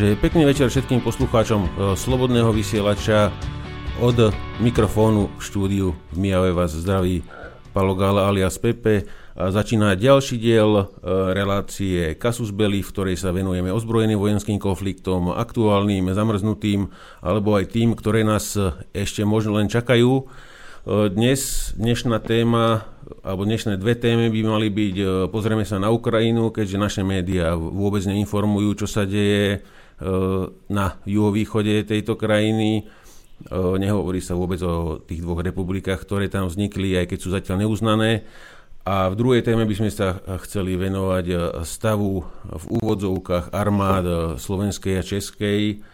Takže pekný večer všetkým poslucháčom e, Slobodného vysielača. Od mikrofónu v štúdiu v Mijave vás zdraví Palo Gala alias Pepe. A začína ďalší diel e, relácie Kasus Belli, v ktorej sa venujeme ozbrojeným vojenským konfliktom, aktuálnym, zamrznutým, alebo aj tým, ktoré nás ešte možno len čakajú. E, dnes, dnešná téma, alebo dnešné dve témy by mali byť, pozrieme sa na Ukrajinu, keďže naše médiá vôbec neinformujú, čo sa deje na juhovýchode tejto krajiny. Nehovorí sa vôbec o tých dvoch republikách, ktoré tam vznikli, aj keď sú zatiaľ neuznané. A v druhej téme by sme sa chceli venovať stavu v úvodzovkách armád slovenskej a českej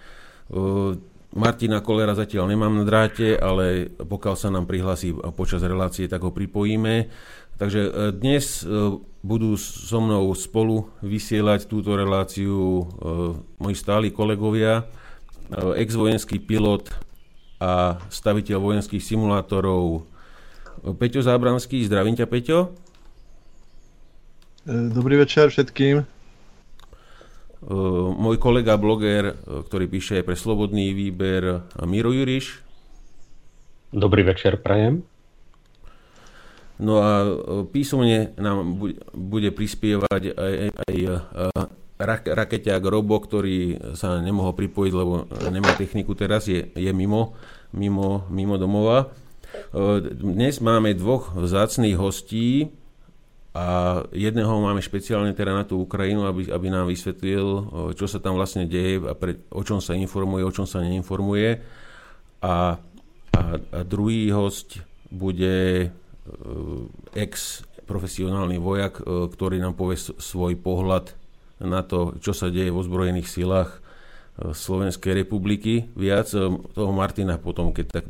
Martina Kolera zatiaľ nemám na dráte, ale pokiaľ sa nám prihlási počas relácie, tak ho pripojíme. Takže e, dnes e, budú so mnou spolu vysielať túto reláciu e, moji stáli kolegovia, ex-vojenský pilot a staviteľ vojenských simulátorov Peťo Zábranský. Zdravím ťa, Peťo. Dobrý večer všetkým. Môj kolega bloger, ktorý píše pre Slobodný výber, Miro Juriš. Dobrý večer, prajem. No a eh, písomne nám bude prispievať aj, aj rakeťák Robo, ktorý sa nemohol pripojiť, lebo nemá techniku teraz, je, je mimo, mimo, mimo domova. Dnes máme dvoch vzácných hostí, a jedného máme špeciálne teda na tú Ukrajinu, aby, aby nám vysvetlil, čo sa tam vlastne deje a pre, o čom sa informuje, o čom sa neinformuje. A, a, a druhý host bude ex profesionálny vojak, ktorý nám povie svoj pohľad na to, čo sa deje v ozbrojených silách Slovenskej republiky. Viac toho Martina potom, keď tak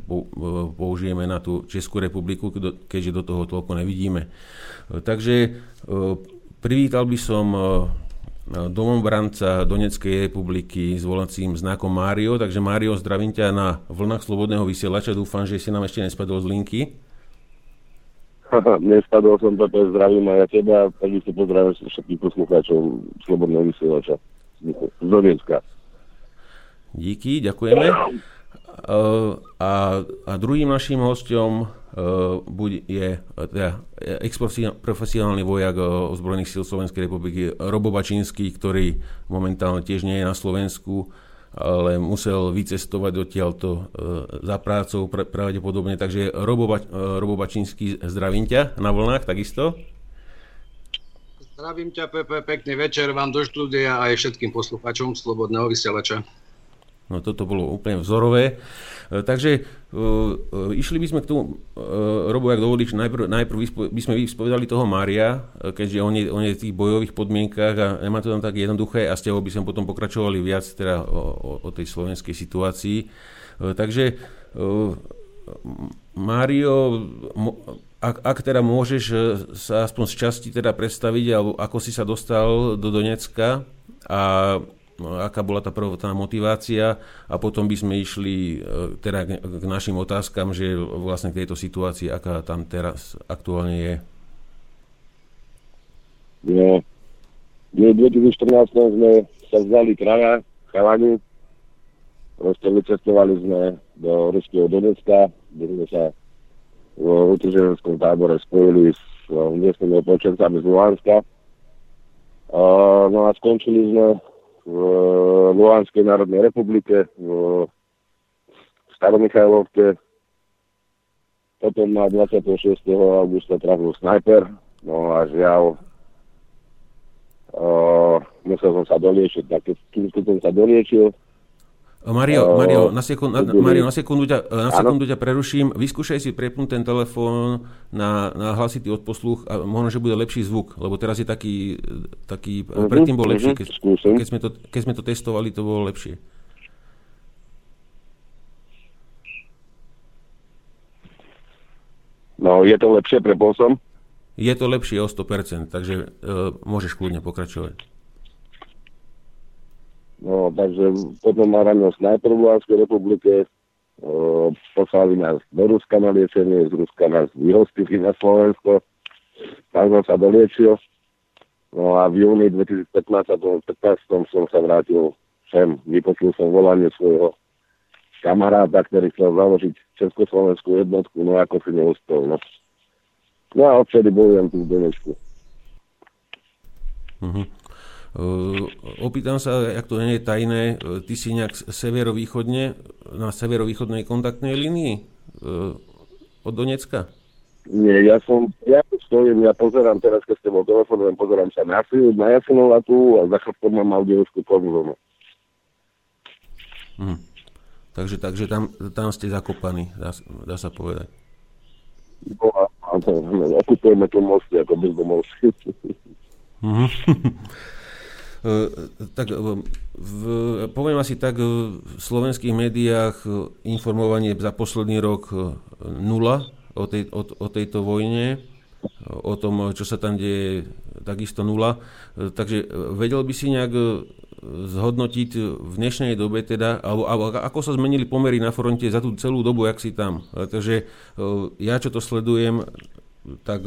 použijeme na tú Českú republiku, keďže do toho toľko nevidíme. Takže e, privítal by som e, domovbranca Donetskej republiky s volacím znakom Mário. Takže Mário, zdravím ťa na vlnách Slobodného vysielača. Dúfam, že si nám ešte nespadol z linky. Nespadol som, Pepe, zdravím aj ja teba. Takisto pozdravím všetkých poslucháčov Slobodného vysielača z Donetska. Díky, ďakujeme. E, a, a druhým našim hostom Eh, je eh, teda ex-profesionálny vojak eh, ozbrojených síl Slovenskej republiky Robo Bačínsky, ktorý momentálne tiež nie je na Slovensku, ale musel vycestovať odtiaľto za prácou pravdepodobne. Takže Robo, ba- Robo Bačínsky, zdravím ťa na vlnách takisto. Zdravím ťa, Pepe, pekný večer vám do štúdia aj všetkým poslucháčom Slobodného vysielača. No toto bolo úplne vzorové. E, takže uh, išli by sme k tomu, Robo, ak dovolíš, najprv, najprv by sme vyspovedali toho Mária, keďže on je, on je v tých bojových podmienkách a nemá to tam tak jednoduché a s tebou by sme potom pokračovali viac teda o, o, o tej slovenskej situácii. Takže Mário, ak, ak teda môžeš sa aspoň z časti teda predstaviť, alebo ako si sa dostal do Donecka a aká bola tá prvotná motivácia a potom by sme išli e, teda k našim otázkam, že vlastne k tejto situácii, aká tam teraz aktuálne je. No, v 2014 sme sa vzali kraja, chalani, proste vycestovali sme do Ruského Donecka, kde sme sa v utrženskom tábore spojili s miestnymi opočencami z Luhanska. no a skončili sme v Luhanskej národnej republike, v Staromichajlovke. Potom na 26. augusta trafil snajper, no a žiaľ, uh, musel som sa doliečiť, tak keď, keď som sa doliečil, Mario, Mario, na sekundu, na, Mario, na sekundu, ťa, na sekundu ťa preruším. Vyskúšaj si prepnúť ten telefón na, na hlasitý odposluch a možno, že bude lepší zvuk, lebo teraz je taký, taký uh-huh, predtým bol lepší. Keď, keď, sme to, keď sme to testovali, to bolo lepšie. No, je to lepšie, prepol som? Je to lepšie o 100%, takže uh, môžeš kľudne pokračovať. No, takže potom ma ranil snajper v Luhanskej republike, poslali nás do Ruska na liečenie, z Ruska nás vyhostili na Slovensko, tam som sa doliečil. No a v júni 2015 15 som sa vrátil sem. Vypočul som volanie svojho kamaráta, ktorý chcel založiť Československú jednotku, no ako si neustol. No. no a odtedy bojujem tu v Donečku. Uh-huh. Opýtam sa, ak to nie je tajné, uh, ty si nejak severovýchodne, na severovýchodnej kontaktnej linii uh, od Donecka? Nie, ja som, ja stojím, ja pozerám teraz, keď s tebou telefonujem, pozerám sa na, na Jasinovatu a za chrbtom mám Maldievskú korunu. Hmm. Takže, takže tam, tam ste zakopaní, dá, dá sa povedať. No a, a to, okupujeme tu mosty ako bezdomovci. Mm-hmm. tak v, poviem asi tak, v slovenských médiách informovanie za posledný rok nula o, tej, o, o tejto vojne, o tom, čo sa tam deje, takisto nula. Takže vedel by si nejak zhodnotiť v dnešnej dobe teda, alebo, alebo ako sa zmenili pomery na fronte za tú celú dobu, jak si tam. Takže ja, čo to sledujem, tak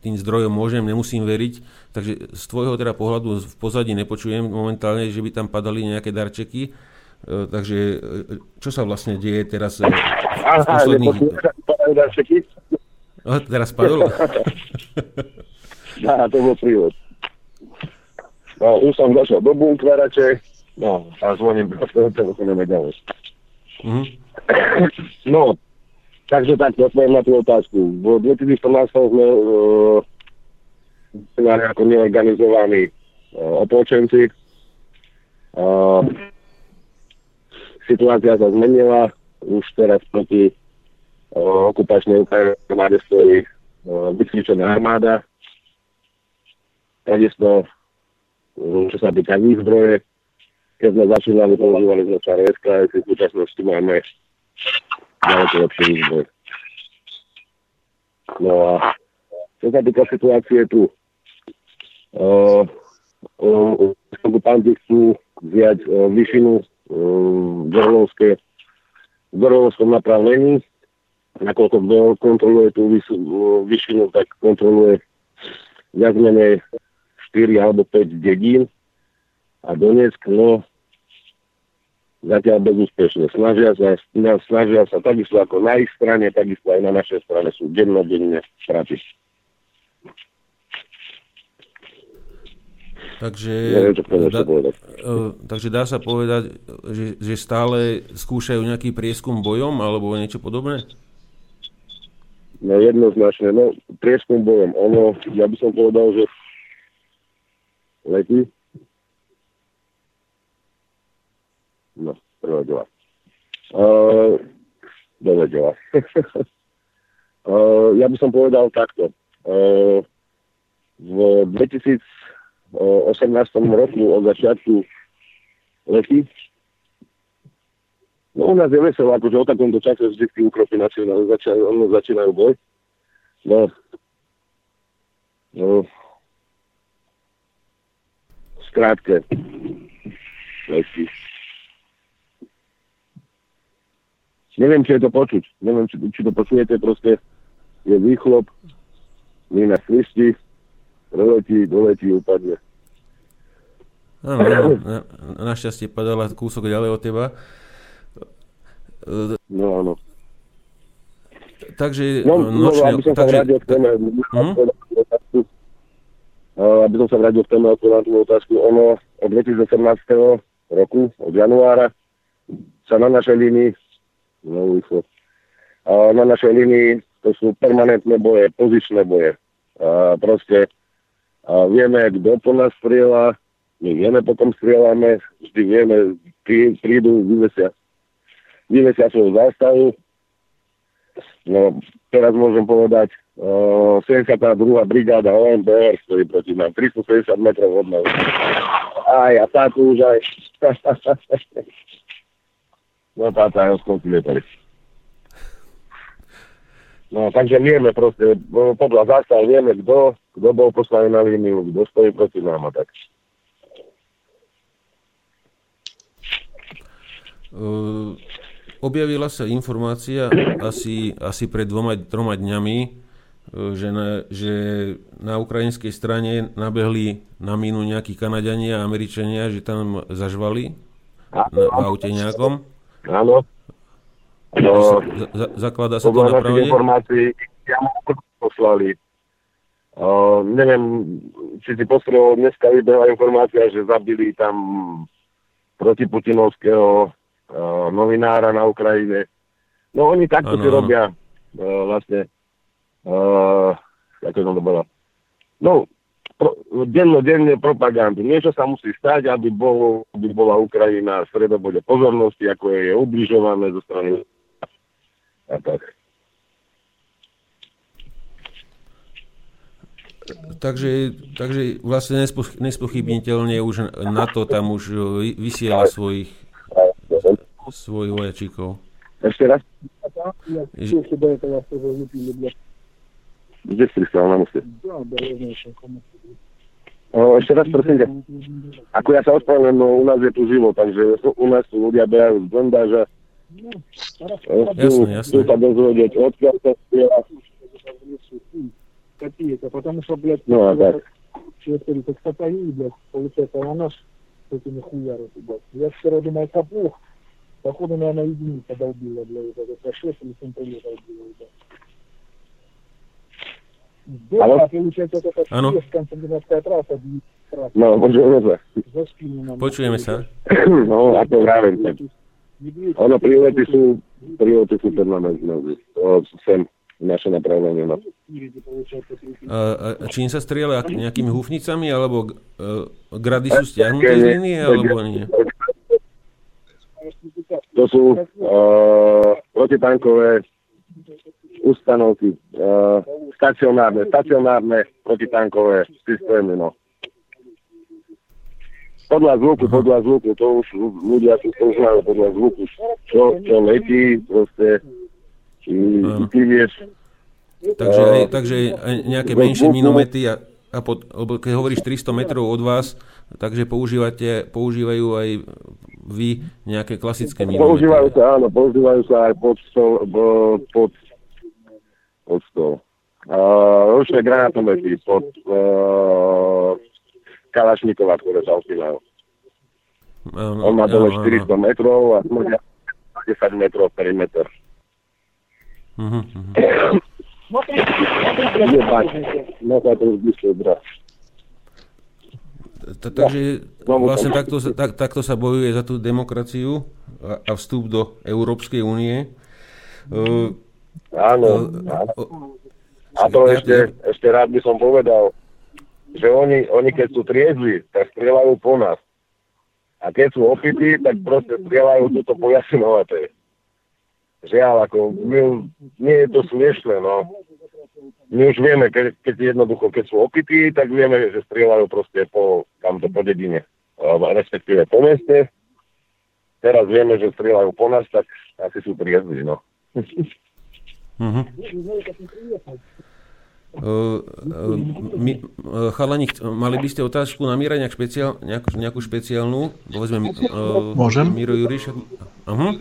tým zdrojom môžem, nemusím veriť. Takže z tvojho teda pohľadu v pozadí nepočujem momentálne, že by tam padali nejaké darčeky. E, takže e, čo sa vlastne deje teraz e, v posledných... darčeky? O, teraz padol? Á, to bol prívod. No, už som došiel do bunklerače, no, a zvoním, telefonujeme ďalej. Mm-hmm. No, Takže tak, odpoviem na tú otázku. V 2014 sme uh, ako neorganizovaní uh, opolčenci. Uh, situácia sa zmenila. Už teraz proti uh, okupačnej armáde stojí uh, vycvičená armáda. Takisto, uh, čo sa týka výzbroje, keď sme začínali, používali sme čaré SKS, v súčasnosti máme ďaleko lepšie výzbroj. No a čo sa týka situácie tu, uh, uh, okupanti chcú vziať uh, vyšinu uh, v Gorlovskom napravení, nakoľko kontroluje tú vyšinu, tak kontroluje viac menej 4 alebo 5 dedín a Donetsk, no zatiaľ bezúspešne. Snažia sa, snažia sa takisto ako na ich strane, takisto aj na našej strane sú dennodenne straty. Takže, dá, uh, takže dá sa povedať, že, že stále skúšajú nejaký prieskum bojom alebo niečo podobné? No jednoznačne, no prieskum bojom. Ono, ja by som povedal, že letí No, prevedela. Uh, dovedela. uh, ja by som povedal takto. Uh, v 2018 roku od začiatku lety No u nás je veselo, akože o takomto čase vždy ukropy nacionálne začínajú, začínajú boj. No, no, skrátke, lesky. Neviem, či je to počuť. Neviem, či, či to počujete, proste je výchlop, na svistí, preletí, doletí, upadne. Áno, na, našťastie padala kúsok ďalej od teba. No áno. Takže no, nočne, no, aby som takže... sa vrátil k téme, hm? aby som sa vrátil k téme na tú otázku, ono od 2017. roku, od januára, sa na našej línii no východ. A na našej linii to sú permanentné boje, pozičné boje. A proste a vieme, kto po nás strieľa, my vieme, potom strieľame, vždy vieme, prí, prídu, vyvesia, vyvesia svoju zástavu. No, teraz môžem povedať, uh, 72. brigáda OMBR stojí proti nám, 370 metrov od nás. Aj, a tá už aj. No táto aj odskočili tady. No, takže vieme proste, podľa zástav vieme, kto, kto bol poslaný na líniu, kto stojí proti nám a tak. Uh, objavila sa informácia asi, asi pred dvoma, troma dňami, že na, že na ukrajinskej strane nabehli na mínu nejakí Kanadiania a Američania, že tam zažvali na aute nejakom. Áno. No, za, za, zaklada sa to na pravde? informácií ja poslali. Uh, neviem, či si postrel, dneska vybehla informácia, že zabili tam protiputinovského uh, novinára na Ukrajine. No oni takto si robia uh, vlastne uh, ako to bolo. No, pro, denne propagandu. Niečo sa musí stať, aby, bol, aby bola Ukrajina v stredobode pozornosti, ako je, je ubližované zo strany a tak. Takže, takže vlastne nespochybniteľne už na to tam už vysiela svojich svojich vojačíkov. Ešte raz? Kde si pristal na moste? O, ešte raz prosím ťa. Ako ja sa ospravedlňujem, no u nás je tu živo, takže u nás tu ľudia behajú z. Jasne, jasne. Tu sa dozvedieť, odkiaľ sa spieva. Какие-то, потому что, блядь, ну, а так. Четыре, так сатаи, блядь, получается, наш с этими хуярами, блядь. Я вчера думал, капух, походу, наверное, единица долбила, блядь, это, это 6 или 7 долбила, блядь. Alo? Áno. No, počujeme sa. Počujeme sa. No, a to vravím. Ono, prilety sú, prilety sú permanentné. No, sem naše napravenie. No. A, a čím sa strieľa? Nejakými húfnicami? Alebo uh, grady sú stiahnuté z linie Alebo nie? To sú uh, protitankové ustanovky, uh, stacionárne, stacionárne protitankové systémy, no. Podľa zvuku, podľa zvuku, to už ľudia si to uznajú podľa zvuku, čo, čo letí, proste, či, Áno. ty vieš, Takže aj, takže aj nejaké menšie minomety a, a pod, keď hovoríš 300 metrov od vás, takže používate, používajú aj vy nejaké klasické minomety. používajú sa, áno, používajú sa aj pod pod, pod stôl. Uh, ručné granátomety pod uh, Kalašníkova, ktoré zaopínajú. Um, On má dole um, 400 metrov a smrdia 10 metrov perimeter. Mhm, mhm. no, mhm. Takže no, no, vlastne takto, tak, takto sa bojuje za tú demokraciu a, a vstup do Európskej únie. Uh, Áno, áno. A to ešte, ešte rád by som povedal, že oni, oni keď sú triezli, tak strieľajú po nás. A keď sú opití, tak proste strieľajú túto po jasinovaté. Žiaľ, ako, my, nie je to smiešné, no. My už vieme, keď, keď jednoducho, keď sú opití, tak vieme, že strieľajú proste po, tamto po dedine, respektíve po meste. Teraz vieme, že strieľajú po nás, tak asi sú triezli, no. uh-huh. Uh, uh, my, uh, chalani, mali by ste otázku na Míra nejak špeciál, nejakú, nejakú špeciálnu? Povedzme, uh, Môžem? Miro Juriš. Uh-huh.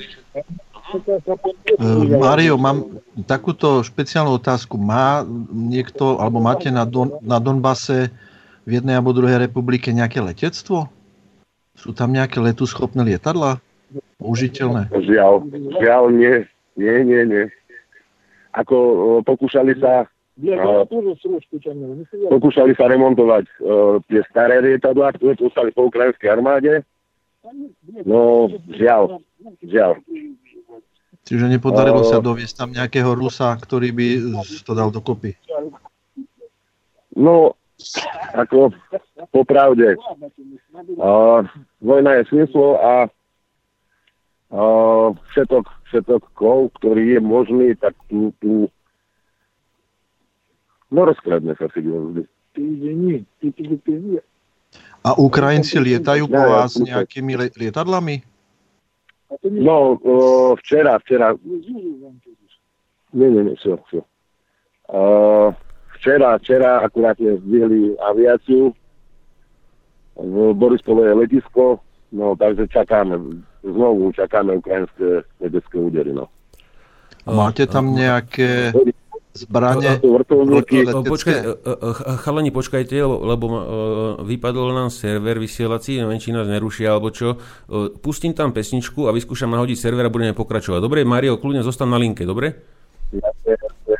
E, Mário, mám takúto špeciálnu otázku. Má niekto, alebo máte na, Don, na Donbase v jednej alebo druhej republike nejaké letectvo? Sú tam nejaké letu schopné lietadla? Použiteľné? Žiaľ, žiaľ nie, nie, nie, nie ako eh, pokúšali sa Uh, pokúšali sa remontovať eh, tie staré lietadlá, ktoré ostali po ukrajinskej armáde. No, žiaľ, žiaľ. Čiže nepodarilo sa doviesť tam nejakého Rusa, ktorý by to dal dokopy. No, ako popravde. Uh, vojna je svieslo a uh, všetok všetok kov, ktorý je možný, tak tu, tu no rozkradne sa si A Ukrajinci lietajú po vás nejakými lietadlami? No, včera, včera. Nie, nie, nie, čo, čo. Včera, včera akurát zdvihli aviáciu v Borispole letisko, no takže čakáme, znovu čakáme ukrajinské letecké údery, no. Máte tam nejaké zbranie. Počkaj, chalani, počkajte, lebo vypadol nám server vysielací, neviem, či nás nerušia, alebo čo. Pustím tam pesničku a vyskúšam nahodiť server a budeme pokračovať. Dobre, Mario, kľudne zostan na linke, dobre? Jasne, jasne.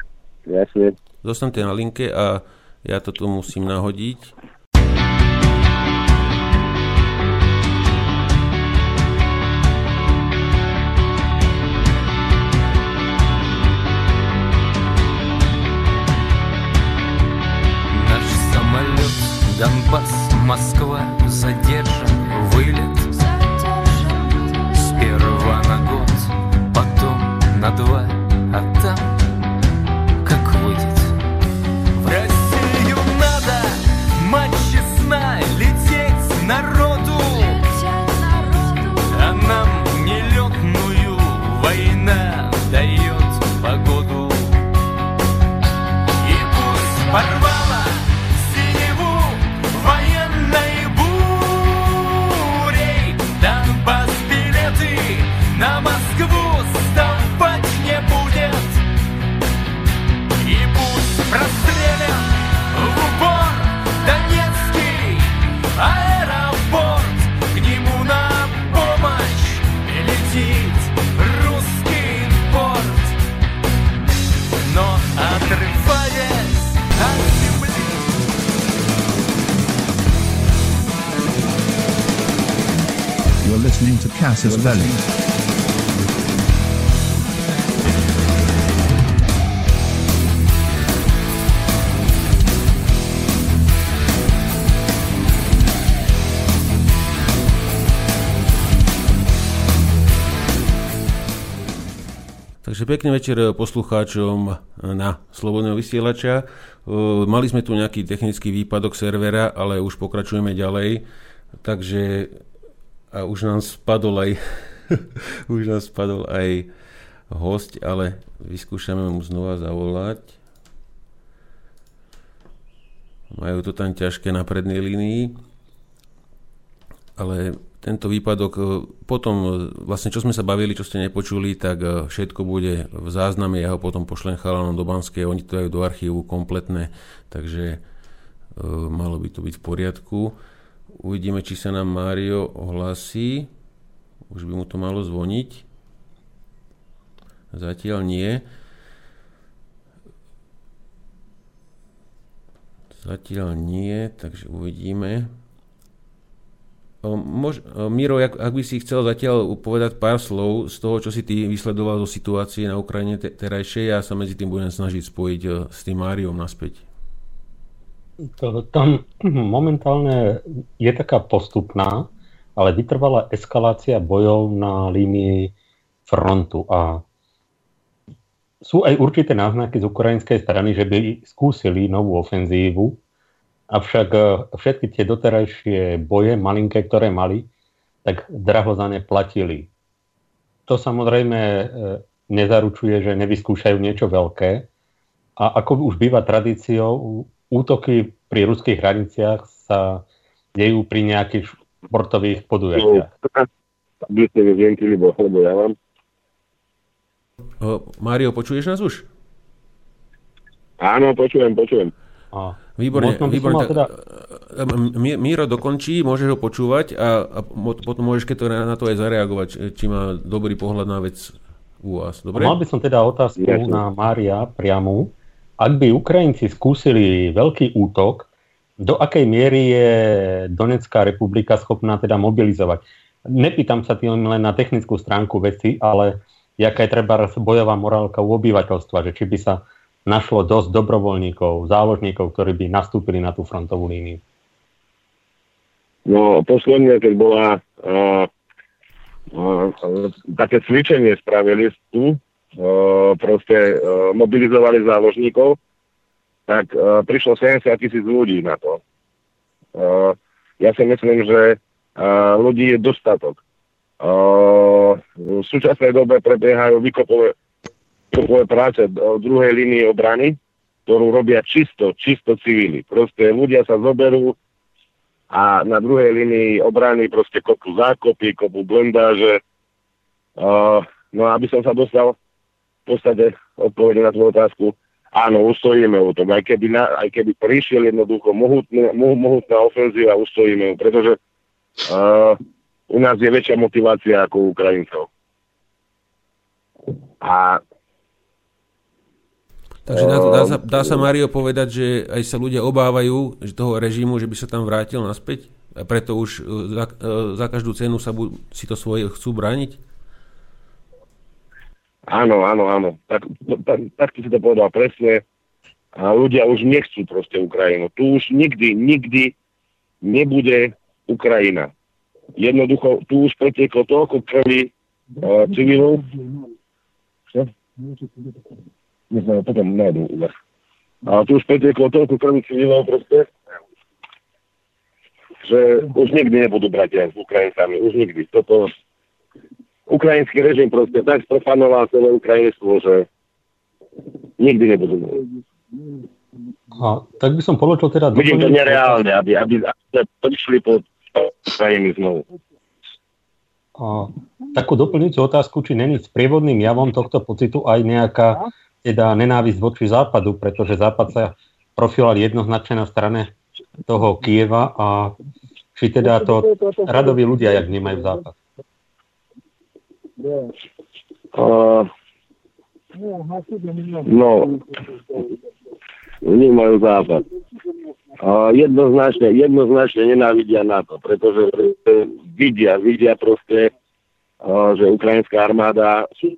jasne. Zostaňte na linke a ja to tu musím nahodiť. Listening to Casus Belli. Takže pekný večer poslucháčom na Slobodného vysielača. Mali sme tu nejaký technický výpadok servera, ale už pokračujeme ďalej. Takže a už nám spadol aj už nám spadol aj host, ale vyskúšame mu znova zavolať. Majú to tam ťažké na prednej línii, ale tento výpadok, e, potom e, vlastne čo sme sa bavili, čo ste nepočuli, tak e, všetko bude v zázname, ja ho potom pošlem chalanom do Banskej, oni to dajú do archívu kompletné, takže malo by to byť v poriadku. Uvidíme, či sa nám Mário ohlasí. Už by mu to malo zvoniť. Zatiaľ nie. Zatiaľ nie, takže uvidíme. Mož, Miro, ak, ak by si chcel zatiaľ povedať pár slov z toho, čo si ty vysledoval zo situácie na Ukrajine te, terajšej, ja sa medzi tým budem snažiť spojiť e, s tým Máriom naspäť. Tam momentálne je taká postupná, ale vytrvala eskalácia bojov na línii frontu a sú aj určité náznaky z ukrajinskej strany, že by skúsili novú ofenzívu, avšak e, všetky tie doterajšie boje, malinké, ktoré mali, tak draho za ne platili. To samozrejme e, nezaručuje, že nevyskúšajú niečo veľké. A ako už býva tradíciou, útoky pri ruských hraniciach sa dejú pri nejakých športových podujatiach. Tablice vienky, lebo, lebo ja mám. Mário, počuješ nás už? Áno, počujem, počujem. A, výborne, výborne. Teda... Míro dokončí, môžeš ho počúvať a, a potom môžeš keď to na to aj zareagovať, či má dobrý pohľad na vec u vás. Dobre? Mal by som teda otázku ja, na Mária priamu ak by Ukrajinci skúsili veľký útok, do akej miery je Donetská republika schopná teda mobilizovať? Nepýtam sa tým len na technickú stránku veci, ale jaká je treba bojová morálka u obyvateľstva, že či by sa našlo dosť dobrovoľníkov, záložníkov, ktorí by nastúpili na tú frontovú líniu. No, posledne, keď bola uh, uh, také cvičenie spravili tu proste mobilizovali záložníkov, tak prišlo 70 tisíc ľudí na to. Ja si myslím, že ľudí je dostatok. V súčasnej dobe prebiehajú vykopové, vykopové práce v druhej línii obrany, ktorú robia čisto, čisto civili. Proste ľudia sa zoberú a na druhej línii obrany proste kopú zákopy, kopú blendáže. No aby som sa dostal v podstate odpovede na tvoju otázku. áno, ustojíme ju tom. Aj keby, na, aj keby prišiel jednoducho mohutná, mo, mohutná ofenzíva, ustojíme ju, pretože uh, u nás je väčšia motivácia ako u Ukrajincov. A Takže dá, dá, sa, dá sa Mario povedať, že aj sa ľudia obávajú že toho režimu, že by sa tam vrátil naspäť? A preto už za, e, za každú cenu sa bu, si to svoje chcú brániť? Áno, áno, áno. Tak, tak, tak si to povedal presne. A ľudia už nechcú proste Ukrajinu. Tu už nikdy, nikdy nebude Ukrajina. Jednoducho, tu už preteklo toľko krvi uh, civilov. Čo? Potom nájdem u vás. A tu už preteklo toľko krvi civilov proste, že už nikdy nebudú bratia s Ukrajincami. Už nikdy. Toto, ukrajinský režim proste tak sprofanoval celé ukrajinstvo, že nikdy nebudú. A tak by som položil teda... Vidím to nereálne, aby, aby, aby prišli pod krajiny znovu. A, takú doplňujúcu otázku, či není sprievodným javom tohto pocitu aj nejaká teda nenávisť voči západu, pretože západ sa profiloval jednoznačne na strane toho Kieva a či teda to radoví ľudia, jak vnímajú západ. Uh, no, vnímajú západ. Uh, jednoznačne, jednoznačne nenávidia NATO, pretože vidia, vidia proste, uh, že ukrajinská armáda sú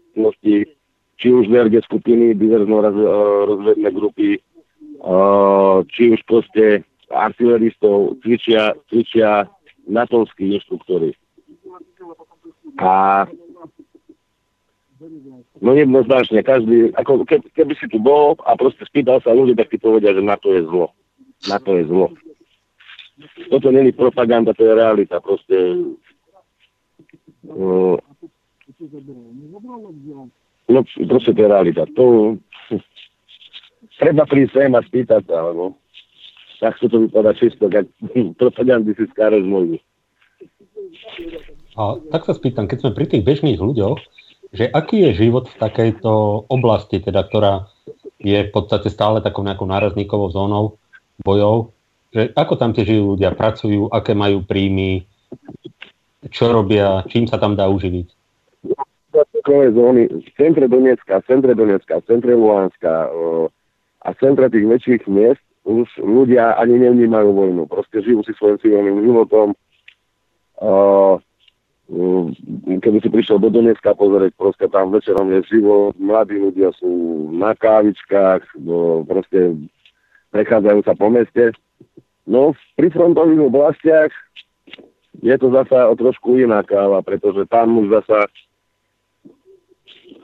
či už VRG skupiny, diverzno rozvedné grupy, či už proste artileristov, cvičia, cvičia natovskí inštruktory. A no jednoznačne, každý, ako ke, keby si tu bol a proste spýtal sa ľudí, tak ti povedia, že na to je zlo. Na to je zlo. Toto není propaganda, to je realita. Proste uh, no proste to je realita. To treba prísť sem a spýtať sa, alebo tak sa to vypadá čisto, keď propagandistická rozmluví. A tak sa spýtam, keď sme pri tých bežných ľuďoch, že aký je život v takejto oblasti, teda, ktorá je v podstate stále takou nejakou nárazníkovou zónou bojov, že ako tam tie žijú ľudia, pracujú, aké majú príjmy, čo robia, čím sa tam dá uživiť? zóny v centre Donecka, v centre Donecka, v centre Luhanska a v centre tých väčších miest už ľudia ani nevnímajú vojnu. Proste žijú si svojim civilným životom. Uh, keby si prišiel do Donecka pozrieť, proste tam večerom je život, mladí ľudia sú na kávičkách, proste prechádzajú sa po meste. No, pri frontových oblastiach je to zasa o trošku iná káva, pretože tam už zasa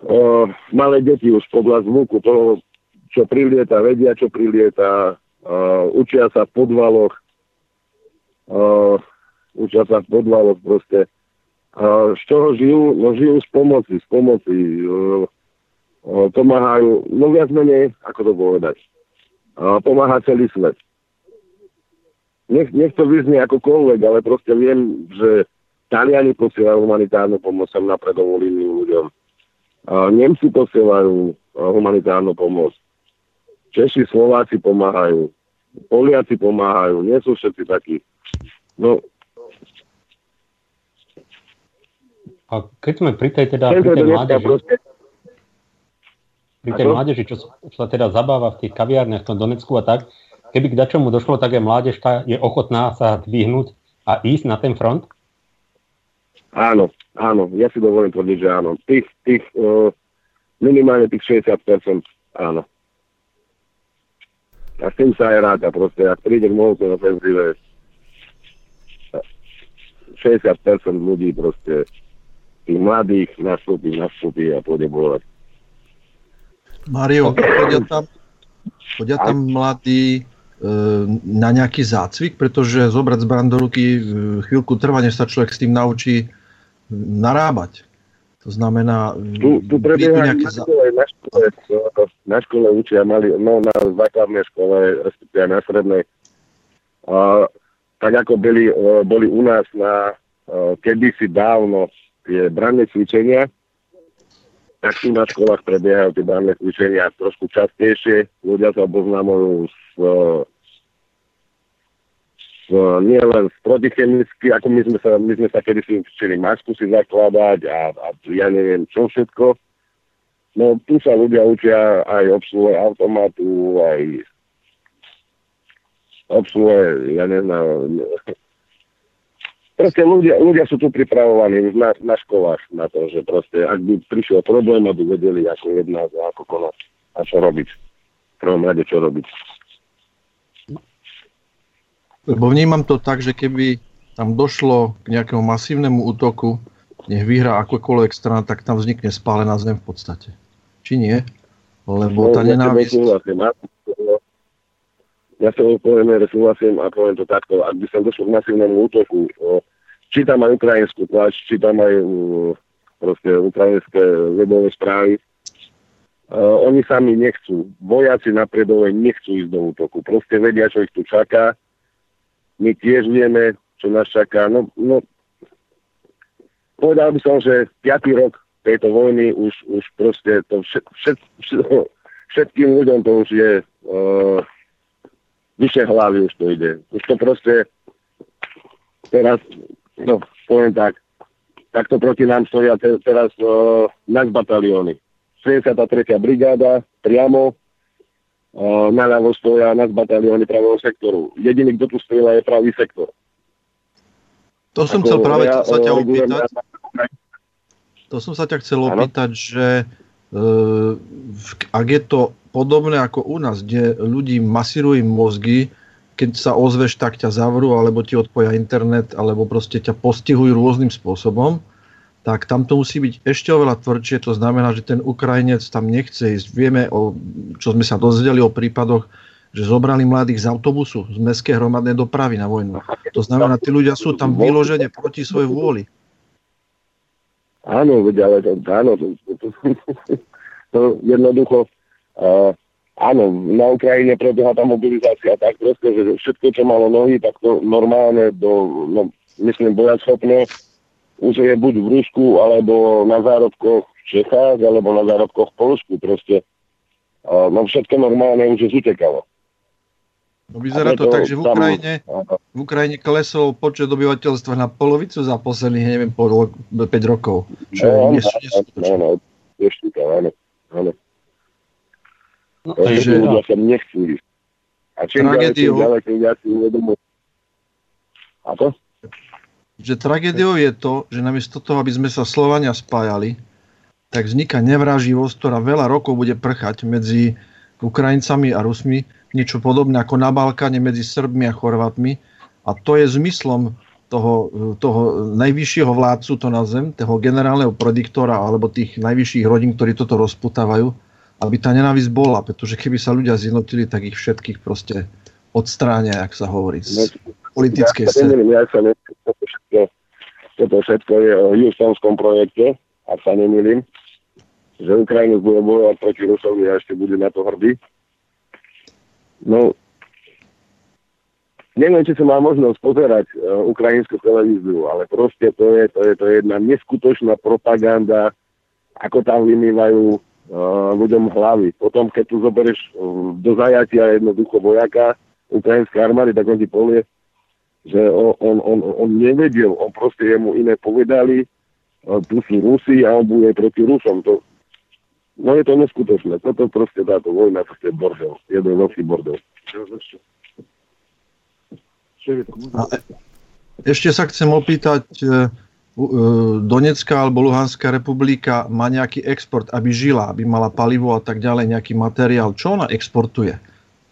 uh, malé deti už podľa zvuku toho, čo prilieta, vedia, čo prilieta, uh, učia sa v podvaloch, uh, učia sa v podvaloch proste. Z čoho žijú? No žijú z pomoci, z pomoci. Uh, uh, pomáhajú, no viac menej, ako to povedať. Pomáha celý svet. Nech, nech to vyznie akokoľvek, ale proste viem, že Taliani posielajú humanitárnu pomoc sem na predovú líniu ľuďom. Nemci posielajú uh, humanitárnu pomoc. Češi, Slováci pomáhajú. Poliaci pomáhajú, nie sú všetci takí. No, a keď sme pri tej, teda, pri tej mládeži, pri tej mládeži, čo, sa teda zabáva v tých kaviárniach v tom Donecku a tak, keby k dačomu došlo, tak je mládež tá je ochotná sa dvihnúť a ísť na ten front? Áno, áno, ja si dovolím tvrdiť, že áno. Tých, tých uh, minimálne tých 60% áno. A s tým sa aj ráda proste, ak príde k mohutnej ofenzíve, 60% ľudí proste, tých mladých nastúpi, nastúpi a pôjde bojovať. Mario, chodia tam, chodia tam mladí e, na nejaký zácvik, pretože zobrať zbraň do ruky e, chvíľku trvá, než sa človek s tým naučí narábať. To znamená, tu, tu prebieha na, na, škole, na škole učia mali, no na základnej škole, respektíve na strednej. A, tak ako boli, e, boli u nás na e, kedysi dávno tie branné cvičenia, tak tu na školách prebiehajú tie barné cvičenia trošku častejšie. Ľudia sa oboznamujú s, s nielen s protichemicky, ako my sme sa, my sme sa kedy si učili masku si zakladať a, a ja neviem čo všetko. No tu sa ľudia učia aj obsluhe automatu, aj obsluhe, ja neviem, proste ľudia, ľudia sú tu pripravovaní na, na školách na to, že proste, ak by prišiel problém, aby vedeli, ako jednať a ako konať a čo robiť. V prvom rade, čo robiť. Lebo vnímam to tak, že keby tam došlo k nejakému masívnemu útoku, nech vyhrá akokoľvek strana, tak tam vznikne spálená zem v podstate. Či nie? Lebo tá ja nenávisť... Ja sa že súhlasím a poviem to takto. Ak by sa došlo k masívnemu útoku, o, čítam aj ukrajinskú tlač, čítam aj uh, proste ukrajinské webové správy. Uh, oni sami nechcú. Vojaci na predove nechcú ísť do útoku. Proste vedia, čo ich tu čaká. My tiež vieme, čo nás čaká. No, no povedal by som, že 5. rok tejto vojny už, už proste to všet, všet, všet, všetkým ľuďom to už je uh, vyše hlavy už to ide. Už to proste teraz, no poviem tak, takto proti nám stoja te, teraz uh, nás batalióny. 73. brigáda priamo, uh, naľavo stoja nás batalióny pravého sektoru. Jediný, kto tu strieľa, je pravý sektor. To som Ako chcel práve ja, sa ťa opýtať. To som sa ťa chcel Áno. opýtať, že uh, ak je to podobné ako u nás, kde ľudí masírujú mozgy, keď sa ozveš, tak ťa zavrú, alebo ti odpoja internet, alebo proste ťa postihujú rôznym spôsobom, tak tam to musí byť ešte oveľa tvrdšie. To znamená, že ten Ukrajinec tam nechce ísť. Vieme, o, čo sme sa dozvedeli o prípadoch, že zobrali mladých z autobusu, z mestskej hromadnej dopravy na vojnu. To znamená, tí ľudia sú tam vyložene proti svojej vôli. Áno, ale to, áno, to, to, to, to jednoducho, uh, áno, na Ukrajine prebieha tá mobilizácia tak proste, že všetko, čo malo nohy, tak to normálne do, no, myslím, bojaschopné, už je buď v Rusku, alebo na zárobkoch v Čechách, alebo na zárobkoch v Polsku, proste. No všetko normálne už je zutekalo. No vyzerá Ale to tak, že v Ukrajine, áno. v Ukrajine klesol počet obyvateľstva na polovicu za posledných, neviem, po 5 rokov. Čo je No, nes- áno, neskutočné. áno, ešte to, áno, áno. No, Takže takže- ľudia sa nechcú ísť. A čím ďalej, tým Tragédiou- ďalej, tým viac si uvedomujú. Ako? že tragédiou je to, že namiesto toho, aby sme sa Slovania spájali, tak vzniká nevraživosť, ktorá veľa rokov bude prchať medzi Ukrajincami a Rusmi, niečo podobné ako na Balkáne medzi Srbmi a Chorvátmi. A to je zmyslom toho, toho najvyššieho vládcu, to nazvem, toho generálneho prediktora alebo tých najvyšších rodín, ktorí toto rozputávajú, aby tá nenávisť bola, pretože keby sa ľudia zjednotili, tak ich všetkých proste odstránia, jak sa hovorí, z politickej ja sa scény. ja sa nemýlim, toto všetko, toto všetko je o Houstonskom projekte, ak sa nemýlim, že Ukrajina bude bojovať proti Rusovi a ešte bude na to hrdý. No, neviem, či som mal možnosť pozerať uh, ukrajinskú televíziu, ale proste to je, to je, to je jedna neskutočná propaganda, ako tam vymývajú ľuďom hlavy. Potom, keď tu zoberieš uh, do zajatia jednoducho vojaka ukrajinskej armády, tak on ti povie, že on, on, on, on nevedel, on proste jemu iné povedali, uh, tu sú Rusi a on bude proti Rusom. To, no je to neskutočné. Toto proste táto vojna, je bordel. Jeden veľký bordel. E- ešte sa chcem opýtať, e, e, Donetská alebo Luhanská republika má nejaký export, aby žila, aby mala palivo a tak ďalej, nejaký materiál. Čo ona exportuje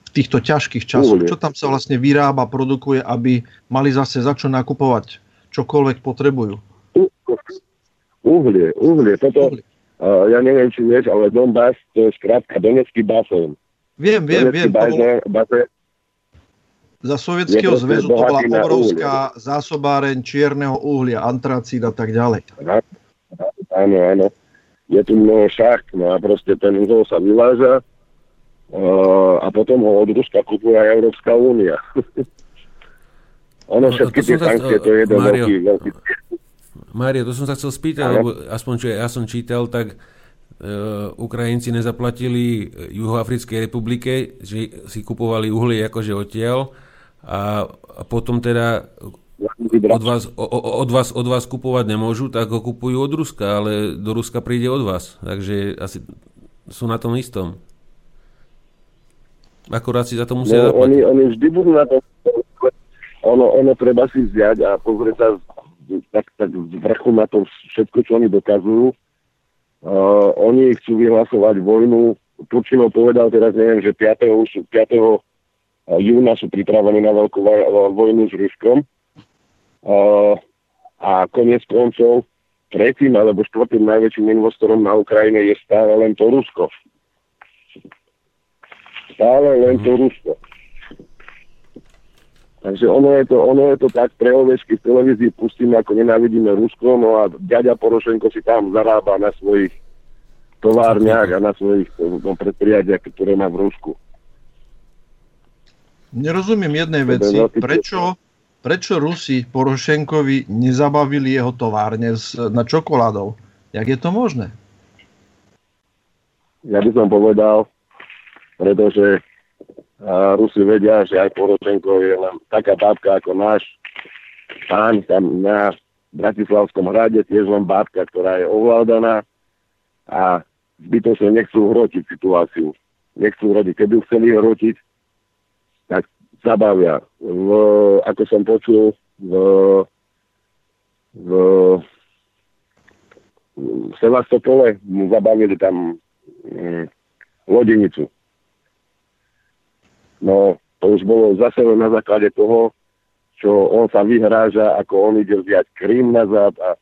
v týchto ťažkých časoch? Čo tam sa vlastne vyrába, produkuje, aby mali zase za čo nakupovať čokoľvek potrebujú? Uhlie, uhlie. Toto, Uhlie. uh, ja neviem, či vieš, ale Donbass, to je skrátka Donecký basén. Viem, viem, Donecký viem. Bazén, bazén, za Sovietskeho zväzu to bola obrovská zásobáreň čierneho uhlia, antracíd a tak ďalej. áno, áno. Je tu mnoho šacht, no a proste ten uhol sa vyváža uh, a potom ho od Ruska kupuje aj Európska únia. ono No, všetky to tie sankcie, to je jeden Mário. veľký, veľký Mário, to som sa chcel spýtať, lebo aspoň čo ja som čítal, tak Ukrajinci nezaplatili Juhoafrickej republike, že si kupovali uhlie akože odtiaľ a, a potom teda od vás, od, vás, od vás kupovať nemôžu, tak ho kupujú od Ruska, ale do Ruska príde od vás. Takže asi sú na tom istom. Akurát si za to musia no, oni, oni vždy budú na tom ono, ono treba si vziať a pozrieť sa tak, tak z vrchu na to všetko, čo oni dokazujú. Uh, oni chcú vyhlasovať vojnu. Turčino povedal teraz, neviem, že 5. 5. júna sú pripravení na veľkú vojnu s Ruskom. A konec koncov tretím alebo štvrtým najväčším investorom na Ukrajine je stále len to Rusko. Stále len to Rusko. Takže ono je to, ono je to tak pre ovečky v televízii pustíme, ako nenávidíme Rusko, no a ďaďa Porošenko si tam zarába na svojich továrniach a na svojich no, predprijadiach, ktoré má v Rusku. Nerozumiem jednej veci. Prečo, prečo Rusi Porošenkovi nezabavili jeho továrne na čokoládou? Jak je to možné? Ja by som povedal, pretože Rusi vedia, že aj Porošenko je len taká bábka ako náš pán tam na Bratislavskom hrade, tiež len bábka, ktorá je ovládaná a zbytočne nechcú hrotiť situáciu. Nechcú hrotiť. Keby chceli hrotiť, tak zabavia. V, ako som počul, v, v, v Sevastopole mu zabavili tam hm, lodenicu No to už bolo zase na základe toho, čo on sa vyhráža, ako on ide vziať Krym nazad a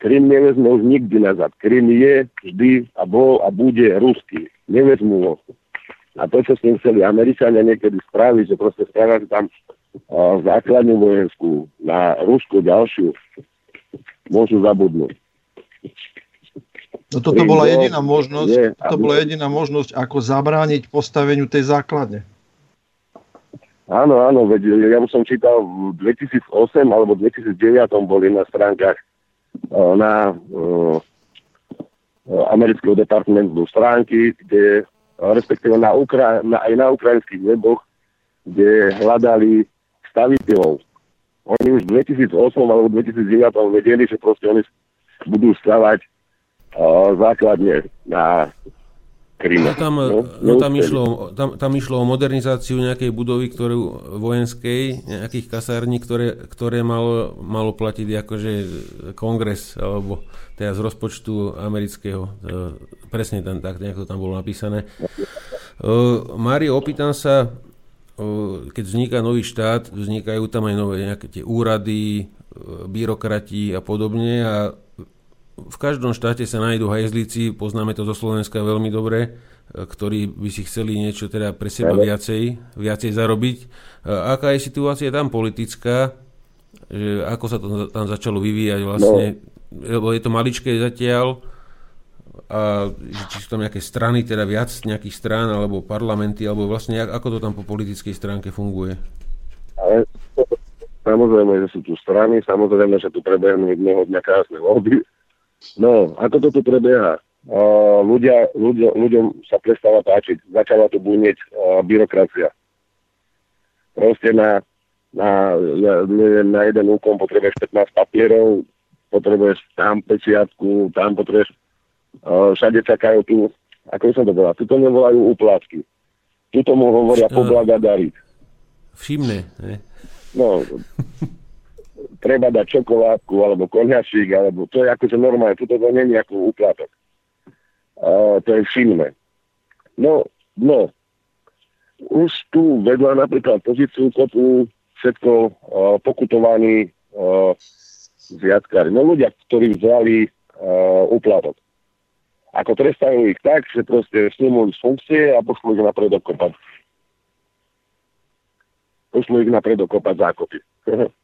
Krym nevezme už nikdy nazad. Krym je vždy a bol a bude ruský. Nevezmu ho. A to, čo s ním chceli Američania niekedy spraviť, že proste spravili tam uh, základnú vojenskú na Rusku ďalšiu, môžu zabudnúť. No toto bola jediná možnosť, je, to bola jediná možnosť, ako zabrániť postaveniu tej základne. Áno, áno, veď ja už som čítal v 2008 alebo 2009 boli na stránkach eh, na uh, amerického departmentu stránky, kde respektíve na, Ukra- na, aj na ukrajinských weboch, kde hľadali staviteľov. Oni už v 2008 alebo 2009 vedeli, že proste oni budú stavať uh, základne na No tam, no, no tam, išlo, tam, tam išlo o modernizáciu nejakej budovy ktorú, vojenskej, nejakých kasární, ktoré, ktoré malo, malo platiť akože kongres, alebo teda z rozpočtu amerického. E, presne tam, tak nejak to tam bolo napísané. Uh, Mário, opýtam sa, uh, keď vzniká nový štát, vznikajú tam aj nové nejaké tie úrady, byrokrati a podobne a v každom štáte sa nájdú hajzlíci, poznáme to zo Slovenska veľmi dobre, e, ktorí by si chceli niečo teda pre seba viacej, viacej zarobiť. E, aká je situácia tam politická? Že ako sa to tam začalo vyvíjať vlastne? No. Lebo je to maličké zatiaľ a či sú tam nejaké strany, teda viac nejakých strán, alebo parlamenty, alebo vlastne ako to tam po politickej stránke funguje? Ale samozrejme, že sú tu strany, samozrejme, že tu prebehnú jedného dňa krásne voľby, No, ako to tu prebieha? Uh, ľudia, ľudia, ľuďom sa prestáva páčiť, začala tu bunieť uh, byrokracia. Proste na, na, neviem, na jeden úkon potrebuješ 15 papierov, potrebuješ tam pečiatku, tam potrebuješ, uh, všade čakajú tu, ako som to povedal, tu to nevolajú úplátky. Tu tomu hovoria poblagadariť. Všimne, ne? No, treba dať čokoládku alebo konhačík, alebo to je akože normálne, toto to nie je ako úplatok. Uh, to je všimné. No, no, už tu vedľa napríklad pozíciu kopu všetko uh, pokutovaní uh, zviatkári. No ľudia, ktorí vzali uh, úplatok. Ako trestajú ich tak, že proste snímú z funkcie a pošlú ich napred dokopať. Pošlú ich napred dokopať zákopy.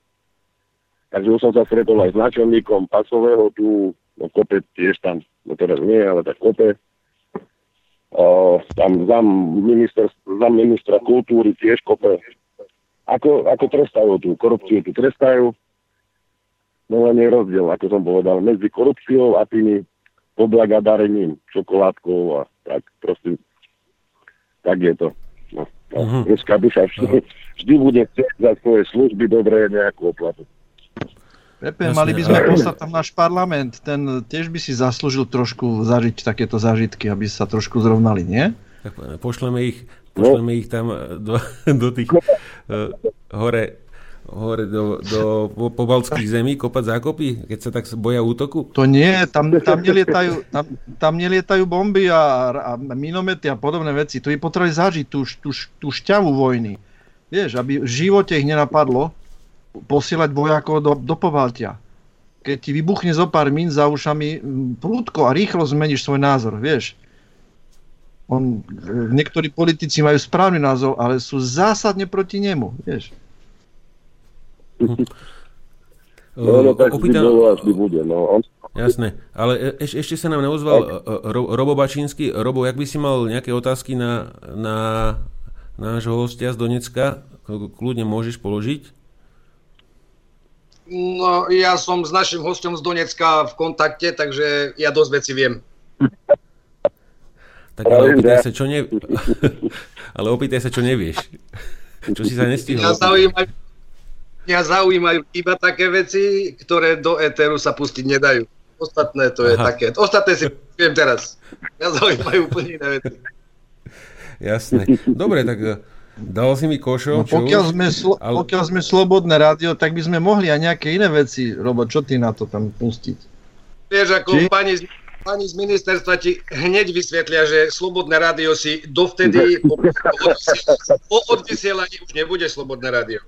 Takže už som sa stretol aj s náčelníkom pasového tu, no kope tiež tam, no teraz nie, ale tak kope. O, tam zam, minister, zam ministra kultúry tiež kope. Ako, ako trestajú tú korupciu, tu trestajú. No len je rozdiel, ako som povedal, medzi korupciou a tými poblagadarením, čokoládkou a tak proste, tak je to. No, no. Mhm. Ruská duša vždy, vždy bude chcieť za svoje služby dobré nejakú oplatu. Pepe, Jasne, mali by sme ale- poslať tam náš parlament, ten tiež by si zaslúžil trošku zažiť takéto zážitky, aby sa trošku zrovnali, nie? Tak pošleme ich, pošleme ich tam do, do tých uh, hore, hore do, do po, pobaltských zemí kopať zákopy, keď sa tak boja útoku? To nie, tam, tam, nelietajú, tam, tam nelietajú bomby a, a minomety a podobné veci. To by potrebovali zažiť tú, tú, tú šťavu vojny. Vieš, aby v živote ich nenapadlo posielať vojakov do, do Povaltia. Keď ti vybuchne zo pár mín za ušami, prúdko a rýchlo zmeníš svoj názor, vieš. On, e, niektorí politici majú správny názor, ale sú zásadne proti nemu, vieš. No, no tak vždy Opýtam- bolo a vždy bude. No, Jasné, ale e- eš, ešte sa nám neozval e, Ro, Robo Bačínsky. Robo, jak by si mal nejaké otázky na, na nášho hostia z Donecka, kľudne môžeš položiť. No, ja som s našim hostom z Donecka v kontakte, takže ja dosť veci viem. Tak ale opýtaj sa, čo ne... ale opýtaj sa, čo nevieš. Čo si sa Mňa nestihol. zaujímajú, mňa zaujímajú iba také veci, ktoré do éteru sa pustiť nedajú. Ostatné to je Aha. také. Ostatné si viem teraz. Mňa zaujímajú úplne iné veci. Jasné. Dobre, tak dal si mi No, košo. čo pokiaľ, sme slo- Ale- pokiaľ sme slobodné rádio, tak by sme mohli aj nejaké iné veci, Robo, čo ty na to tam pustiť? Vieš, ako Či? pani, z- pani z ministerstva ti hneď vysvetlia, že slobodné rádio si dovtedy po, po, odvysielaní- už nebude slobodné rádio.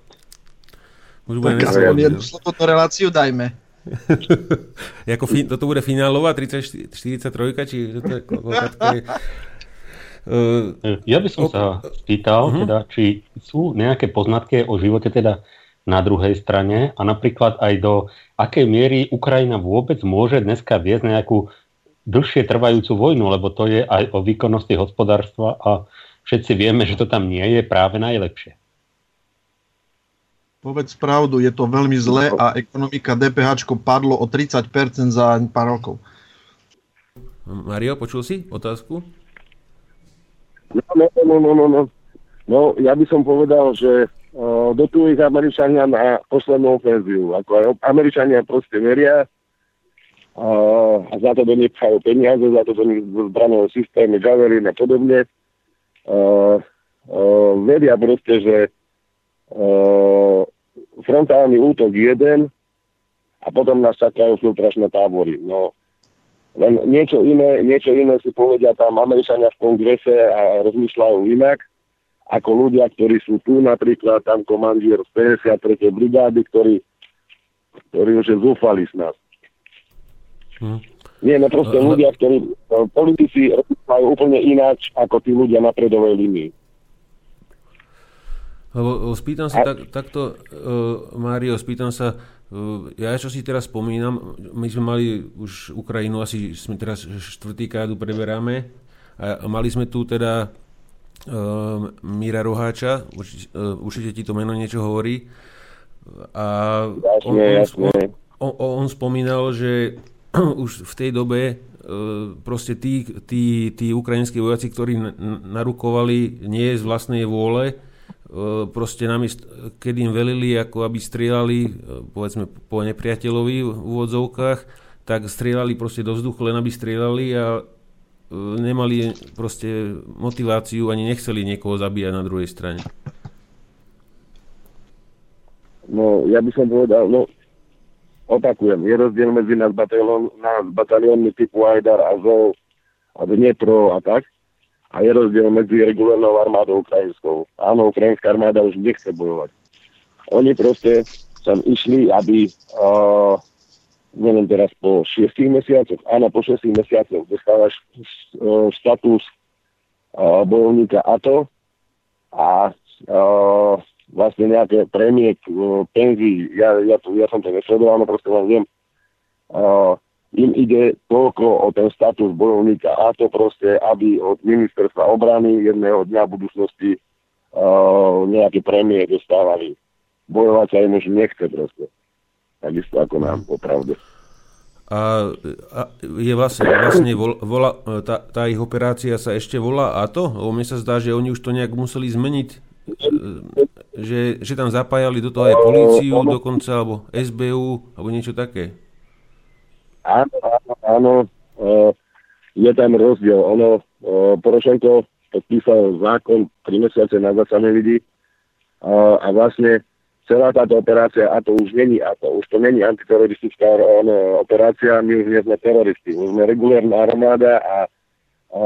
Už budeme Tak jednu no. slobodnú reláciu dajme. Jako fi- toto bude finálová 30, 43, či to je, Ja by som sa spýtal, Mhm. teda, či sú nejaké poznatky o živote teda na druhej strane a napríklad aj do akej miery Ukrajina vôbec môže dneska viesť nejakú dlhšie trvajúcu vojnu, lebo to je aj o výkonnosti hospodárstva a všetci vieme, že to tam nie je práve najlepšie. Povedz pravdu, je to veľmi zlé a ekonomika DPH padlo o 30% za pár rokov. Mario, počul si otázku? No, no, no, no, no, no. No, ja by som povedal, že uh, dotujú ich Američania na poslednú ofenziu. Ako Američania proste veria uh, za to do nich pchajú peniaze, za to do nich zbraného systémy, Javelin a podobne. Uh, uh, veria proste, že uh, frontálny útok jeden a potom nás čakajú filtračné tábory. No, len niečo iné, niečo iné si povedia tam Američania v kongrese a rozmýšľajú inak, ako ľudia, ktorí sú tu napríklad, tam komandier z 53. brigády, ktorí, ktorí už je zúfali z nás. Hm. Nie, no proste ľudia, ktorí, no, politici rozmýšľajú úplne ináč, ako tí ľudia na predovej linii. Lebo spýtam sa tak, takto, uh, Mário, spýtam sa, uh, ja čo si teraz spomínam, my sme mali už Ukrajinu, asi sme teraz štvrtýkrát preberáme a, a mali sme tu teda uh, Míra Roháča, určite, uh, určite ti to meno niečo hovorí. A on, on, on, on, spomínal, že už v tej dobe proste tí, tí, tí ukrajinskí vojaci, ktorí narukovali nie z vlastnej vôle, proste namiesto, keď im velili, ako aby strieľali, e, povedzme po nepriateľovi v úvodzovkách, tak strieľali proste do vzduchu, len aby strieľali a e, nemali proste motiváciu, ani nechceli niekoho zabíjať na druhej strane. No, ja by som povedal, no, opakujem, je rozdiel medzi nás, batalión, nás bataliónmi typu Ajdar a Zol a Dnepro a tak. A je rozdiel medzi regulárnou armádou ukrajinskou. Áno, ukrajinská armáda už nechce bojovať. Oni proste tam išli, aby, uh, neviem teraz, po šiestich mesiacoch, áno, po šiestich mesiacoch dostávaš uh, status uh, bojovníka ATO a uh, vlastne nejaké prémie, uh, penzí, ja, ja, ja som to nesledoval, no proste len viem, uh, im ide toľko o ten status bojovníka a to proste, aby od ministerstva obrany jedného dňa v budúcnosti uh, nejaké prémie dostávali. Bojovať sa im už nechce proste. Takisto ako nám, popravde. A, a je vlastne, vlastne vol, vola, tá, tá ich operácia sa ešte volá ATO? Lebo mne sa zdá, že oni už to nejak museli zmeniť, e, že, že tam zapájali do toho aj políciu dokonca, alebo SBU, alebo niečo také. Áno, áno, áno. e, Je tam rozdiel. Ono, e, Porošenko podpísal zákon 3 mesiace nazad sa nevidí a, a vlastne celá táto operácia, a to už není, a to už to není antiteroristická ono, operácia, my už nie sme teroristi, my sme regulárna armáda a, a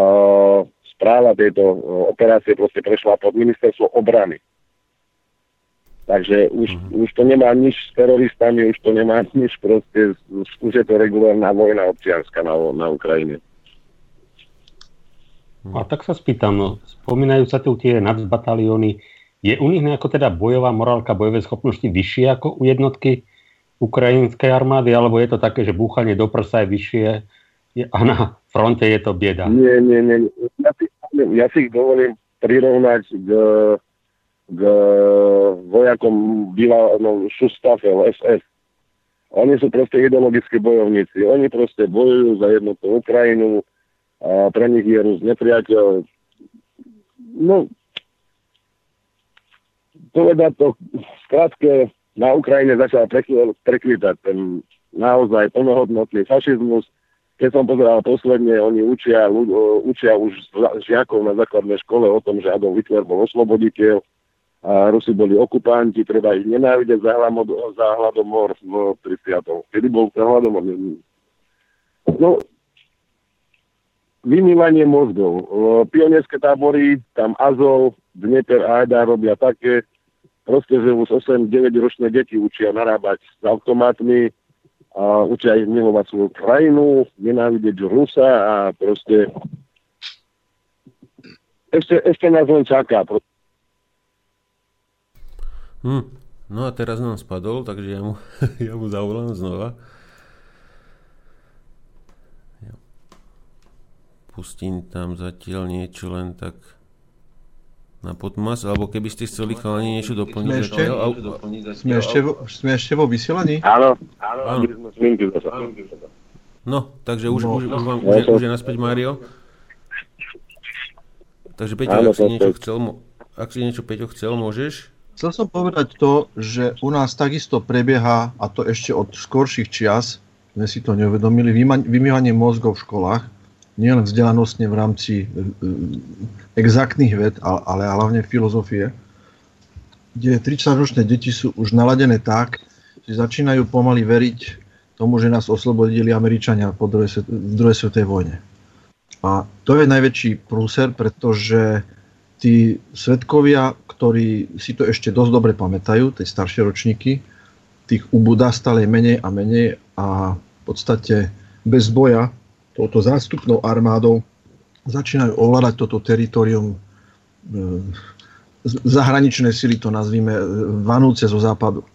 správa tejto operácie proste prešla pod ministerstvo obrany. Takže už, mm-hmm. už to nemá nič s teroristami, už to nemá nič proste, už je to regulárna vojna občianská na, na Ukrajine. A tak sa spýtam, no, spomínajú sa tu tie nadzbatalióny, je u nich nejako teda bojová morálka, bojové schopnosti vyššie ako u jednotky ukrajinskej armády, alebo je to také, že búchanie do prsa je vyššie a na fronte je to bieda? Nie, nie, nie. Ja si, ja si ich dovolím prirovnať k, k vojakom býva, no, Šustafel, SS. Oni sú proste ideologickí bojovníci. Oni proste bojujú za jednotnú Ukrajinu, a pre nich je Rus nepriateľ. No, povedať to skrátke, na Ukrajine začal prekvítať ten naozaj plnohodnotný fašizmus. Keď som pozeral posledne, oni učia, učia už žiakov na základnej škole o tom, že Adolf Hitler bol osloboditeľ a Rusi boli okupanti, treba ich nenávidieť za, za hladomor v 30. Kedy bol ten hladomor? No, vymývanie mozgov. Pionierské tábory, tam Azov, Dnieper a Ajda robia také, proste, že už 8-9 ročné deti učia narábať s automatmi a učia ich milovať svoju krajinu, nenávidieť Rusa a proste ešte, ešte nás len čaká. Hm. No a teraz nám spadol, takže ja mu, ja mu zavolám znova. Ja pustím tam zatiaľ niečo len tak na podmas, alebo keby ste chceli chalani niečo doplniť. Sme ešte, sme ešte, vo, sme ešte vo vysielaní? Áno, áno. No, takže už, No. už, už, vám, už, je, už je naspäť Mário. Takže Peťo, Áno, ak si niečo chcel, ak si niečo Peťo chcel, môžeš? Chcel som povedať to, že u nás takisto prebieha, a to ešte od skorších čias, sme si to neuvedomili, vymývanie mozgov v školách, nielen vzdelanostne v rámci e, e, exaktných ved, ale, hlavne filozofie, kde 30-ročné deti sú už naladené tak, že začínajú pomaly veriť tomu, že nás oslobodili Američania po druhej, v druhej svetovej vojne. A to je najväčší prúser, pretože tí svetkovia, ktorí si to ešte dosť dobre pamätajú, tie staršie ročníky, tých ubúda stále menej a menej a v podstate bez boja touto zástupnou armádou začínajú ovládať toto teritorium e, zahraničné sily, to nazvime, e, vanúce zo západu.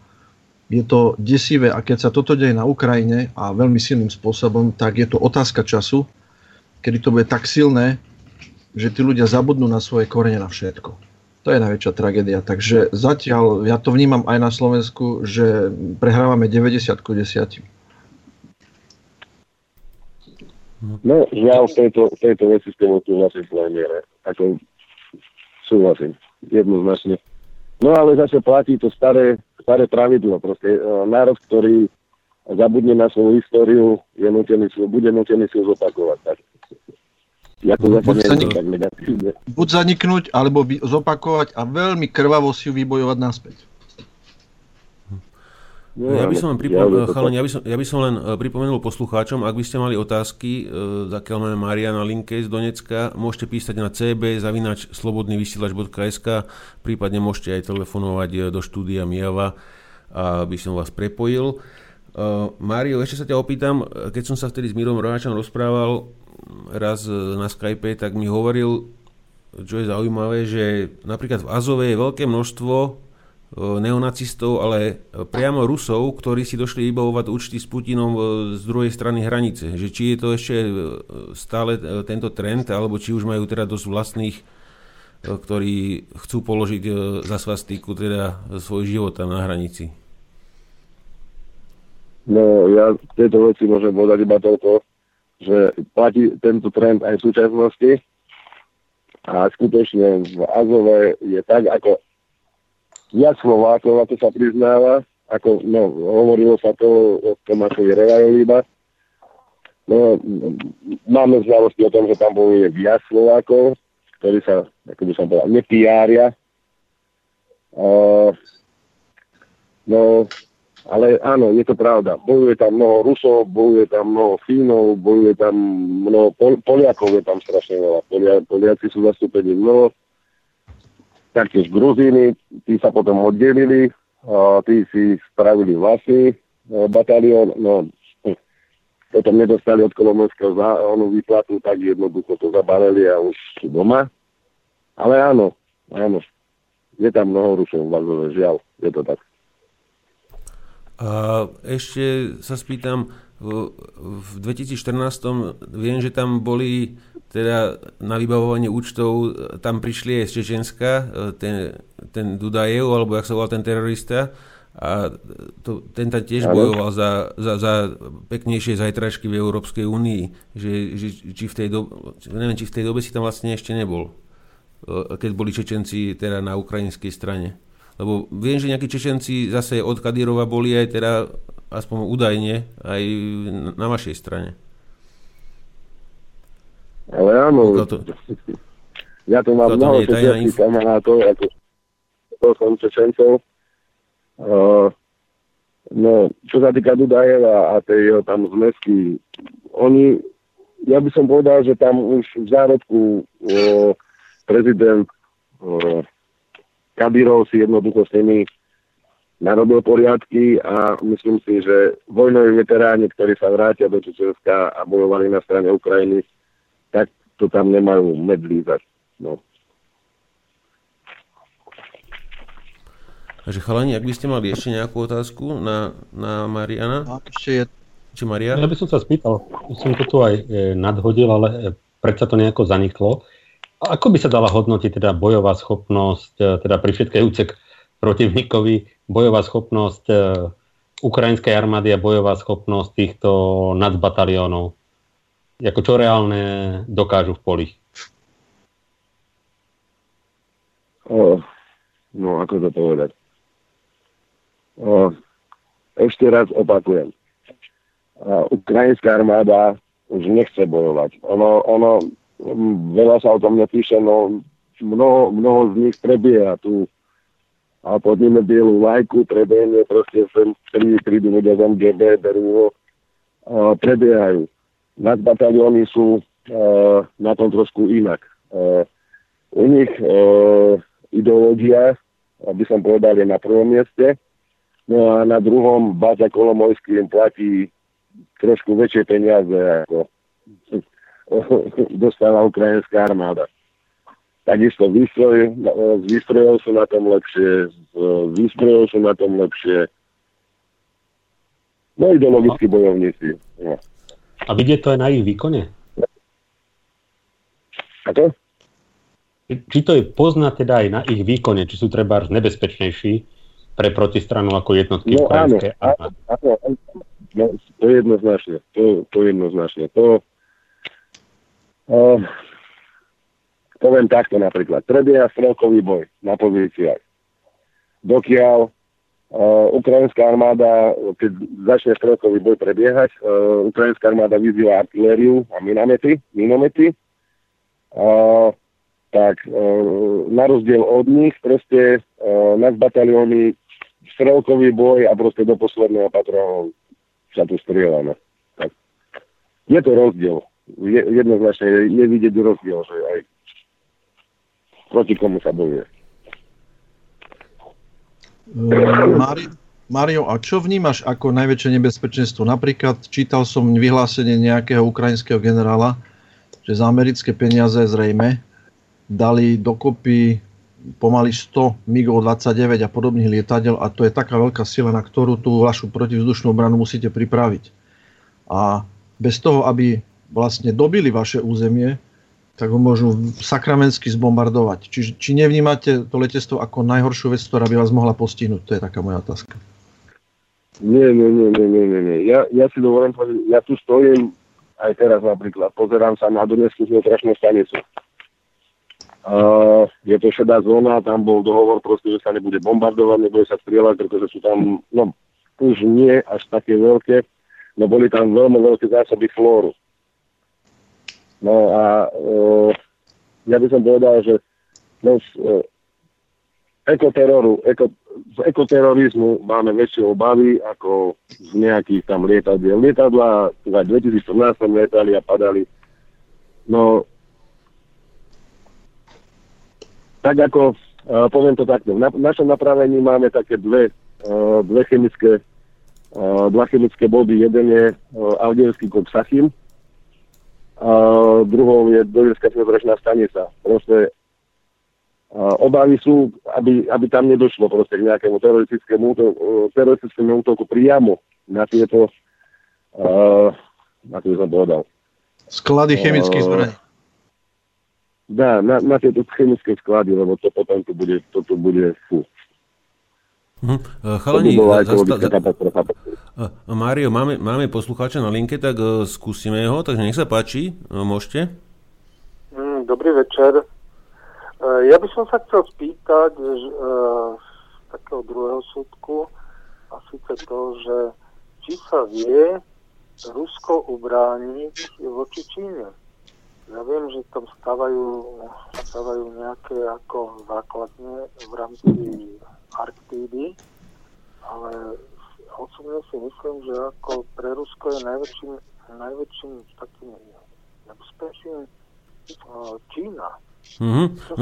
Je to desivé a keď sa toto deje na Ukrajine a veľmi silným spôsobom, tak je to otázka času, kedy to bude tak silné, že tí ľudia zabudnú na svoje korene na všetko. To je najväčšia tragédia. Takže zatiaľ, ja to vnímam aj na Slovensku, že prehrávame 90 ku 10. No, žiaľ, v tejto, v tejto veci s tebou súhlasím v plnej miere. Ako súhlasím, jednoznačne. No ale zase platí to staré, staré pravidlo. Proste e, národ, ktorý zabudne na svoju históriu, je nutený, bude nutený si ju zopakovať. Tak. Ja to Buď sa nie nik- tak negatívne. Buď zaniknúť, alebo vy- zopakovať a veľmi krvavo si ju vybojovať naspäť. No, Ja by som len, ja pripomenul, to chalani, ja by som, ja by som len e, pripomenul poslucháčom, ak by ste mali otázky, e, zakiaľ máme Maria na linke z Donecka, môžete písať na cb zavinač slobodnyvysielač.sk, prípadne môžete aj telefonovať do štúdia Mijava, aby som vás prepojil. Uh, Mário, ešte sa ťa opýtam, keď som sa vtedy s Mírom Roháčom rozprával raz e, na Skype, tak mi hovoril, čo je zaujímavé, že napríklad v Azove je veľké množstvo e, neonacistov, ale priamo Rusov, ktorí si došli vybavovať účty s Putinom e, z druhej strany hranice. Že či je to ešte stále tento trend, alebo či už majú teda dosť vlastných, ktorí chcú položiť za svastiku teda svoj život tam na hranici. No ja v tejto veci môžem povedať iba toľko, že platí tento trend aj v súčasnosti a skutočne v Azove je tak, ako viac Slovákov, ako sa priznáva, ako, no, hovorilo sa to o Tomášovi Revajolíba. No, máme znalosti o tom, že tam boli viac Slovákov, ktorí sa, ako by som povedal, nepiária. Uh, no, ale áno, je to pravda. Bojuje tam mnoho Rusov, bojuje tam mnoho Fínov, bojuje tam mnoho Pol- Poliakov, je tam strašne veľa. Polia- Poliaci sú zastúpení mnoho. Taktiež Gruzíny, tí sa potom oddelili, a tí si spravili vlastný e, batalión. No, potom nedostali od Kolomenského za onú výplatu, tak jednoducho to zabalili a už sú doma. Ale áno, áno, je tam mnoho Rusov žiaľ, je to tak. A ešte sa spýtam, v, v 2014 viem, že tam boli teda na vybavovanie účtov, tam prišli aj z Čečenska, ten, ten Dudajev, alebo jak sa volal ten terorista, a to, ten tam tiež bojoval za, za, za peknejšie zajtražky v Európskej únii, že, že či v tej dobe, neviem, či v tej dobe si tam vlastne ešte nebol, keď boli Čečenci teda na ukrajinskej strane. Lebo viem, že nejakí Čečenci zase od Kadyrova boli aj teda aspoň údajne aj na vašej strane. Ale áno, to, ja tu mám mnoho čečenských kamarátov, ako to som Čečencov. Uh, no, čo sa týka Dudajeva a tej jeho tam zmesky, oni, ja by som povedal, že tam už v zárodku uh, prezident uh, Kadyrov si jednoducho s nimi narobil poriadky a myslím si, že vojnoví veteráni, ktorí sa vrátia do Čečenska a bojovali na strane Ukrajiny, tak to tam nemajú medlízať. No. Takže chalani, ak by ste mali ešte nejakú otázku na, na Mariana? No, ešte je. Či Maria? Ja by som sa spýtal, som to tu aj e, nadhodil, ale e, predsa to nejako zaniklo. Ako by sa dala hodnotiť teda bojová schopnosť, e, teda pri všetkej úcek protivníkovi, bojová schopnosť e, ukrajinskej armády a bojová schopnosť týchto nadzbataliónov? Ako čo reálne dokážu v poli? No, ako to povedať? O, ešte raz opakujem. Ukrajinská armáda už nechce bojovať. Ono, ono veľa sa o tom nepíše, no mnoho, mnoho z nich prebieha tu a podníme bielu lajku, prebehne proste sem, tri, prídu ľudia z MGB, berú ho, a prebiehajú. Nadbatalióny sú a, na tom trošku inak. A, u nich a, ideológia, aby som povedal, je na prvom mieste, no a na druhom Baza Kolomojský im platí trošku väčšie peniaze ako dostáva ukrajinská armáda. Takisto výstroj, z výstrojov sú na tom lepšie, z výstrojov sú na tom lepšie. No ideologickí bojovníci. No. A vidieť to aj na ich výkone? Ako? Či to je poznať teda aj na ich výkone, či sú treba nebezpečnejší pre protistranu ako jednotky no, ukrajinskej áno, áno, áno, no, to jednoznačne. To, to jednoznačne. To, Uh, poviem takto napríklad. Prebieha strelkový boj na pozíciách. Dokiaľ uh, ukrajinská armáda, keď začne strelkový boj prebiehať, uh, ukrajinská armáda vyzýva artilériu a minomety, minomety uh, tak uh, na rozdiel od nich proste uh, nad batalióny strelkový boj a proste do posledného patronu sa tu strieľa. No. Je to rozdiel jednoznačne je, vidieť rozdiel, že aj proti komu sa bojuje. Mari, Mario, a čo vnímaš ako najväčšie nebezpečenstvo? Napríklad čítal som vyhlásenie nejakého ukrajinského generála, že za americké peniaze zrejme dali dokopy pomaly 100 MiGov 29 a podobných lietadiel a to je taká veľká sila, na ktorú tú vašu protivzdušnú obranu musíte pripraviť. A bez toho, aby vlastne dobili vaše územie, tak ho môžu sakramensky zbombardovať. Či, či nevnímate to letectvo ako najhoršiu vec, ktorá by vás mohla postihnúť? To je taká moja otázka. Nie, nie, nie, nie, nie, nie, nie. Ja, ja si dovolím povedať, ja tu stojím aj teraz napríklad, pozerám sa na Donetskú filtračnú stanicu. Uh, je to šedá zóna, tam bol dohovor proste, že sa nebude bombardovať, nebude sa strieľať, pretože sú tam, no už nie až také veľké, no boli tam veľmi veľké zásoby flóru. No a uh, ja by som povedal, že no, z uh, ekoteroru, eko, z ekoterorizmu máme väčšie obavy ako z nejakých tam lietadiel. Lietadla v 2014 lietali a padali. No, tak ako, uh, poviem to takto, na, v našom napravení máme také dve, uh, dve chemické, uh, dva chemické body. Jeden je uh, Audejevský kop Sachim, a druhou je Dojelská filtračná stanica. Proste uh, obavy sú, aby, aby tam nedošlo proste k nejakému teroristickému, útoku, teroristickému útoku priamo na tieto, uh, na to som povedal. Sklady chemických Uh, zbraní. Dá, na, na tieto chemické sklady, lebo to potom tu bude, to tu bude, fú. E, by Chalani, bola zasta- e, Mário, máme, máme poslucháča na linke, tak e, skúsime ho, takže nech sa páči, e, môžete. Mm, Dobrý večer. E, Ja by som sa chcel spýtať e, z takého druhého súdku a síce to, že či sa vie Rusko ubrániť voči Číne. Ja viem, že tam stavajú, stavajú nejaké ako základne v rámci Arktídy, ale osobne si myslím, že ako pre Rusko je najväčším, najväčším takým nebezpečím eh, Čína. Mhm. Čo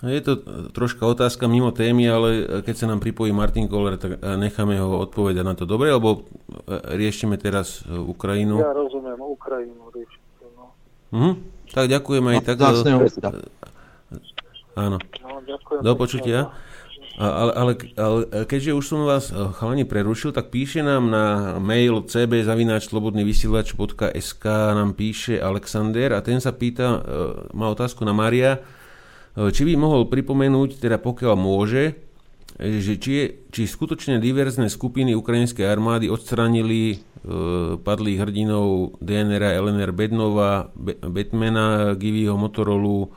No, je to e, troška otázka mimo témy, ale e, keď sa nám pripojí Martin Koller, tak e, necháme ho odpovedať na to. Dobre, alebo e, riešime teraz e, Ukrajinu? Ja rozumiem, Ukrajinu riešite, no. Mhm. Tak ďakujem aj tak. e, Vzácne hostia. Áno. no ďakujem. Do počutia. no. Ale, ale, ale keďže už som vás eh, chalani prerušil, tak píše nám na mail cbzavináčslobodnyvysielač.sk nám píše Alexander a ten sa pýta, eh, má otázku na Maria, eh, či by mohol pripomenúť, teda pokiaľ môže, že či, je, či skutočne diverzné skupiny ukrajinskej armády odstranili eh, padlých hrdinov DNR, LNR Bednova, Be- Batmana, Giviho, Motorolu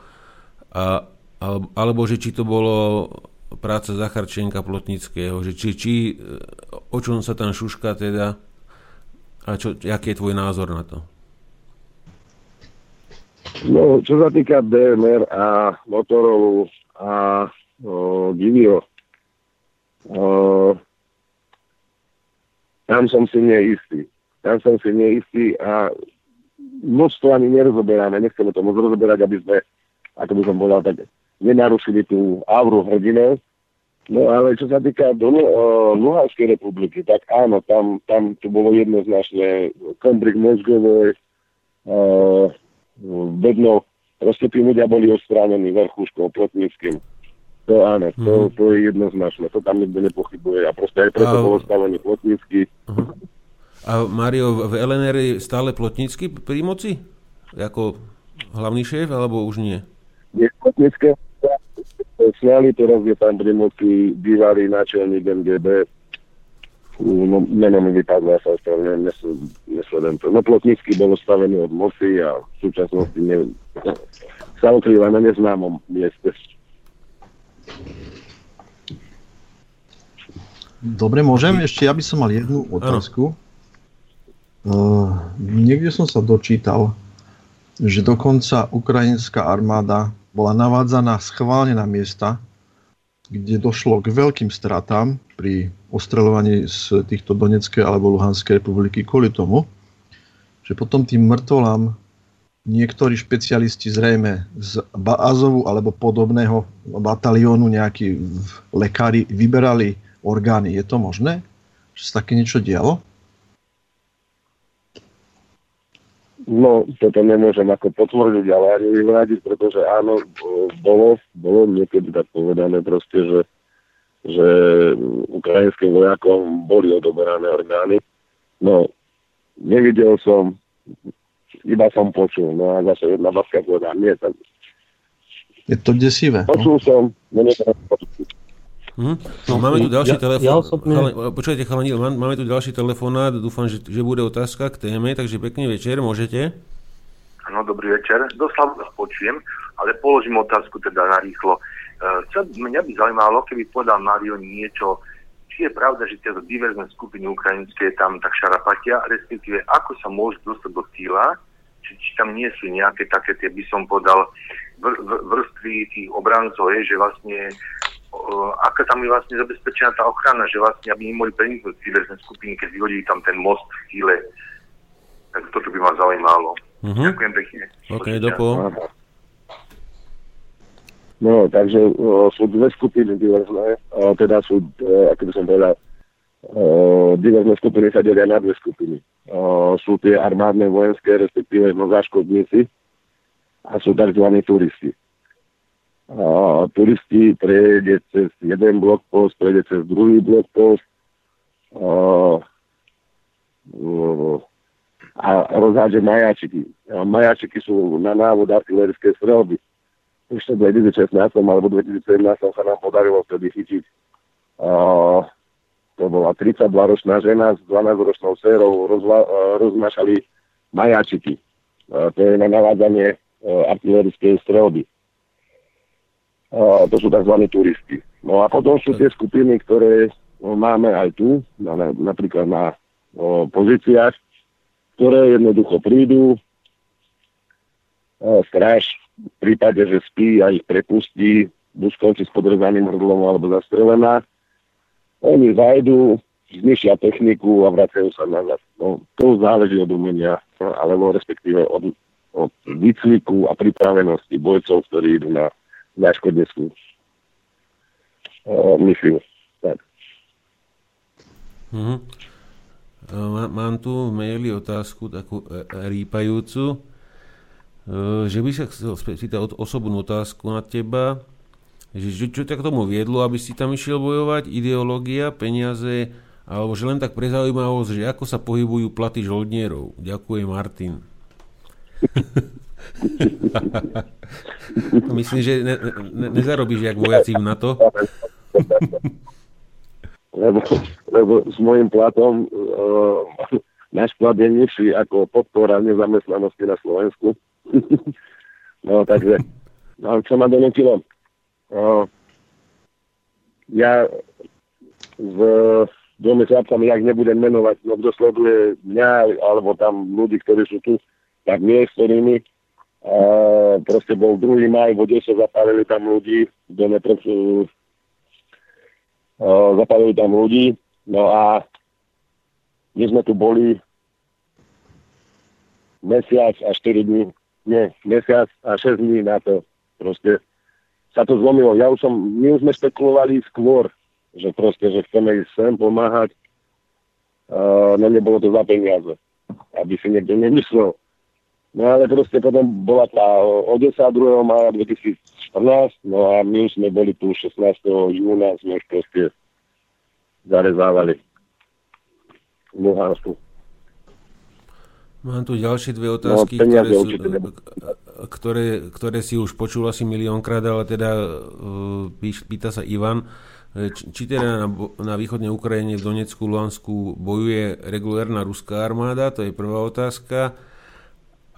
a, alebo, alebo že či to bolo práca Zacharčenka Plotnického, že či, či o čom sa tam šuška teda a čo, aký je tvoj názor na to? No, čo sa týka DMR a Motorola a o, Givio, o, tam som si neistý. Tam som si neistý a moc to ani nerozoberáme, nechceme to moc rozoberať, aby sme, ako by som povedal, tak nenarušili tú auru hrdinov. No ale čo sa týka do uh, Luhanskej republiky, tak áno, tam, tam to bolo jednoznačne kombrik mozgovej, uh, bedno, proste tí ľudia boli odstránení verchuškou, plotníckým. To áno, to, to je jednoznačné, to tam nikto nepochybuje a proste aj preto A- bol stavený plotnícky. A Mario, v LNR je stále Plotnický pri moci? Ako hlavný šéf, alebo už nie? Je plotnícké sňali, teraz je tam pri moci bývalý náčelník MGB, no, meno mi vypadlo, ja sa ospravedlňujem, nes- nesledujem to. No Plotnícky bol stavený od moci a v súčasnosti ne, sa ukrýva na neznámom mieste. Dobre, môžem? Ešte ja by som mal jednu otázku. Uh, niekde som sa dočítal, že dokonca ukrajinská armáda bola navádzaná schválne na miesta, kde došlo k veľkým stratám pri ostreľovaní z týchto Doneckej alebo Luhanskej republiky kvôli tomu, že potom tým mŕtvolám niektorí špecialisti zrejme z Azovu alebo podobného bataliónu, nejakí lekári vyberali orgány. Je to možné? Že sa také niečo dialo? No, toto nemôžem ako potvrdiť, ale ani vyvrátiť, pretože áno, bolo, bolo niekedy tak povedané proste, že, že ukrajinským vojakom boli odoberané orgány. No, nevidel som, iba som počul. No a zase jedna babka povedala, nie, tak Je to desivé. No? počul som, no nie, počul. Hm? No, máme tu ďalší ja- telefón. ja osobne- Chala, počkajte, chalani, má- máme tu ďalší telefonát, dúfam, že, že bude otázka k téme, takže pekný večer, môžete. No, dobrý večer. Doslova vás počujem, ale položím otázku teda na rýchlo. E, mňa by zaujímalo, keby povedal Mario niečo, či je pravda, že tieto diverzné skupiny ukrajinské tam tak šarapatia, respektíve ako sa môžu dostať do týla, či, či tam nie sú nejaké také, tie by som povedal, vr, vr, vrstvy tých obrancov, je, že vlastne aká tam je vlastne zabezpečená tá ochrana, že vlastne aby nemohli preniknúť diverzné skupiny, keď vyhodili tam ten most v Chile. Tak toto by ma zaujímalo. Mhm. Ďakujem pekne. OK, dopo. No, takže o, sú dve skupiny diverzné, o, teda sú, o, ako by som povedal, o, diverzné skupiny sa delia na dve skupiny. O, sú tie armádne, vojenské, respektíve no, záškodníci a sú tzv. turisti. A turisti prejde cez jeden blokpost, prejde cez druhý blokpost a, a rozhádže majačiky. A majačiky sú na návod artilerické strelby ešte v 2016 alebo 2017 sa nám podarilo vtedy chytiť. Uh, to bola 32-ročná žena s 12-ročnou dcerou, rozva- uh, roznášali majačiky. Uh, to je na navádzanie uh, artilerickej strelby. To sú tzv. turisti. No a potom sú tie skupiny, ktoré no, máme aj tu, na, na, napríklad na pozíciách, ktoré jednoducho prídu, o, stráž v prípade, že spí a ich prepustí, buď skončí s podrezaným hrdlom alebo zastrelená. Oni zajdu, znišia techniku a vracajú sa nazad. No, to záleží od umenia, alebo respektíve od, od výcviku a pripravenosti bojcov, ktorí idú na záškodnickú uh, misiu. Tak. Má- Mám tu v maili otázku takú e, rýpajúcu, e, že by sa chcel spýtať osobnú otázku na teba, že čo, čo ťa k tomu viedlo, aby si tam išiel bojovať, ideológia, peniaze, alebo že len tak pre zaujímavosť, že ako sa pohybujú platy žoldnierov. Ďakujem, Martin. Myslím, že ne, ne, nezarobíš jak vojaci na to. lebo, lebo s môjim platom uh, náš plat je nižší ako podpora nezamestnanosti na Slovensku. no takže, no, čo ma donútilo? Uh, ja v dvomi chlapcami, jak nebudem menovať, no kto sleduje mňa, alebo tam ľudí, ktorí sú tu, tak nie, s ktorými uh, proste bol 2. maj, v Odese zapálili tam ľudí, kto neprečo, Uh, zapálili tam ľudí, no a my sme tu boli mesiac a 4 dní, nie, mesiac a 6 dní na to. Proste sa to zlomilo. Ja už som, my už sme spekulovali skôr, že proste, že chceme ísť sem pomáhať, uh, no nebolo to za peniaze, aby si niekto nemyslel. No ale proste potom bola tá Odesa 2. maja 2014, no a my už sme boli tu 16. júna, sme už proste zarezávali v Luhansku. Mám tu ďalšie dve otázky, No, ktoré, sú, ktoré, ktoré si už počul asi miliónkrát, ale teda píš, pýta sa Ivan, e, či, teda na, na východnej Ukrajine v Donecku, Luhansku bojuje regulárna ruská armáda, to je prvá otázka.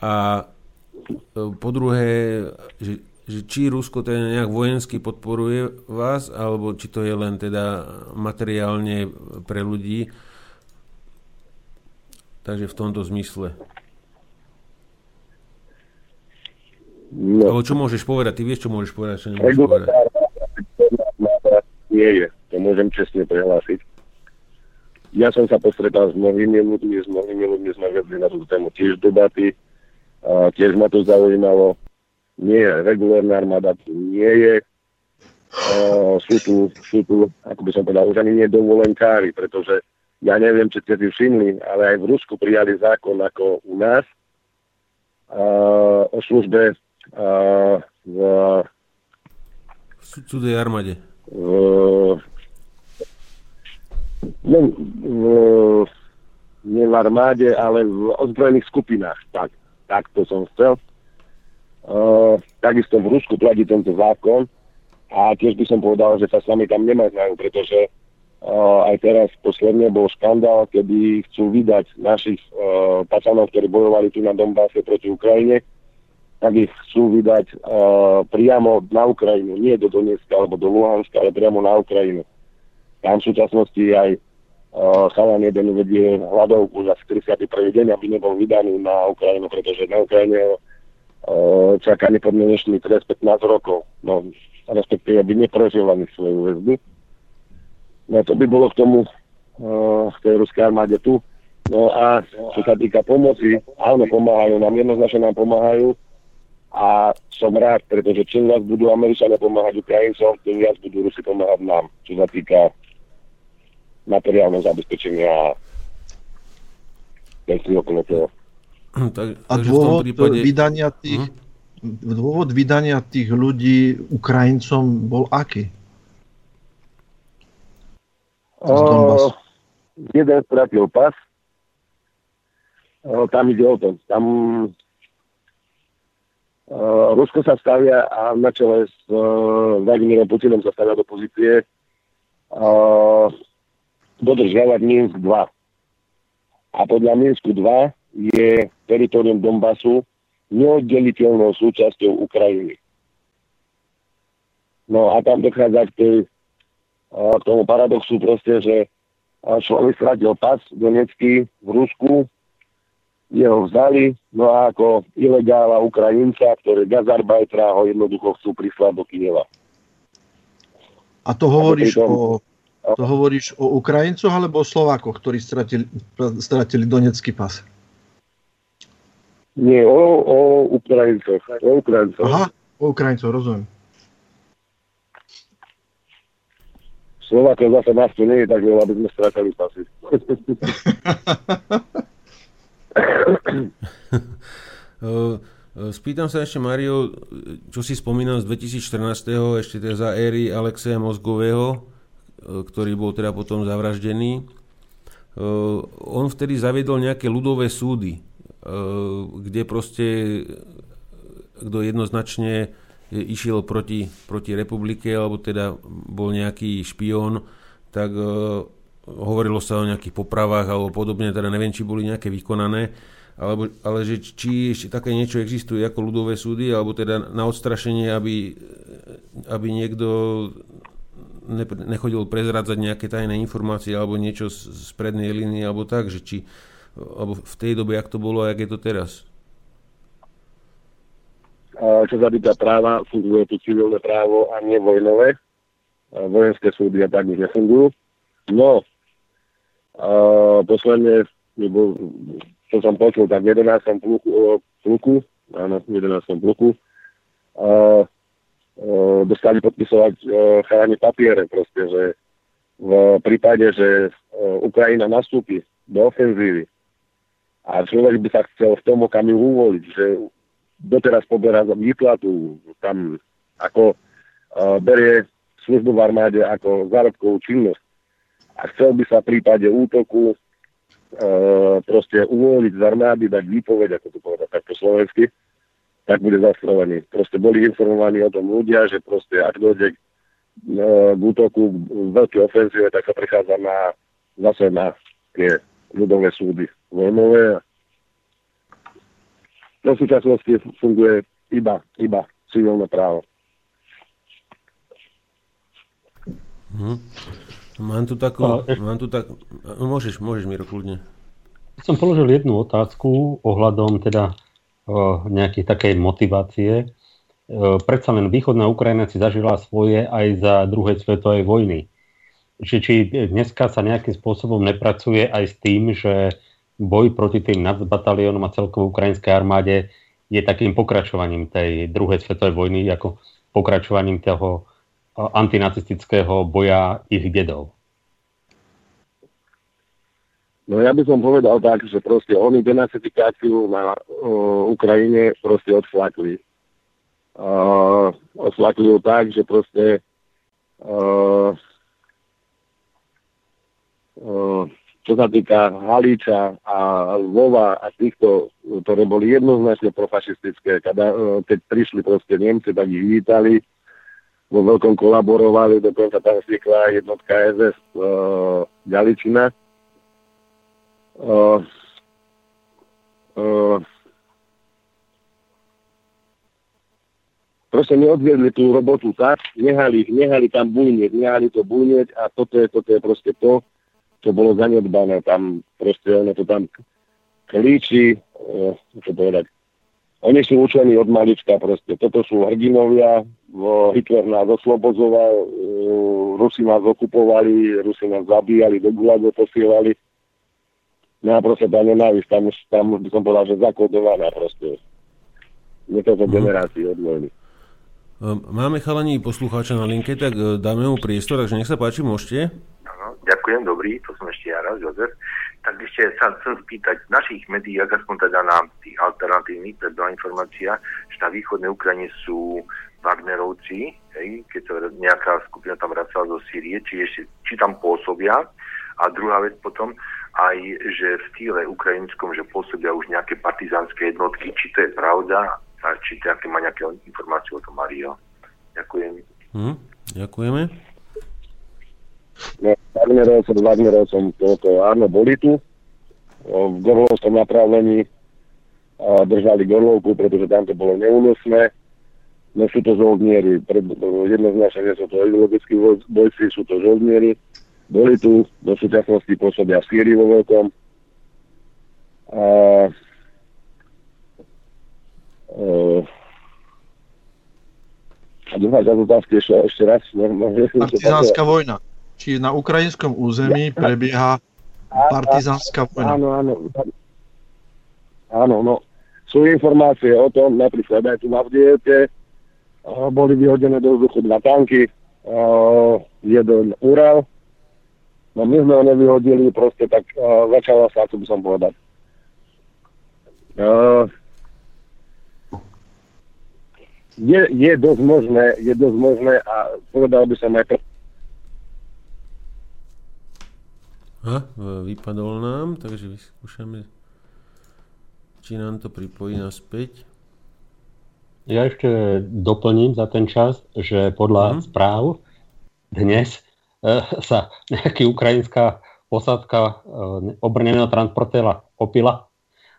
A e, po druhé, že, že či Rusko teda nejak vojensky podporuje vás, alebo či to je len teda materiálne pre ľudí. Takže v tomto zmysle. No, Ale čo môžeš povedať? Ty vieš, čo môžeš povedať, čo nemôžeš povedať. nie je, to môžem čestne prehlásiť. Ja som sa postretal s mnohými ľuďmi, s mnohými ľuďmi sme vedli na túto tému tiež debaty, a tiež ma to zaujímalo. Nie, regulárna armáda tu nie je. Uh, sú, tu, sú tu, ako by som povedal, už ani nie dovolenkári, pretože ja neviem, či ste si všimli, ale aj v Rusku prijali zákon ako u nás uh, o službe uh, v, V cu- cudzej armáde. v, no, v, nie v armáde, ale v ozbrojených skupinách. Tak, tak to som chcel. Uh, takisto v Rusku platí tento zákon A tiež by som povedal, že sa s nami tam nemaznajú, pretože uh, aj teraz posledne bol škandál, kedy chcú vydať našich uh, pacanov, ktorí bojovali tu na Donbase proti Ukrajine, tak ich chcú vydať uh, priamo na Ukrajinu, nie do Donetska alebo do Luhanska, ale priamo na Ukrajinu. Tam v súčasnosti aj uh, chalan jeden vedie hľadovku za 41. deň, aby nebol vydaný na Ukrajinu, pretože na Ukrajine uh, čaká nepodmienečný trest 15 rokov. No, respektíve aby neprežil ani svoju väzbu. No to by bolo k tomu uh, v tej ruskej armáde tu. No a čo sa týka pomoci, áno, pomáhajú nám, jednoznačne nám pomáhajú, a som rád, pretože čím viac budú Američania pomáhať Ukrajincom, tým viac budú Rusi pomáhať nám, čo sa týka materiálneho zabezpečenia a veci okolo toho. Tak, a dôvod prípade... vydania tých, hm? dôvod vydania tých ľudí Ukrajincom bol aký? O, jeden stratil pas. O, tam ide o to. Tam Uh, Rusko sa stavia a na čele s uh, Vladimírom Putinom sa stavia do pozície uh, dodržiavať Minsk 2. A podľa Minsku 2 je teritorium Donbasu neoddeliteľnou súčasťou Ukrajiny. No a tam dochádza k tej, uh, tomu paradoxu proste, že človek stratil pas Donetsky v Rusku, jeho vzali, no a ako ilegála Ukrajinca, ktoré Gazarbajtra ho jednoducho chcú prislať do Kieva. A to hovoríš, o, to hovoríš o Ukrajincoch alebo o Slovákoch, ktorí stratili, stratili donecký pas? Nie, o, o Ukrajincoch. O Ukrajincoch. Aha, o Ukrajincoch, rozumiem. Slovákov zase nás to nie je tak veľa, aby sme stratili pasy. Spýtam sa ešte, Mario, čo si spomínam z 2014. ešte teda za éry Alexeja Mozgového, ktorý bol teda potom zavraždený. On vtedy zaviedol nejaké ľudové súdy, kde proste kto jednoznačne išiel proti, proti republike, alebo teda bol nejaký špión, tak hovorilo sa o nejakých popravách alebo podobne, teda neviem, či boli nejaké vykonané, alebo, ale že či ešte také niečo existuje ako ľudové súdy, alebo teda na odstrašenie, aby, aby niekto ne, nechodil prezrádzať nejaké tajné informácie alebo niečo z, z prednej línie, alebo tak, že či alebo v tej dobe, jak to bolo a jak je to teraz? Čo sa týka práva, funguje tu civilné právo a nie vojnové. Vojenské súdy a tak nefungujú. No, a posledne, nebo, čo som počul, tak v 11. pluku, pluku áno, v 11. pluku, a, dostali podpisovať a, chalani papiere, proste, že v prípade, že Ukrajina nastúpi do ofenzívy a človek by sa chcel v tom okamihu uvoliť, že doteraz poberá za výplatu, tam ako berie službu v armáde ako zárobkovú činnosť, a chcel by sa v prípade útoku e, proste uvoľniť z armády, dať výpoveď, ako to povedať takto slovensky, tak bude zastrovaný. Proste boli informovaní o tom ľudia, že proste ak dojde k, e, k útoku, k veľkej ofenzíve, tak sa prechádza na, zase na tie ľudové súdy vojnové. Do súčasnosti funguje iba, iba civilné právo. Hmm. Mám tu takú... A, mám tu tak... No, môžeš, môžeš, Miro, kľudne. Som položil jednu otázku ohľadom teda nejakej takej motivácie. O, predsa len východná Ukrajina si zažila svoje aj za druhej svetovej vojny. Či, či dneska sa nejakým spôsobom nepracuje aj s tým, že boj proti tým nacbataliónom a celkovo ukrajinskej armáde je takým pokračovaním tej druhej svetovej vojny, ako pokračovaním toho antinacistického boja ich dedov? No ja by som povedal tak, že proste oni denacifikáciu na uh, Ukrajine proste odflakli. Uh, odflakli ju tak, že proste uh, uh, čo sa týka Halíča a Lvova a týchto, ktoré boli jednoznačne profašistické, keď, uh, keď prišli proste Nemci, tak ich vítali, vo veľkom kolaborovali, dokonca tam vznikla jednotka SS uh, Galičina. Uh, proste neodviedli tú robotu tak, nehali, nehali tam bujnieť, nehali to bujnieť a toto je, toto je proste to, čo bolo zanedbané. Tam proste ono to tam klíči, uh, čo povedať, oni sú učení od malička proste. Toto sú hrdinovia, Hitler nás oslobodzoval, Rusi nás okupovali, Rusi nás zabíjali, do Gulagu posielali. No a proste tá nenávisť, tam už, tam už by som povedal, že zakodovaná proste. Niekoľko mm. generácií od vojny. Ehm, máme chalani poslucháča na linke, tak e, dáme mu priestor, takže nech sa páči, môžete. Áno, ďakujem, dobrý, to som ešte ja raz, Jozef tak ešte sa chcem spýtať, v našich médiách, aspoň teda na tých alternatívnych, predala informácia, že na východnej Ukrajine sú Wagnerovci, hej, keď sa nejaká skupina tam vracala zo Sýrie, či, ešte, či tam pôsobia. A druhá vec potom, aj že v stýle ukrajinskom, že pôsobia už nejaké partizánske jednotky, či to je pravda, a či to, aké má nejaké informácie o tom Mario. Ďakujem. Hm, ďakujeme. No, Wagnerovcom, Wagnerovcom, to, to áno, boli tu v gorlovskom napravlení a držali gorlovku, pretože tam to bolo neúnosné. No sú to žoldnieri, jednoznačne nie sú to ideologickí bojci, sú to žoldnieri. Boli tu, do súčasnosti pôsobia v Sýrii vo veľkom. A, a druhá časť otázky ešte, ešte raz. Partizánska vojna či na ukrajinskom území prebieha partizánska vojna. Áno, áno. Áno, no. Sú informácie o tom, napríklad aj tu na Vdiete, boli vyhodené do vzduchu dva tanky, jeden Ural, no my sme ho nevyhodili, proste tak začala sa, ako by som povedať. Je, je dosť možné, je dosť možné a povedal by som aj A, vypadol nám, takže vyskúšame, či nám to pripojí naspäť. Ja ešte doplním za ten čas, že podľa mm. správ dnes e, sa nejaký ukrajinská posádka e, obrneného transportéra opila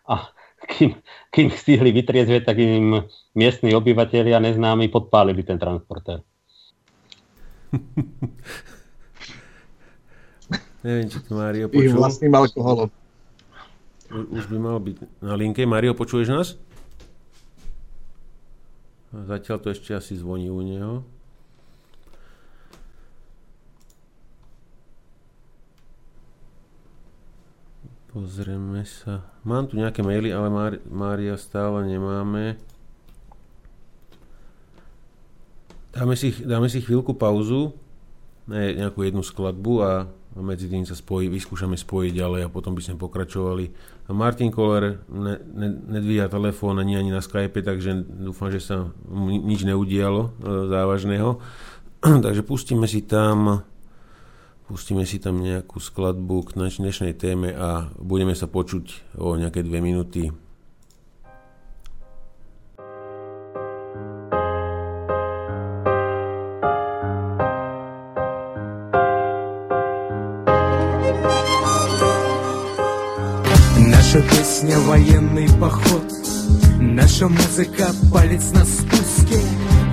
a kým, kým stihli vytriezvieť, tak im miestni obyvateľia neznámi podpálili ten transportér. Neviem, či to Mário počul. Ich vlastným alkoholom. Už by mal byť na linke. Mário, počuješ nás? Zatiaľ to ešte asi zvoní u neho. Pozrieme sa. Mám tu nejaké maily, ale Mária stále nemáme. Dáme si, dáme si chvíľku pauzu, ne, nejakú jednu skladbu a a medzi tým sa spojí, vyskúšame spojiť ďalej a potom by sme pokračovali. Martin Koller ne, ne, nedvíha telefón ani ani na Skype, takže dúfam, že sa mu nič neudialo e, závažného. takže pustíme si tam pustíme si tam nejakú skladbu k dnešnej téme a budeme sa počuť o nejaké dve minúty. Наша песня военный поход Наша музыка палец на спуске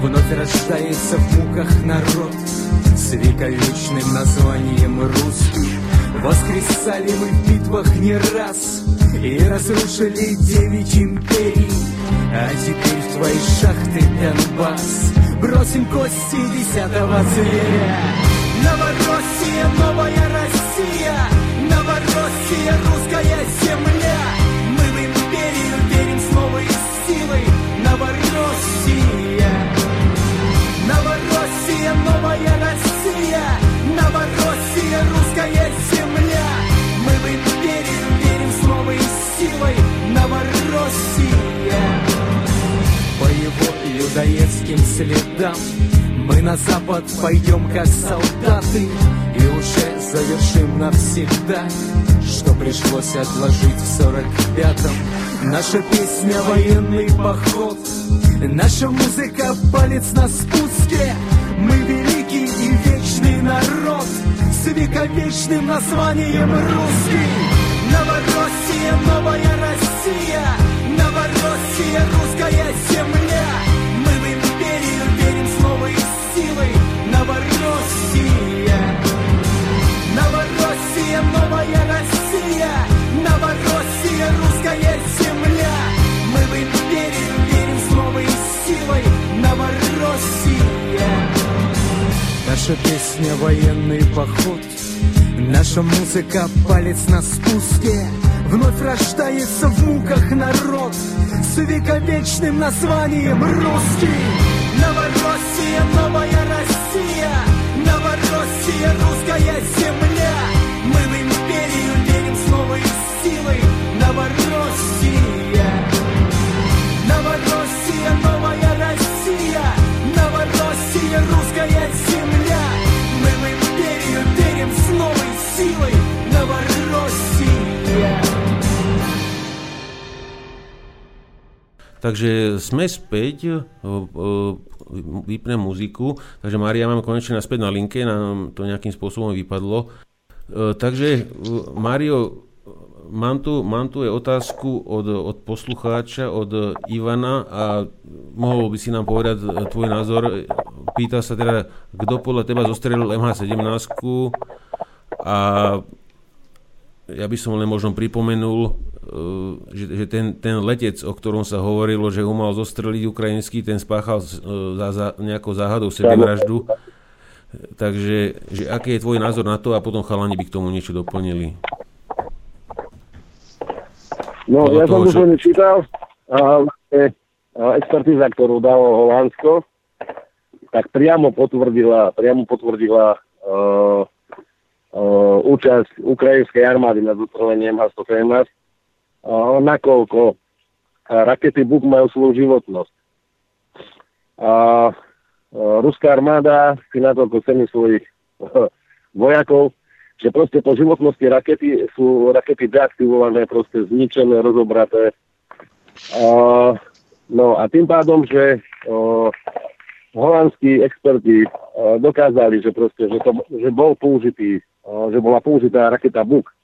Вновь рождается в муках народ. С вековечным названием русский Воскресали мы в битвах не раз И разрушили девять империй. А теперь в твои шахты Донбасс. Бросим кости десятого зверя. Новороссия, новая Россия. Новороссия, русская земля людоедским следам Мы на запад пойдем как солдаты И уже завершим навсегда Что пришлось отложить в сорок пятом. Наша песня военный поход Наша музыка палец на спуске. Мы великий и вечный народ С вековечным названием русский Новороссия, новая Россия Новороссия, русская земля. Мы в империю верим с новой силой. Новороссия Новороссия, новая Россия Наша песня военный поход. Наша музыка палец на спуске. Вновь рождается в муках народ С вековечным названием русский Новороссия, новая Россия. Новороссия, русская земля Takže sme späť, vypnem muziku, takže Mária mám konečne naspäť na linke, nám to nejakým spôsobom vypadlo. E, Takže Mário, mám tu, mám tu aj otázku od, od poslucháča, od Ivana a mohol by si nám povedať tvoj názor. Pýta sa teda, kto podľa teba zostrelil MH17 a ja by som len možno pripomenul, že, že ten, ten letec, o ktorom sa hovorilo, že ho mal zostreliť ukrajinský, ten spáchal za, za nejakou záhadou sebevraždu. Takže že aký je tvoj názor na to a potom chalani by k tomu niečo doplnili? No, Podľa ja som toho, už čo- len čítal, a, a expertíza, ktorú dalo Holandsko, tak priamo potvrdila, priamo potvrdila uh, uh, účasť ukrajinskej armády na zostrelení MH117, uh, nakoľko uh, rakety Buk majú svoju životnosť. A uh, ruská armáda si natoľko cení svojich uh, vojakov, že proste po životnosti rakety sú rakety deaktivované, proste zničené, rozobraté. Uh, no a tým pádom, že uh, holandskí experti uh, dokázali, že proste, že, to, že bol použitý, uh, že bola použitá raketa Buk,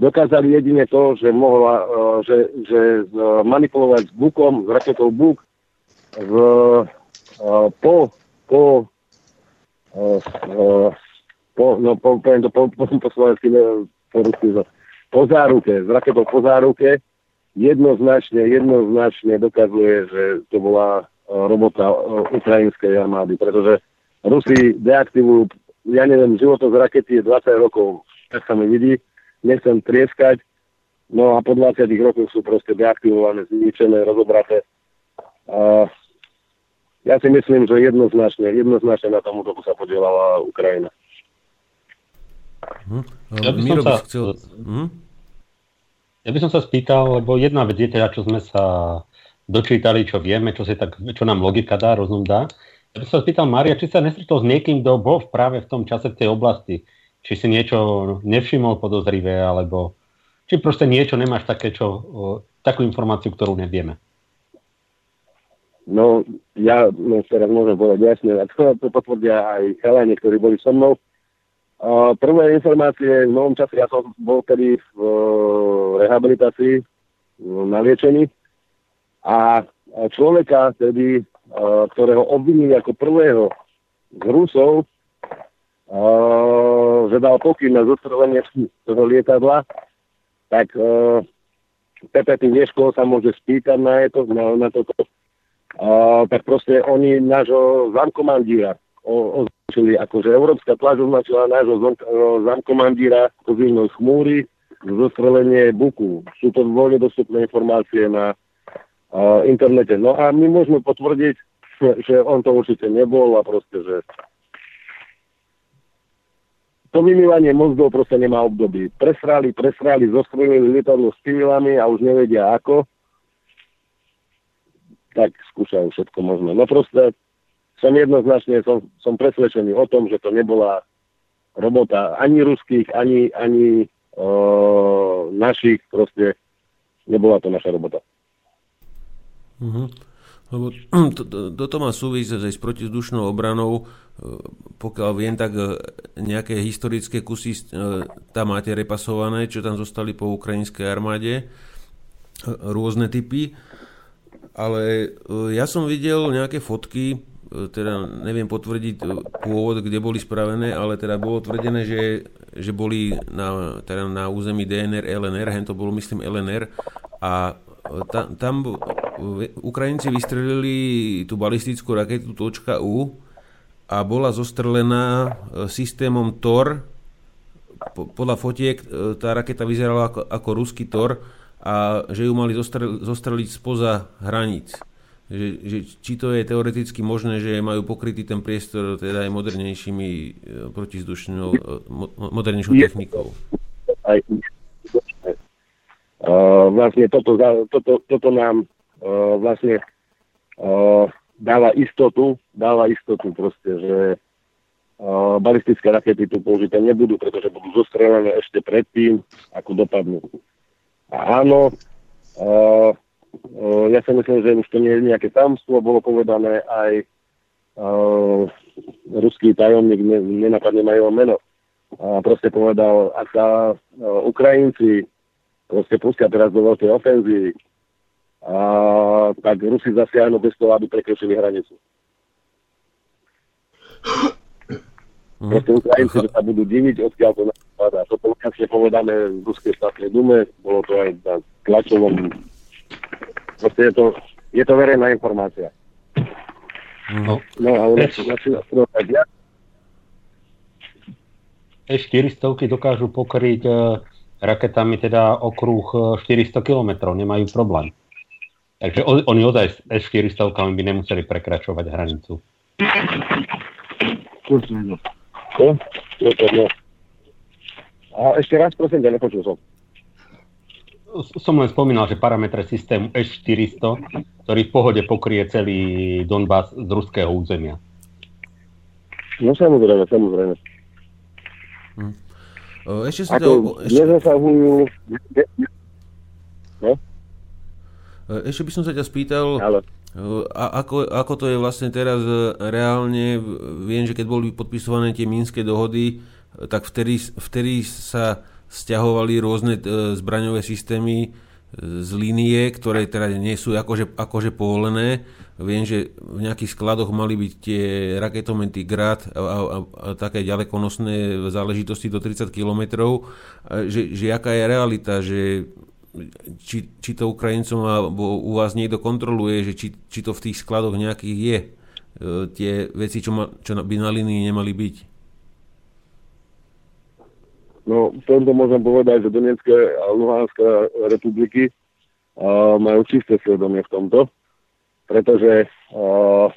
dokázali jedine to, že mohla, uh, že, že uh, manipulovať s Bukom, s raketou Buk v, uh, po, po uh, po, no, po, to po, po, po slovensky, po po záruke, s raketou po záruke, jednoznačne, jednoznačne dokazuje, že to bola robota ukrajinskej armády, pretože Rusi deaktivujú, ja neviem, životnosť rakety je 20 rokov, tak sa mi vidí, nechcem trieskať, no a po 20 rokoch sú proste deaktivované, zničené, rozobraté. Uh, ja si myslím, že jednoznačne, jednoznačne na tom útoku sa podielala Ukrajina. Hm? Ja by som sa- chcel... Hm? Ja by som sa spýtal, lebo jedna vec je teda, čo sme sa dočítali, čo vieme, čo, si tak, čo nám logika dá, rozum dá. Ja by som sa spýtal, Mária, či sa nestretol s niekým, kto bol práve v tom čase v tej oblasti. Či si niečo nevšimol podozrivé, alebo či proste niečo nemáš také, čo, takú informáciu, ktorú nevieme. No, ja no, teraz môžem povedať jasne, a to, to potvrdia aj chalani, ktorí boli so mnou. Uh, prvé informácie v novom čase, ja som bol tedy v uh, rehabilitácii, uh, na liečení a človeka tedy, uh, ktorého obvinili ako prvého z Rusov, uh, že dal pokyn na zostrelenie toho lietadla, tak uh, Pepe, ty vieš, koho sa môže spýtať na, to, na, na toto a, tak proste oni nášho zamkomandíra označili, akože Európska tlač označila nášho o, zamkomandíra pozivnou chmúry zostrelenie Buku. Sú to voľne dostupné informácie na a, internete. No a my môžeme potvrdiť, že on to určite nebol a proste, že to vymývanie mozgov proste nemá období. Presrali, presrali, zostrelili lietadlo s civilami a už nevedia ako tak skúšajú všetko možné. No proste som jednoznačne, som, som presvedčený o tom, že to nebola robota ani ruských, ani, ani o, našich, proste nebola to naša robota. Mhm. Lebo to, to, toto má súvisť aj s protizdušnou obranou. Pokiaľ viem, tak nejaké historické kusy tam máte repasované, čo tam zostali po ukrajinskej armáde. Rôzne typy. Ale ja som videl nejaké fotky, teda neviem potvrdiť pôvod, kde boli spravené, ale teda bolo tvrdené, že, že boli na, teda na území DNR, LNR, hen to bolo myslím LNR a ta, tam Ukrajinci vystrelili tú balistickú raketu .U a bola zostrelená e, systémom TOR. Podľa fotiek e, tá raketa vyzerala ako, ako ruský TOR a že ju mali zostrel, zostreliť spoza hraníc. Že, že, či to je teoreticky možné, že majú pokrytý ten priestor teda aj modernejšími e, protizdušnou, modernejšou technikou. Aj Uh, vlastne toto, toto, toto nám uh, vlastne uh, dáva istotu, dáva istotu proste, že uh, balistické rakety tu použité nebudú, pretože budú zostrelené ešte predtým, ako dopadnú. A áno, uh, uh, ja si myslím, že už to nie je nejaké tamstvo, bolo povedané aj uh, ruský tajomník, ne, nenapadne majú meno, a proste povedal, ak sa Ukrajinci proste pustia teraz do veľkej ofenzívy. A tak Rusi zasiahnu bez toho, aby prekročili hranicu. Mhm. Proste Ukrajinci sa budú diviť, odkiaľ to napadá. To bolo jasne povedané v Ruskej štátnej dume, bolo to aj na tlačovom. Proste je to, je to verejná informácia. No, no ale na E400 dokážu pokryť uh, raketami teda okruh 400 e, km, nemajú problém. Takže oni ozaj s S-400 by nemuseli prekračovať hranicu. A ešte raz, prosím, ja nepočul som. Som len spomínal, že parametre systému S-400, ktorý v pohode pokrie celý Donbass z ruského územia. No samozrejme, samozrejme. Hm. Ešte sa to... Ešte... Nezasahujú... No? Ešte by som sa ťa spýtal, Ale. A ako, ako to je vlastne teraz reálne? Viem, že keď boli podpisované tie mínske dohody, tak vtedy, vtedy sa stiahovali rôzne e, zbraňové systémy z línie, ktoré teda nie sú akože, akože povolené. Viem, že v nejakých skladoch mali byť tie raketomenty Grad a, a, a také ďalekonosné záležitosti do 30 km. Že, že aká je realita, že či, či to Ukrajincom alebo u vás niekto kontroluje, že či, či to v tých skladoch nejakých je, e, tie veci, čo, ma, čo by na linii nemali byť. No, v tomto môžem povedať, že Donetské a Luhanská republiky uh, majú čisté svedomie v tomto, pretože uh,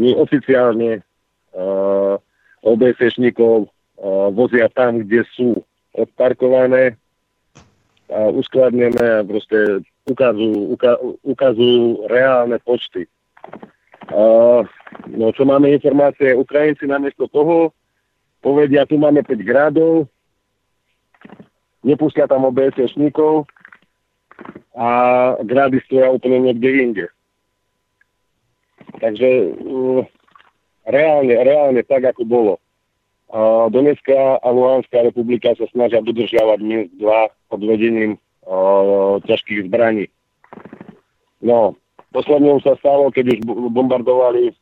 my oficiálne uh, OBSŠníkov uh, vozia tam, kde sú odparkované a uskladnené a proste ukazujú, uka, ukazujú reálne počty. Uh, no čo máme informácie, Ukrajinci namiesto toho povedia, tu máme 5 grádov, nepustia tam OBS-šníkov a grády stoja úplne niekde inde. Takže uh, reálne, reálne tak, ako bolo. Uh, Donetská a Luhanská republika sa snažia dodržiavať Minsk 2 pod vedením ťažkých zbraní. No, posledne sa stalo, keď už bombardovali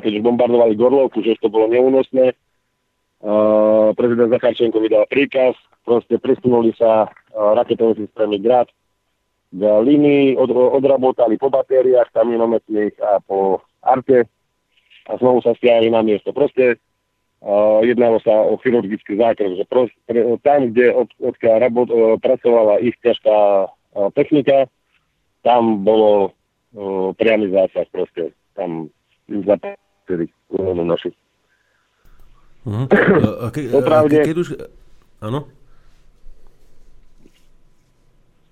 keď už bombardovali Gorlovku, že už to bolo neúnosné. prezident Zacharčenko vydal príkaz, proste presunuli sa raketové systémy Grad k linii, od, odrabotali po batériách kamionometných a po arte a znovu sa stiahli na miesto. Proste uh, jednalo sa o chirurgický zákrok, že pros, pre, tam, kde od, odkiaľ rabot, uh, pracovala ich ťažká uh, technika, tam bolo uh, priamy zásah proste. Tam zaplatili koronu naši. Uh-huh. A ke, Popravde, a keď už... Áno?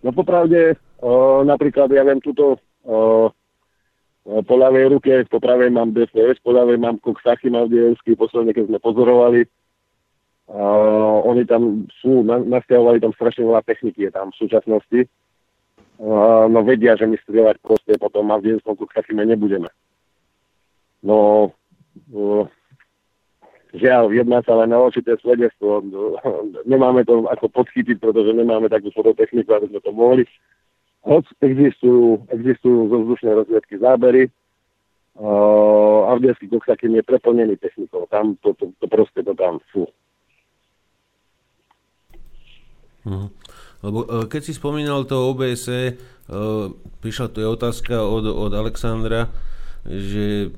No popravde, o, napríklad ja viem túto o, po ľavej ruke, po pravej mám DFS, po ľavej mám Koksachy Maldievský, posledne keď sme pozorovali. O, oni tam sú, na, nasťahovali tam strašne veľa techniky je tam v súčasnosti. no vedia, že my strieľať proste potom denskom kuchafime nebudeme. No, uh, žiaľ, jedná sa len na určité svedectvo. Nemáme to ako podchytiť, pretože nemáme takú fototechniku, aby sme to mohli. Hoď existujú, existujú zo vzdušnej rozviedky zábery, uh, Avdielský Koksakým je preplnený technikou. Tam to, to, to proste to tam, fú. Mhm. Lebo uh, keď si spomínal to OBS, prišla tu je otázka od, od Alexandra, že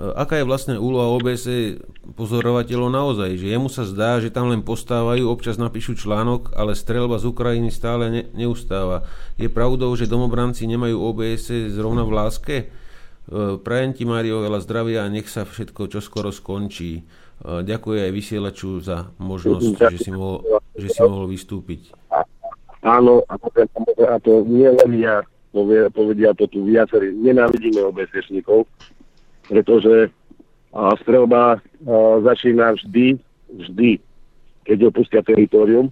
aká je vlastne úloha OBS pozorovateľov naozaj, že jemu sa zdá, že tam len postávajú, občas napíšu článok, ale strelba z Ukrajiny stále ne, neustáva. Je pravdou, že domobranci nemajú OBS zrovna v láske? E, prajem ti, Mário, veľa zdravia a nech sa všetko čoskoro skončí. E, ďakujem aj vysielaču za možnosť, že si mohol, že si mohol vystúpiť. Áno, a to, nie len ja, povedia to tu viacerí. Nenávidíme obesečníkov, pretože a strelba začína vždy, vždy, keď opustia teritorium.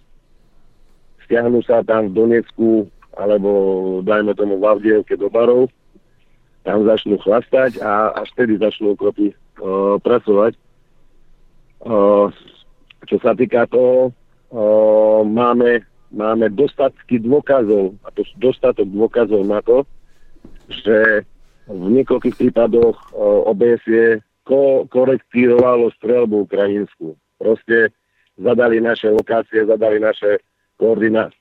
Stiahnu sa tam v Donecku alebo dajme tomu v Avdievke do barov tam začnú chlastať a až vtedy začnú okropy uh, pracovať. Uh, čo sa týka toho, uh, máme, máme dostatky dôkazov, a to dostatok dôkazov na to, že v niekoľkých prípadoch uh, OBS ko- korektírovalo strelbu ukrajinskú. Proste zadali naše lokácie, zadali naše koordináty,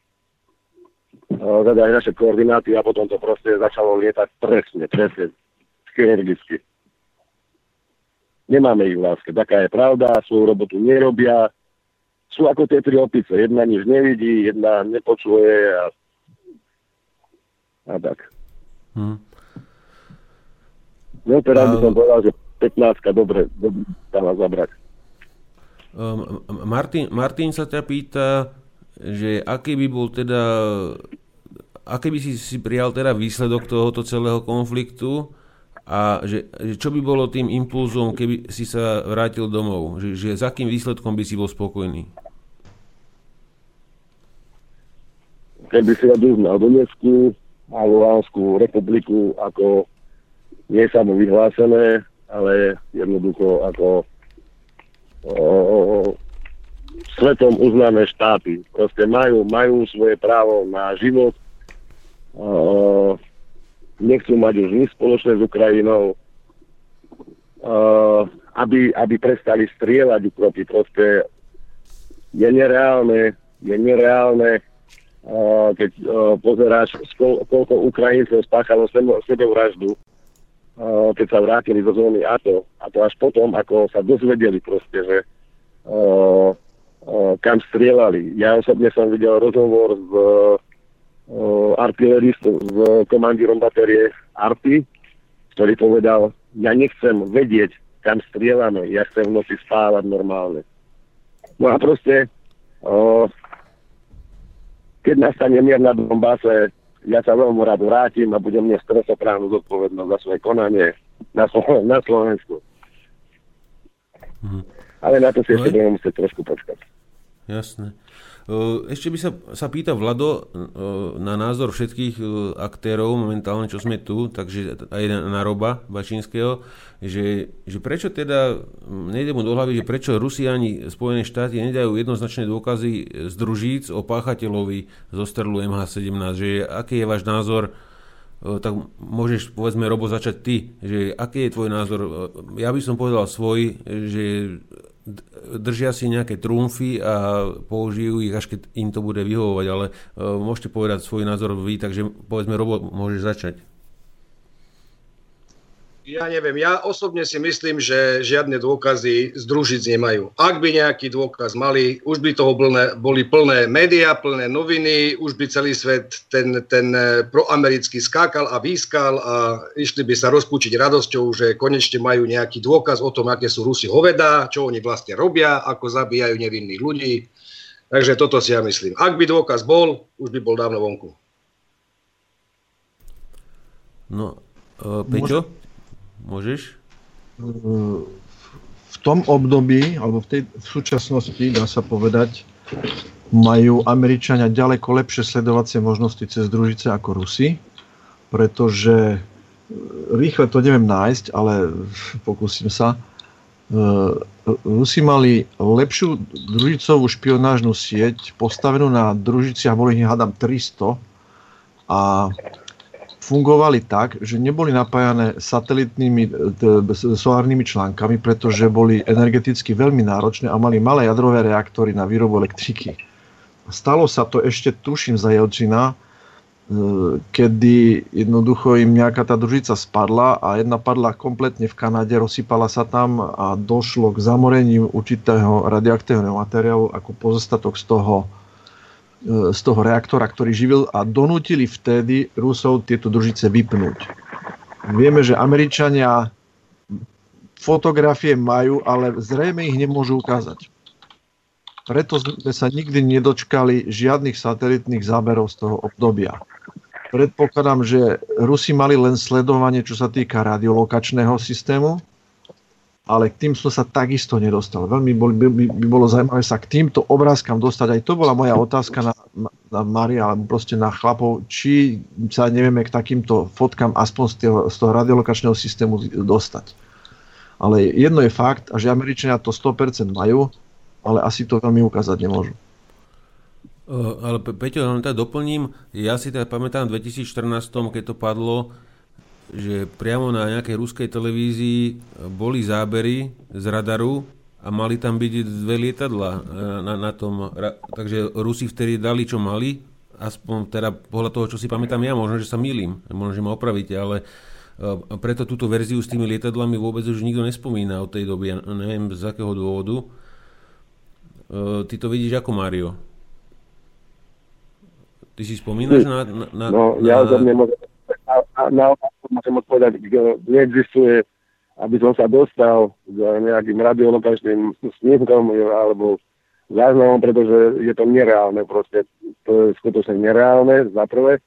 zadali naše koordináty a potom to proste začalo lietať presne, presne, chirurgicky. Nemáme ich v. Taká je pravda, svoju robotu nerobia. Sú ako tie tri opice. Jedna nič nevidí, jedna nepočuje a, a tak. Hmm. No teraz by som povedal, že 15 dobre, dobre dala zabrať. Um, Martin, Martin sa ťa pýta, že aký by bol teda, aký by si, si prijal teda výsledok tohoto celého konfliktu a že, že čo by bolo tým impulzom, keby si sa vrátil domov? Že, že s akým výsledkom by si bol spokojný? Keby si odúznal Donetskú a Luhanskú republiku ako nie vyhlásené, ale jednoducho ako o, o, svetom uznané štáty. Proste majú, majú svoje právo na život, uh, nechcú mať už nič spoločné s Ukrajinou, uh, aby, aby prestali strieľať ukropy. Proste je nereálne, je nereálne, keď pozeráš, koľko Ukrajincov spáchalo sebevraždu, keď sa vrátili do zóny ATO. A to až potom, ako sa dozvedeli proste, že uh, kam strieľali. Ja osobne som videl rozhovor s artileristom, s komandírom batérie Arty, ktorý povedal, ja nechcem vedieť, kam strieľame, ja chcem v noci spávať normálne. No a proste, keď nastane mier na Donbase, ja sa veľmi rád vrátim a budem mať stresoprávnu zodpovednosť za svoje konanie na, na Slovensku. Mhm. Ale na to si no ešte budeme musieť trošku počkať. Jasné. Ešte by sa, sa pýta Vlado na názor všetkých aktérov momentálne, čo sme tu, takže aj na Roba Bačínskeho, že, že prečo teda, nejde mu do hlavy, že prečo Rusi ani Spojené štáty nedajú jednoznačné dôkazy z družíc o páchateľovi zo strelu MH17, že aký je váš názor tak môžeš, povedzme, Robo, začať ty, že aký je tvoj názor? Ja by som povedal svoj, že držia si nejaké trumfy a použijú ich, až keď im to bude vyhovovať, ale uh, môžete povedať svoj názor vy, takže povedzme, Robo, môžeš začať. Ja neviem, ja osobne si myslím, že žiadne dôkazy z družic nemajú. Ak by nejaký dôkaz mali, už by toho plné, boli plné médiá, plné noviny, už by celý svet ten, ten eh, proamerický skákal a výskal a išli by sa rozpúčiť radosťou, že konečne majú nejaký dôkaz o tom, aké sú Rusi hoveda, čo oni vlastne robia, ako zabíjajú nevinných ľudí. Takže toto si ja myslím. Ak by dôkaz bol, už by bol dávno vonku. No, uh, Peťo? Môžeš? V tom období, alebo v tej v súčasnosti, dá sa povedať, majú Američania ďaleko lepšie sledovacie možnosti cez družice ako Rusi, pretože rýchle to neviem nájsť, ale pokúsim sa. Rusi mali lepšiu družicovú špionážnu sieť postavenú na družiciach, boli ich hádam 300 a fungovali tak, že neboli napájané satelitnými solárnymi článkami, pretože boli energeticky veľmi náročné a mali malé jadrové reaktory na výrobu elektriky. Stalo sa to ešte, tuším, za Jelčina, e, kedy jednoducho im nejaká tá družica spadla a jedna padla kompletne v Kanade, rozsypala sa tam a došlo k zamoreniu určitého radioaktívneho materiálu ako pozostatok z toho E, z toho reaktora, ktorý živil a donútili vtedy Rusov tieto družice vypnúť. Vieme, že Američania fotografie majú, ale zrejme ich nemôžu ukázať. Preto sme sa nikdy nedočkali žiadnych satelitných záberov z toho obdobia. Predpokladám, že Rusi mali len sledovanie, čo sa týka radiolokačného systému, ale k tým som sa takisto nedostal. Veľmi bol, by, by bolo zaujímavé sa k týmto obrázkam dostať. Aj to bola moja otázka na, na Maria, alebo proste na chlapov, či sa nevieme k takýmto fotkám aspoň z toho, z toho radiolokačného systému dostať. Ale jedno je fakt, že Američania to 100% majú, ale asi to veľmi ukázať nemôžu. Ale Peťo, len teda doplním, ja si teda pamätám v 2014, keď to padlo, že priamo na nejakej ruskej televízii boli zábery z radaru a mali tam byť dve lietadla e, na, na tom. Takže Rusi vtedy dali, čo mali, aspoň teda podľa toho, čo si pamätám ja, možno, že sa milím, možno, že ma opravíte, ale e, preto túto verziu s tými lietadlami vôbec už nikto nespomína od tej doby. Ja neviem z akého dôvodu. E, ty to vidíš ako Mario? Ty si spomínaš na... na, na no, ja na... za mňa môžem a na otázku môžem odpovedať, neexistuje, aby som sa dostal k nejakým radiolokačným snímkom alebo záznamom, pretože je to nereálne proste. To je skutočne nereálne, za prvé.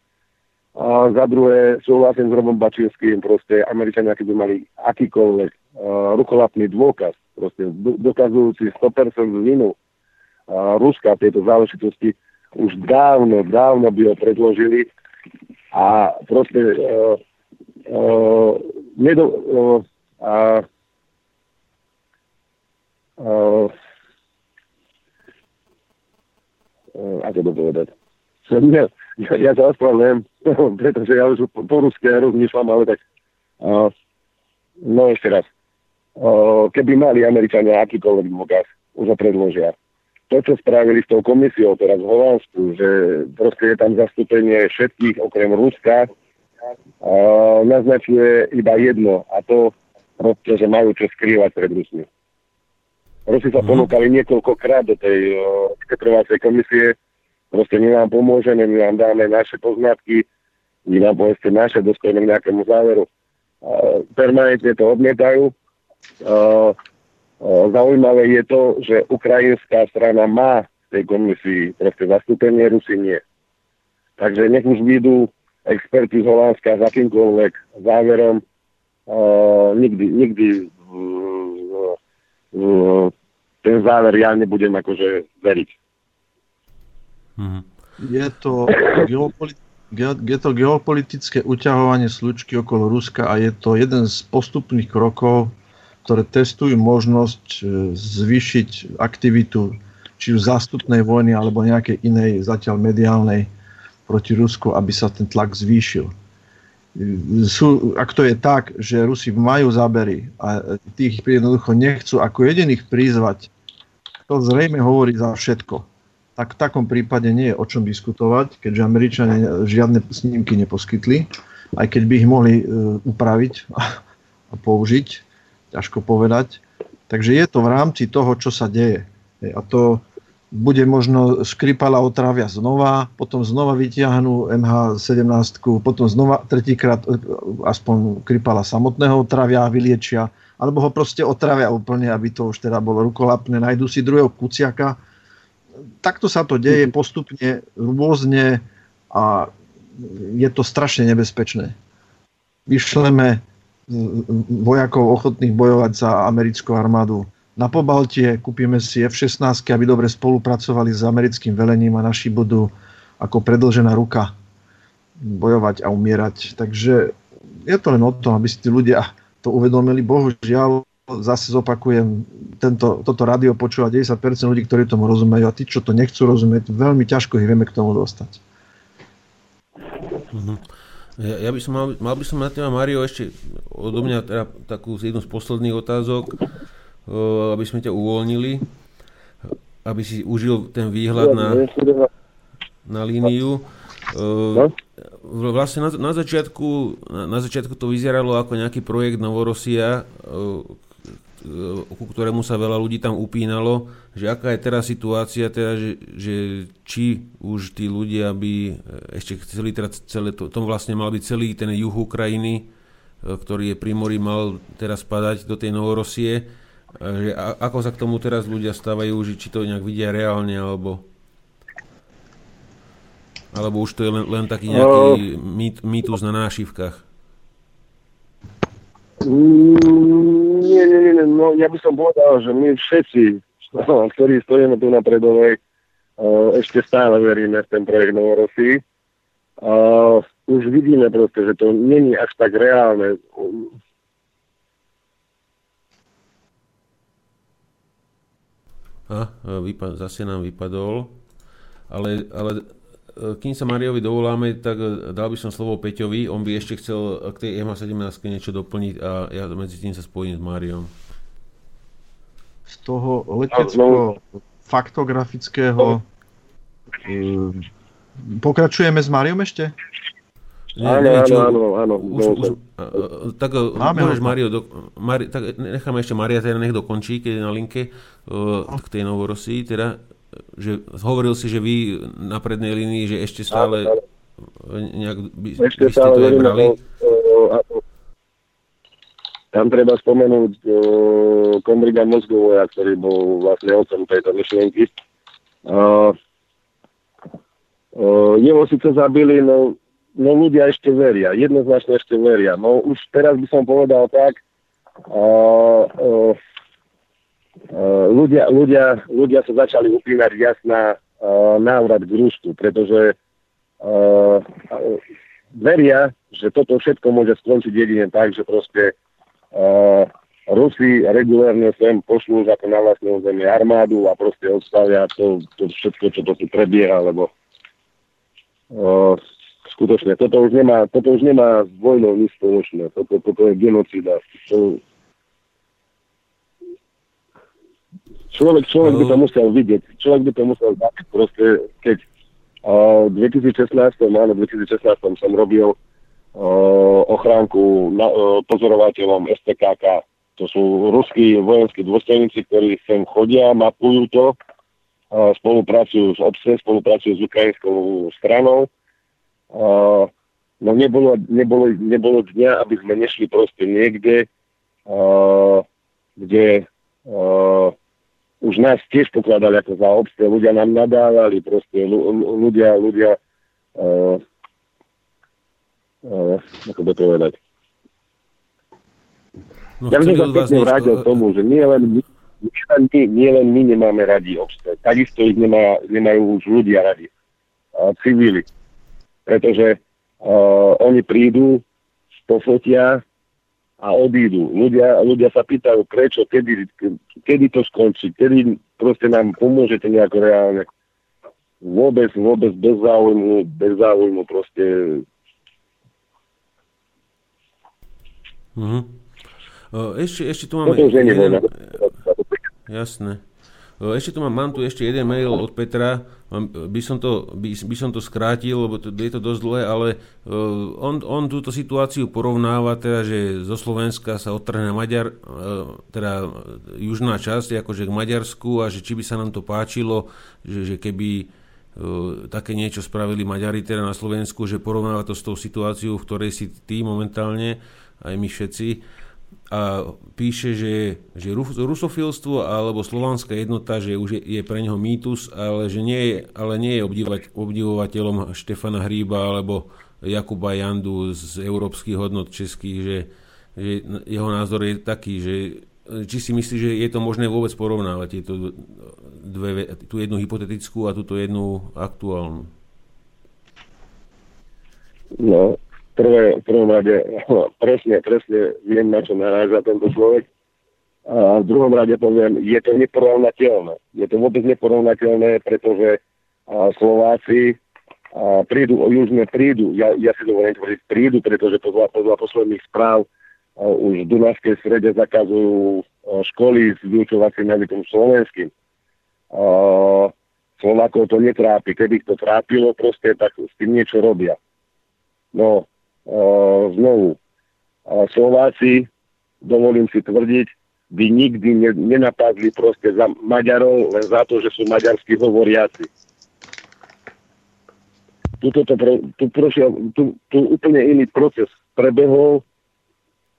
A za druhé súhlasím s Robom Bačinským, proste Američania, keby mali akýkoľvek uh, rukolapný dôkaz, proste dokazujúci 100% vinu uh, Ruska tieto záležitosti, už dávno, dávno by ho predložili a proste uh, uh, nedo, uh, a, uh, uh, ako to povedať? Ja, ja, ja sa ospravedlňujem, pretože ja už po, po rusky rozmýšľam, ale tak uh, no ešte raz. Uh, keby mali Američania akýkoľvek dôkaz, už ho predložia to, čo spravili s tou komisiou teraz v Holandsku, že proste je tam zastúpenie všetkých okrem Ruska, uh, naznačuje iba jedno a to proste, že majú čo skrývať pred Rusmi. Rusi sa mm. ponúkali niekoľkokrát do tej uh, komisie, proste my vám pomôžeme, my vám dáme naše poznatky, my vám povedzte naše, dospojeme k nejakému záveru. Uh, permanentne to odmietajú. Uh, Zaujímavé je to, že ukrajinská strana má v tej komisii proste zastúpenie, Rusy nie. Takže nech už výjdu experti z Holandska s akýmkoľvek záverom, uh, nikdy, nikdy uh, uh, ten záver ja nebudem akože veriť. Mhm. Je to, geopolit- je to geopolitické uťahovanie slučky okolo Ruska a je to jeden z postupných krokov ktoré testujú možnosť e, zvýšiť aktivitu či už zástupnej vojny alebo nejakej inej zatiaľ mediálnej proti Rusku, aby sa ten tlak zvýšil. E, sú, ak to je tak, že Rusi majú zábery a tých jednoducho nechcú ako jediných prizvať, to zrejme hovorí za všetko. Tak v takom prípade nie je o čom diskutovať, keďže Američania žiadne snímky neposkytli, aj keď by ich mohli e, upraviť a použiť ťažko povedať. Takže je to v rámci toho, čo sa deje. A to bude možno Škripala otravia znova, potom znova vytiahnu MH17, potom znova tretíkrát e, aspoň Kripala samotného otravia a vyliečia, alebo ho proste otravia úplne, aby to už teda bolo rukolapné, nájdu si druhého kuciaka. Takto sa to deje postupne, rôzne a je to strašne nebezpečné. Vyšleme vojakov ochotných bojovať za americkú armádu na Pobaltie, kúpime si F-16, aby dobre spolupracovali s americkým velením a naši budú ako predlžená ruka bojovať a umierať. Takže je to len o tom, aby si tí ľudia to uvedomili. Bohužiaľ, zase zopakujem, tento, toto rádio počúva 90% ľudí, ktorí tomu rozumejú a tí, čo to nechcú rozumieť, veľmi ťažko ich vieme k tomu dostať. Mm-hmm. Ja, ja by som mal, mal by som na teba, Mario, ešte odo mňa teda takú jednu z posledných otázok, aby sme ťa uvoľnili, aby si užil ten výhľad na, na líniu. No? Vlastne na, na, začiatku, na, na začiatku to vyzeralo ako nejaký projekt Novorosia, E, ku ktorému sa veľa ľudí tam upínalo, že aká je teraz situácia, teda, že, že či už tí ľudia by e, ešte chceli, teda celé to, tom vlastne mal byť celý ten juh Ukrajiny, e, ktorý je pri mori, mal teraz padať do tej Novorosie, že a, ako sa k tomu teraz ľudia stávajú, že či to nejak vidia reálne, alebo alebo už to je len, len taký nejaký no. mýt, mýtus na nášivkách. Nie, nie, nie, no ja by som povedal, že my všetci, ktorí stojíme tu na predovej, uh, ešte stále veríme v ten projekt Novorosí. Uh, už vidíme proste, že to není až tak reálne. A, vypad, zase nám vypadol. Ale, ale E, kým sa Mariovi dovoláme, tak e, dal by som slovo Peťovi. On by ešte chcel k tej MH17 niečo doplniť a ja medzi tým sa spojím s Máriom. Z toho leteckého faktografického e, pokračujeme s Máriom ešte? Nie, áno, neviem, čo, áno, áno, už, už, tak Máme môžeš Mario, do, Mari, tak necháme ešte Maria, teda nech dokončí, keď je na linke uh, k tej Novorosii, teda že hovoril si, že vy na prednej línii, že ešte stále nejak by, ešte by ste to aj brali? Tam treba spomenúť uh, Kondriga Mozgovoja, ktorý bol vlastne otcom tejto myšlienky. Uh, uh, jeho síce zabili, no, no ľudia ešte veria, jednoznačne ešte veria. No už teraz by som povedal tak, uh, uh, ľudia, ľudia, ľudia sa začali upínať viac na uh, návrat k Rusku, pretože uh, veria, že toto všetko môže skončiť jedine tak, že proste Rusi regulárne sem pošlú ako na vlastné územie armádu a proste odstavia to, to všetko, čo to tu prebieha, lebo skutočne toto už nemá, toto už nemá s vojnou nič spoločné. Toto, toto je genocida. To, Človek, človek by to musel vidieť. Človek by to musel zapiť proste, keď v 2016, áno, 2016 som robil uh, ochránku na, uh, pozorovateľom STKK. To sú ruskí vojenskí dôstojníci, ktorí sem chodia, mapujú to, uh, spolupracujú s OBSE, spolupracujú s ukrajinskou stranou. Uh, no nebolo, nebolo, nebolo dňa, aby sme nešli proste niekde, uh, kde uh, už nás tiež pokladali ako za obce, ľudia nám nadávali, proste ľudia, ľudia, uh, uh, ako to povedať. No, ja by som sa pekne vrátil k tomu, že nie len nie len my, nie len my nemáme radi obce, takisto ich nemá, nemajú už ľudia radi, uh, civili. Pretože uh, oni prídu, pofotia, a odídu. Ľudia, ľudia sa pýtajú, prečo, kedy, kedy to skončí, kedy proste nám pomôžete nejako reálne. Vôbec, vôbec bez záujmu, bez záujmu proste. Mhm. Ešte, ešte tu máme... Toto už nie jeden... Jasné. Ešte tu mám, mám tu ešte jeden mail od Petra, by som to, by, by som to skrátil, lebo to, je to dosť dlhé, ale uh, on, on túto situáciu porovnáva, teda, že zo Slovenska sa odtrhne Maďar, uh, teda južná časť, akože k Maďarsku a že či by sa nám to páčilo, že, že keby uh, také niečo spravili Maďari teda na Slovensku, že porovnáva to s tou situáciou, v ktorej si ty momentálne, aj my všetci, a píše, že, že rusofilstvo alebo slovanská jednota, že už je, je pre neho mýtus, ale že nie je, ale nie je obdivovať, obdivovateľom Štefana Hríba alebo Jakuba Jandu z európskych hodnot českých, že, že jeho názor je taký, že či si myslí, že je to možné vôbec porovnávať tieto dve, tú jednu hypotetickú a túto jednu aktuálnu? No, prvé, v prvom rade, presne, presne viem, na čo naráža tento človek. A v druhom rade poviem, je to neporovnateľné. Je to vôbec neporovnateľné, pretože Slováci a prídu, o južné prídu, ja, ja si dovolím tvrdiť prídu, pretože podľa, podľa posledných správ už v Dunajskej strede zakazujú školy s vyučovacím jazykom slovenským. Slovákov to netrápi. Keby ich to trápilo, proste tak s tým niečo robia. No, znovu, a Slováci, dovolím si tvrdiť, by nikdy ne, nenapadli proste za Maďarov len za to, že sú maďarskí hovoriaci tuto to pre, tu, prošiel, tu, tu úplne iný proces prebehol.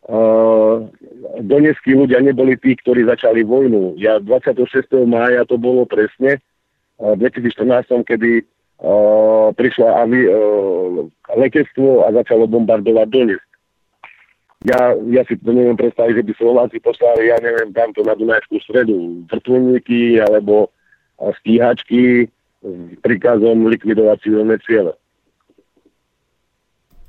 Uh, doneskí ľudia neboli tí, ktorí začali vojnu. Ja 26. mája to bolo presne, uh, 2014, kedy uh, prišla avi, uh, letectvo a začalo bombardovať Donetsk. Ja, ja si to neviem predstaviť, že by Slováci poslali, ja neviem, tamto na Dunajskú stredu vrtulníky alebo stíhačky, s príkazom likvidovať civilné ciele.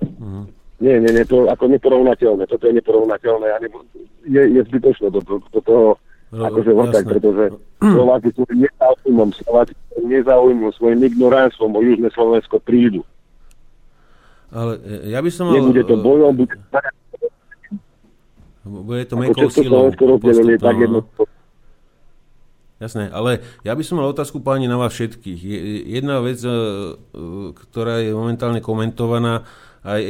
Uh-huh. Nie, nie, nie, to ako neporovnateľné. Toto je neporovnateľné a nebo, je, je zbytočné do, do, do toho no, akože vrtať, pretože Slováci sú nezáujmom, Slováci sú nezáujmom svojim ignoranstvom o Južné Slovensko prídu. Ale e, ja by som mal... Nebude to bojom, bude... Bude to mekou silou. Tak jedno, Jasné, ale ja by som mal otázku páni na vás všetkých. Jedna vec, e, e, ktorá je momentálne komentovaná, aj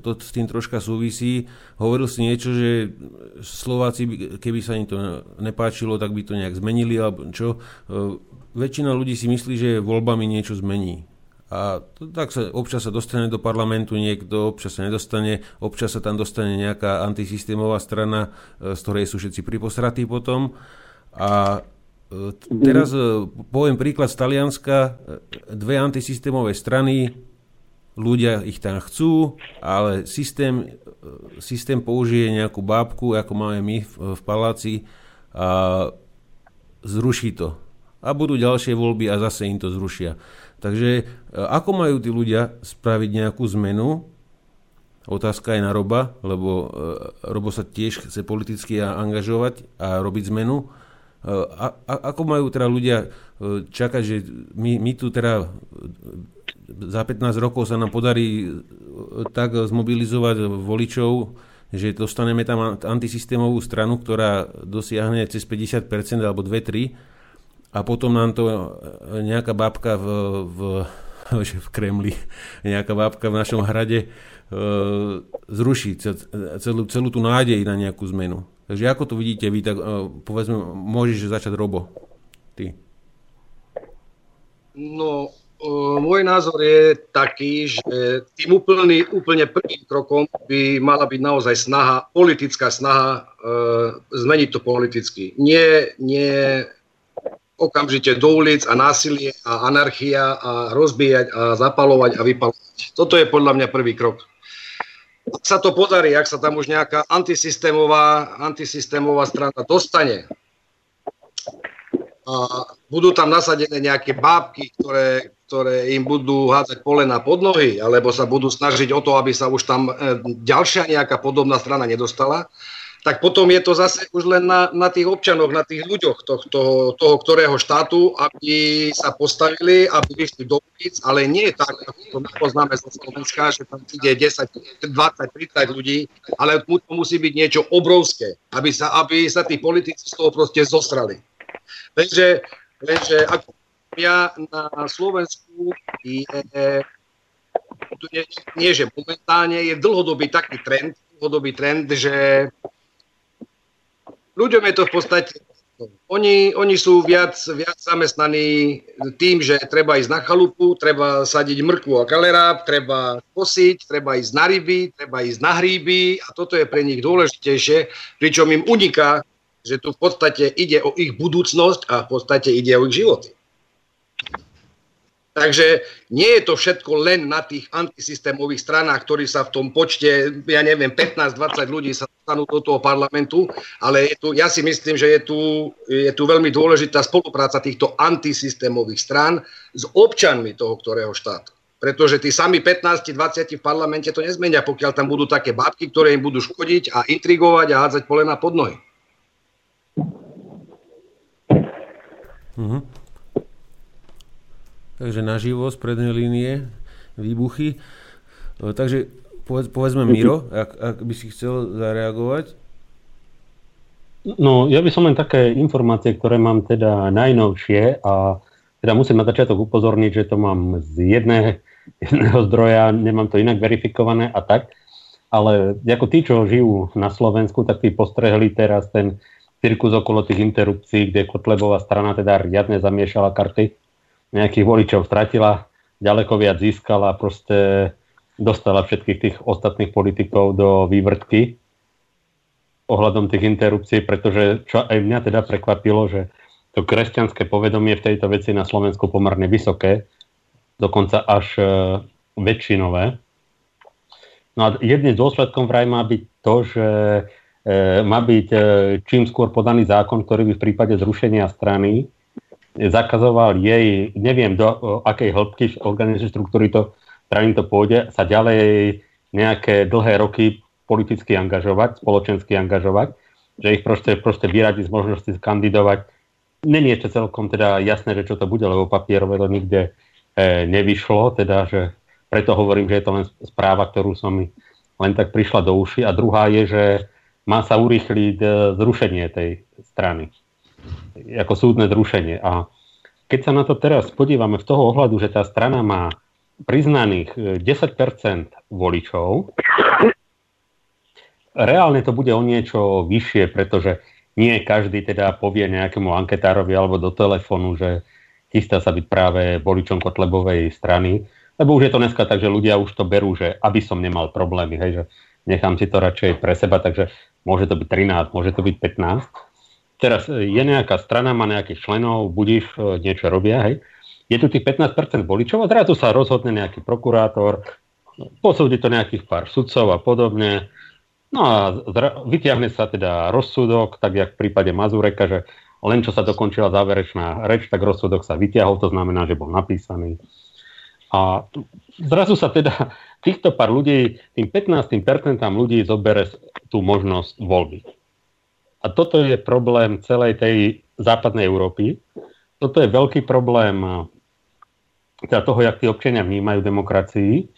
to s tým troška súvisí. Hovoril si niečo, že Slováci, keby sa im to nepáčilo, tak by to nejak zmenili, alebo čo. E, väčšina ľudí si myslí, že voľbami niečo zmení. A to, tak sa občas sa dostane do parlamentu niekto, občas sa nedostane, občas sa tam dostane nejaká antisystémová strana, z ktorej sú všetci priposratí potom. A Teraz e, poviem príklad z Talianska. E, dve antisystémové strany, ľudia ich tam chcú, ale systém, e, systém použije nejakú bábku, ako máme my v, v paláci a zruší to. A budú ďalšie voľby a zase im to zrušia. Takže ako majú tí ľudia spraviť nejakú zmenu? Otázka je na Roba, lebo Robo sa tiež chce politicky angažovať a robiť zmenu a, a, ako majú teda ľudia e, čakať, že my, my tu teda e, za 15 rokov sa nám podarí e, tak zmobilizovať voličov, že dostaneme tam antisystémovú stranu, ktorá dosiahne cez 50% alebo 2-3 a potom nám to nejaká bábka v, v, v Kremli, nejaká bábka v našom hrade zruší celú, celú tú nádej na nejakú zmenu. Takže ako to vidíte vy, tak povedzme, môžeš začať Robo. Ty. No, môj názor je taký, že tým úplný, úplne prvým krokom by mala byť naozaj snaha, politická snaha uh, zmeniť to politicky. Nie, nie okamžite do ulic a násilie a anarchia a rozbíjať a zapalovať a vypalovať. Toto je podľa mňa prvý krok ak sa to podarí, ak sa tam už nejaká antisystémová, antisystémová strana dostane a budú tam nasadené nejaké bábky, ktoré, ktoré im budú hádzať polena pod nohy, alebo sa budú snažiť o to, aby sa už tam e, ďalšia nejaká podobná strana nedostala, tak potom je to zase už len na, na tých občanoch, na tých ľuďoch tohto, toho ktorého štátu, aby sa postavili, aby vyšli do ulic, ale nie je tak, ako to my poznáme zo Slovenska, že tam ide 10, 20, 30 ľudí, ale to musí byť niečo obrovské, aby sa, aby sa tí politici z toho proste zostrali. Takže, takže ako ja na Slovensku je, nie, nie, že momentálne je dlhodobý taký trend, dlhodobý trend, že ľuďom je to v podstate oni, oni sú viac, viac zamestnaní tým, že treba ísť na chalupu, treba sadiť mrkvu a kaleráp, treba kosiť, treba ísť na ryby, treba ísť na hríby a toto je pre nich dôležitejšie, pričom im uniká, že tu v podstate ide o ich budúcnosť a v podstate ide o ich životy. Takže nie je to všetko len na tých antisystémových stranách, ktorí sa v tom počte, ja neviem, 15-20 ľudí sa dostanú do toho parlamentu, ale je tu, ja si myslím, že je tu, je tu veľmi dôležitá spolupráca týchto antisystémových strán s občanmi toho ktorého štátu. Pretože tí sami 15-20 v parlamente to nezmenia, pokiaľ tam budú také bábky, ktoré im budú škodiť a intrigovať a hádzať polena pod nohy. Mhm. Takže naživo z prednej línie výbuchy. E, takže povedz, povedzme Miro, ak, ak by si chcel zareagovať. No, ja by som len také informácie, ktoré mám teda najnovšie a teda musím na začiatok upozorniť, že to mám z jedné, jedného zdroja, nemám to inak verifikované a tak. Ale ako tí, čo žijú na Slovensku, tak tí postrehli teraz ten cirkus okolo tých interrupcií, kde Kotlebová strana teda riadne zamiešala karty, nejakých voličov stratila, ďaleko viac získala, proste dostala všetkých tých ostatných politikov do vývrtky ohľadom tých interrupcií, pretože čo aj mňa teda prekvapilo, že to kresťanské povedomie v tejto veci na Slovensku pomerne vysoké, dokonca až e, väčšinové. No a jedným dôsledkom vraj má byť to, že E, má byť e, čím skôr podaný zákon, ktorý by v prípade zrušenia strany zakazoval jej, neviem do akej hĺbky organizačnej štruktúry to strany to pôjde, sa ďalej nejaké dlhé roky politicky angažovať, spoločensky angažovať, že ich proste, proste vyradiť z možnosti kandidovať. Není ešte celkom teda jasné, že čo to bude, lebo papierové to nikde e, nevyšlo, teda, že preto hovorím, že je to len správa, ktorú som mi len tak prišla do uši. A druhá je, že má sa urýchliť e, zrušenie tej strany. Ako súdne zrušenie. A keď sa na to teraz podívame v toho ohľadu, že tá strana má priznaných 10% e, voličov, reálne to bude o niečo vyššie, pretože nie každý teda povie nejakému anketárovi alebo do telefónu, že chystá sa byť práve voličom Kotlebovej strany, lebo už je to dneska tak, že ľudia už to berú, že aby som nemal problémy, hej, že nechám si to radšej pre seba, takže môže to byť 13, môže to byť 15. Teraz e, je nejaká strana, má nejakých členov, budíš, e, niečo robia, hej. Je tu tých 15% voličov a zrazu sa rozhodne nejaký prokurátor, posúdi to nejakých pár sudcov a podobne. No a zra- vyťahne sa teda rozsudok, tak jak v prípade Mazureka, že len čo sa dokončila záverečná reč, tak rozsudok sa vyťahol, to znamená, že bol napísaný. A zrazu sa teda týchto pár ľudí, tým 15% ľudí zobere tú možnosť voľby. A toto je problém celej tej západnej Európy. Toto je veľký problém teda toho, jak tí občania vnímajú demokracii.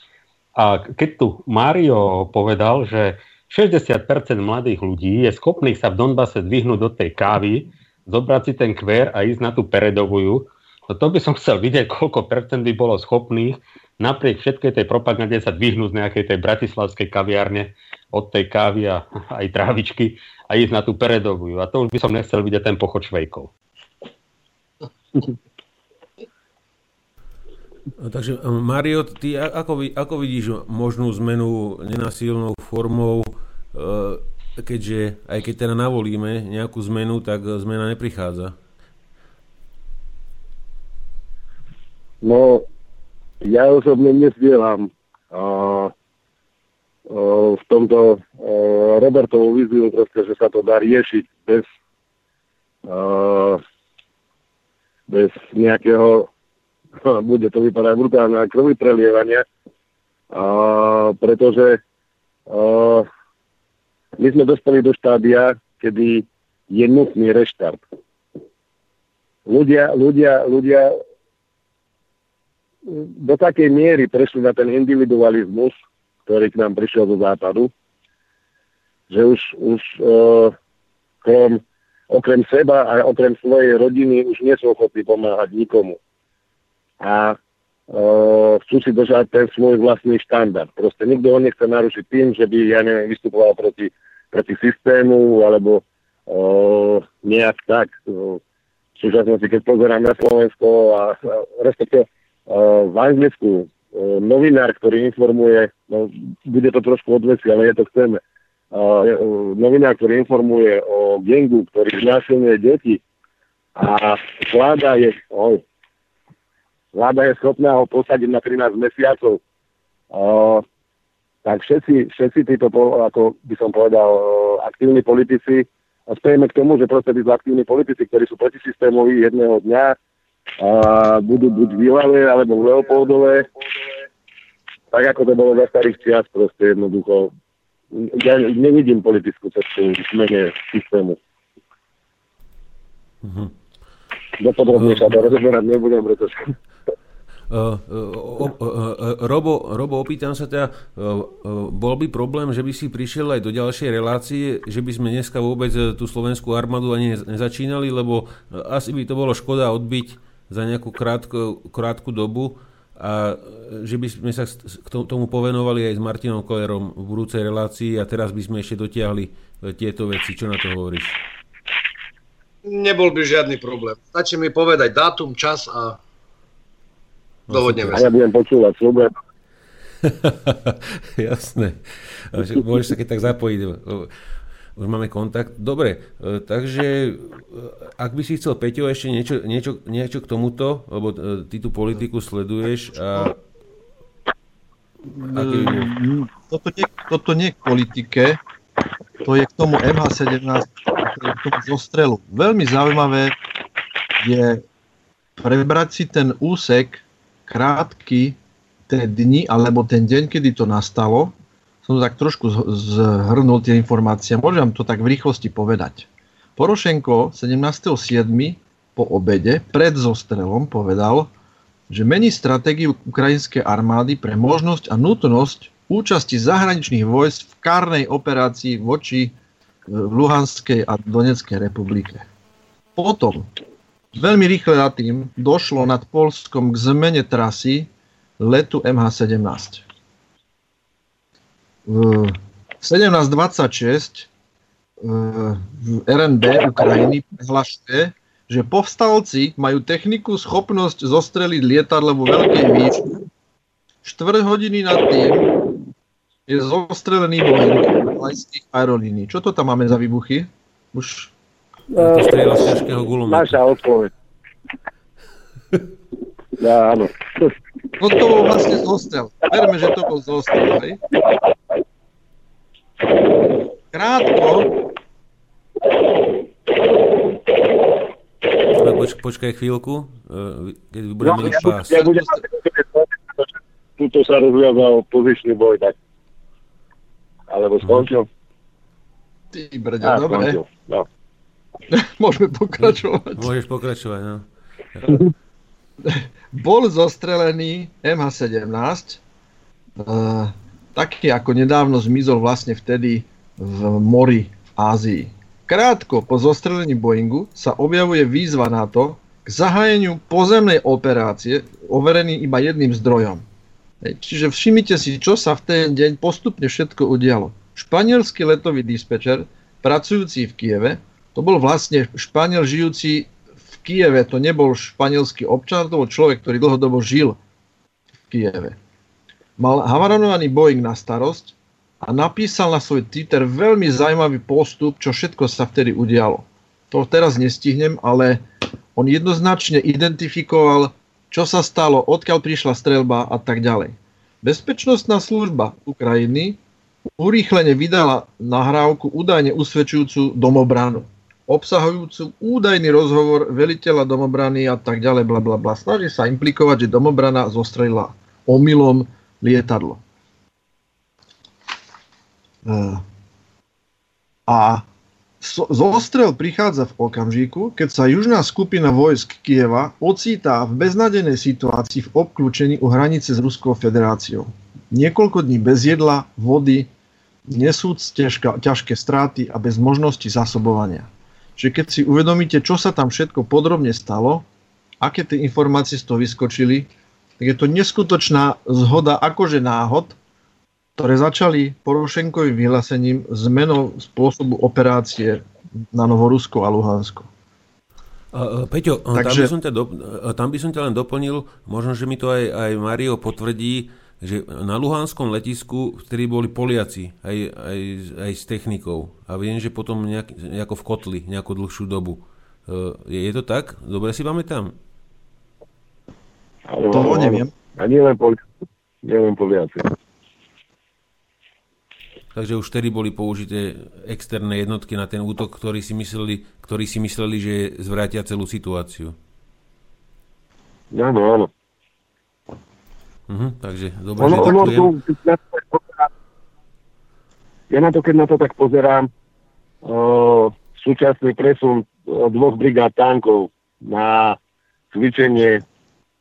A keď tu Mário povedal, že 60% mladých ľudí je schopných sa v Donbase dvihnúť do tej kávy, zobrať si ten kver a ísť na tú peredovujú, no to by som chcel vidieť, koľko percent by bolo schopných napriek všetkej tej propagande sa dvihnúť z nejakej tej bratislavskej kaviárne od tej kávy a aj trávičky a ísť na tú peredovú. A to už by som nechcel vidieť ten pochod švejkov. Takže Mario, ty ako, ako vidíš možnú zmenu nenasilnou formou, e, keďže aj keď teda navolíme nejakú zmenu, tak zmena neprichádza? No, ja osobne nezdielam uh, uh, v tomto uh, Robertovú víziu, proste, že sa to dá riešiť bez, uh, bez nejakého, bude to vypadať brutálne, krvi prelievania, pretože uh, my sme dostali do štádia, kedy je nutný reštart. Ľudia, ľudia, ľudia do takej miery prešli na ten individualizmus, ktorý k nám prišiel zo západu, že už, už uh, krom, okrem seba a okrem svojej rodiny už nie sú ochotní pomáhať nikomu. A uh, chcú si držať ten svoj vlastný štandard. Proste nikto ho nechce narušiť tým, že by, ja neviem, vystupoval proti, proti systému alebo uh, nejak tak. Uh, v súčasnosti, keď pozerám na Slovensko a, a respektíve v Anglicku novinár, ktorý informuje, no, bude to trošku odveci, ale je to chceme, novinár, ktorý informuje o gengu, ktorý znásilňuje deti a vláda je, oj, vláda je schopná ho posadiť na 13 mesiacov. tak všetci, všetci títo, ako by som povedal, aktívni politici, a spejeme k tomu, že proste tí aktívni politici, ktorí sú protisystémoví jedného dňa, a budú buď v Ilave alebo v Leopoldove, tak ako to bolo za starých čias, proste jednoducho. Ja nevidím politickú cestu v zmene systému. Mm-hmm. Dopodrobne sa to rozoberať nebudem, pretože Uh, uh, uh, Robo, Robo, opýtam sa teda, bol by problém, že by si prišiel aj do ďalšej relácie, že by sme dneska vôbec tú slovenskú armádu ani nezačínali, lebo asi by to bolo škoda odbiť za nejakú krátku, krátku dobu a že by sme sa k tomu povenovali aj s Martinom Kolerom v budúcej relácii a teraz by sme ešte dotiahli tieto veci. Čo na to hovoríš? Nebol by žiadny problém. Stačí mi povedať dátum, čas a Dohodneme sa. A ja budem počúvať, slúbujem. Jasné. Môžeš sa keď tak zapojiť. Už máme kontakt. Dobre, e, takže e, ak by si chcel, Peťo, ešte niečo, niečo, niečo k tomuto, lebo e, ty tú politiku sleduješ a... Toto nie, toto nie k politike, to je k tomu MH17, to je k tomu zostrelu. Veľmi zaujímavé je prebrať si ten úsek krátky tie dni alebo ten deň, kedy to nastalo, som tak trošku zhrnul tie informácie. Môžem to tak v rýchlosti povedať. Porošenko 17.7. po obede pred zostrelom povedal, že mení stratégiu ukrajinskej armády pre možnosť a nutnosť účasti zahraničných vojsk v kárnej operácii voči e, v Luhanskej a Donetskej republike. Potom Veľmi rýchle nad tým došlo nad Polskom k zmene trasy letu MH17. V 1726 v RNB Ukrajiny prehlašuje, že povstalci majú techniku, schopnosť zostreliť lietadlo vo veľkej výške. Štvrt hodiny nad tým je zostrelený Boeing malajských aerolínií. Čo to tam máme za výbuchy? Už to strieľa z ťažkého gulometu. Naša odpoveď. Ja, áno. No to bol vlastne zostrel. Verme, že to bol zostrel, hej? Krátko. Poč, počkaj chvíľku, e, keď budeme mať pás. Ja budem, tuto sa rozviazal pozičný boj, tak alebo skončil. Ty brďo, dobre. Skončil, no. Môžeme pokračovať. Môžeš pokračovať, no. Bol zostrelený MH17, uh, taký ako nedávno zmizol vlastne vtedy v mori v Ázii. Krátko po zostrelení Boeingu sa objavuje výzva na to k zahájeniu pozemnej operácie, overený iba jedným zdrojom. Čiže všimnite si, čo sa v ten deň postupne všetko udialo. Španielský letový dispečer, pracujúci v Kieve, to bol vlastne Španiel žijúci v Kieve, to nebol španielský občan, to bol človek, ktorý dlhodobo žil v Kieve. Mal havaronovaný Boeing na starosť a napísal na svoj Twitter veľmi zaujímavý postup, čo všetko sa vtedy udialo. To teraz nestihnem, ale on jednoznačne identifikoval, čo sa stalo, odkiaľ prišla strelba a tak ďalej. Bezpečnostná služba Ukrajiny urýchlene vydala nahrávku údajne usvedčujúcu domobranu obsahujúcu údajný rozhovor veliteľa domobrany a tak ďalej, bla bla bla. Snaží sa implikovať, že domobrana zostrelila omylom lietadlo. E, a zostrel prichádza v okamžiku, keď sa južná skupina vojsk Kieva ocítá v beznadenej situácii v obklúčení u hranice s Ruskou federáciou. Niekoľko dní bez jedla, vody, nesúc ťažká, ťažké straty a bez možnosti zasobovania že keď si uvedomíte, čo sa tam všetko podrobne stalo, aké tie informácie z toho vyskočili, tak je to neskutočná zhoda akože náhod, ktoré začali Porošenkovým vyhlásením zmenou spôsobu operácie na Novorusko a Luhansko. Uh, Peťo, Takže... tam, by som ťa do, tam by som ťa len doplnil, možno, že mi to aj, aj Mario potvrdí, že na Luhanskom letisku vtedy boli Poliaci aj, aj, aj s technikou a viem, že potom nejak, nejako v kotli nejakú dlhšiu dobu. E, je, je to tak? Dobre si pamätám? To neviem. A nie len Poliaci. Nie len Poliaci. takže už vtedy boli použité externé jednotky na ten útok, ktorí si mysleli, ktorí si mysleli že zvrátia celú situáciu. Áno, áno. Uh-huh, takže dobre, ono, že ono, to ja na to, keď na to tak pozerám, o, súčasný presun dvoch brigád tankov na cvičenie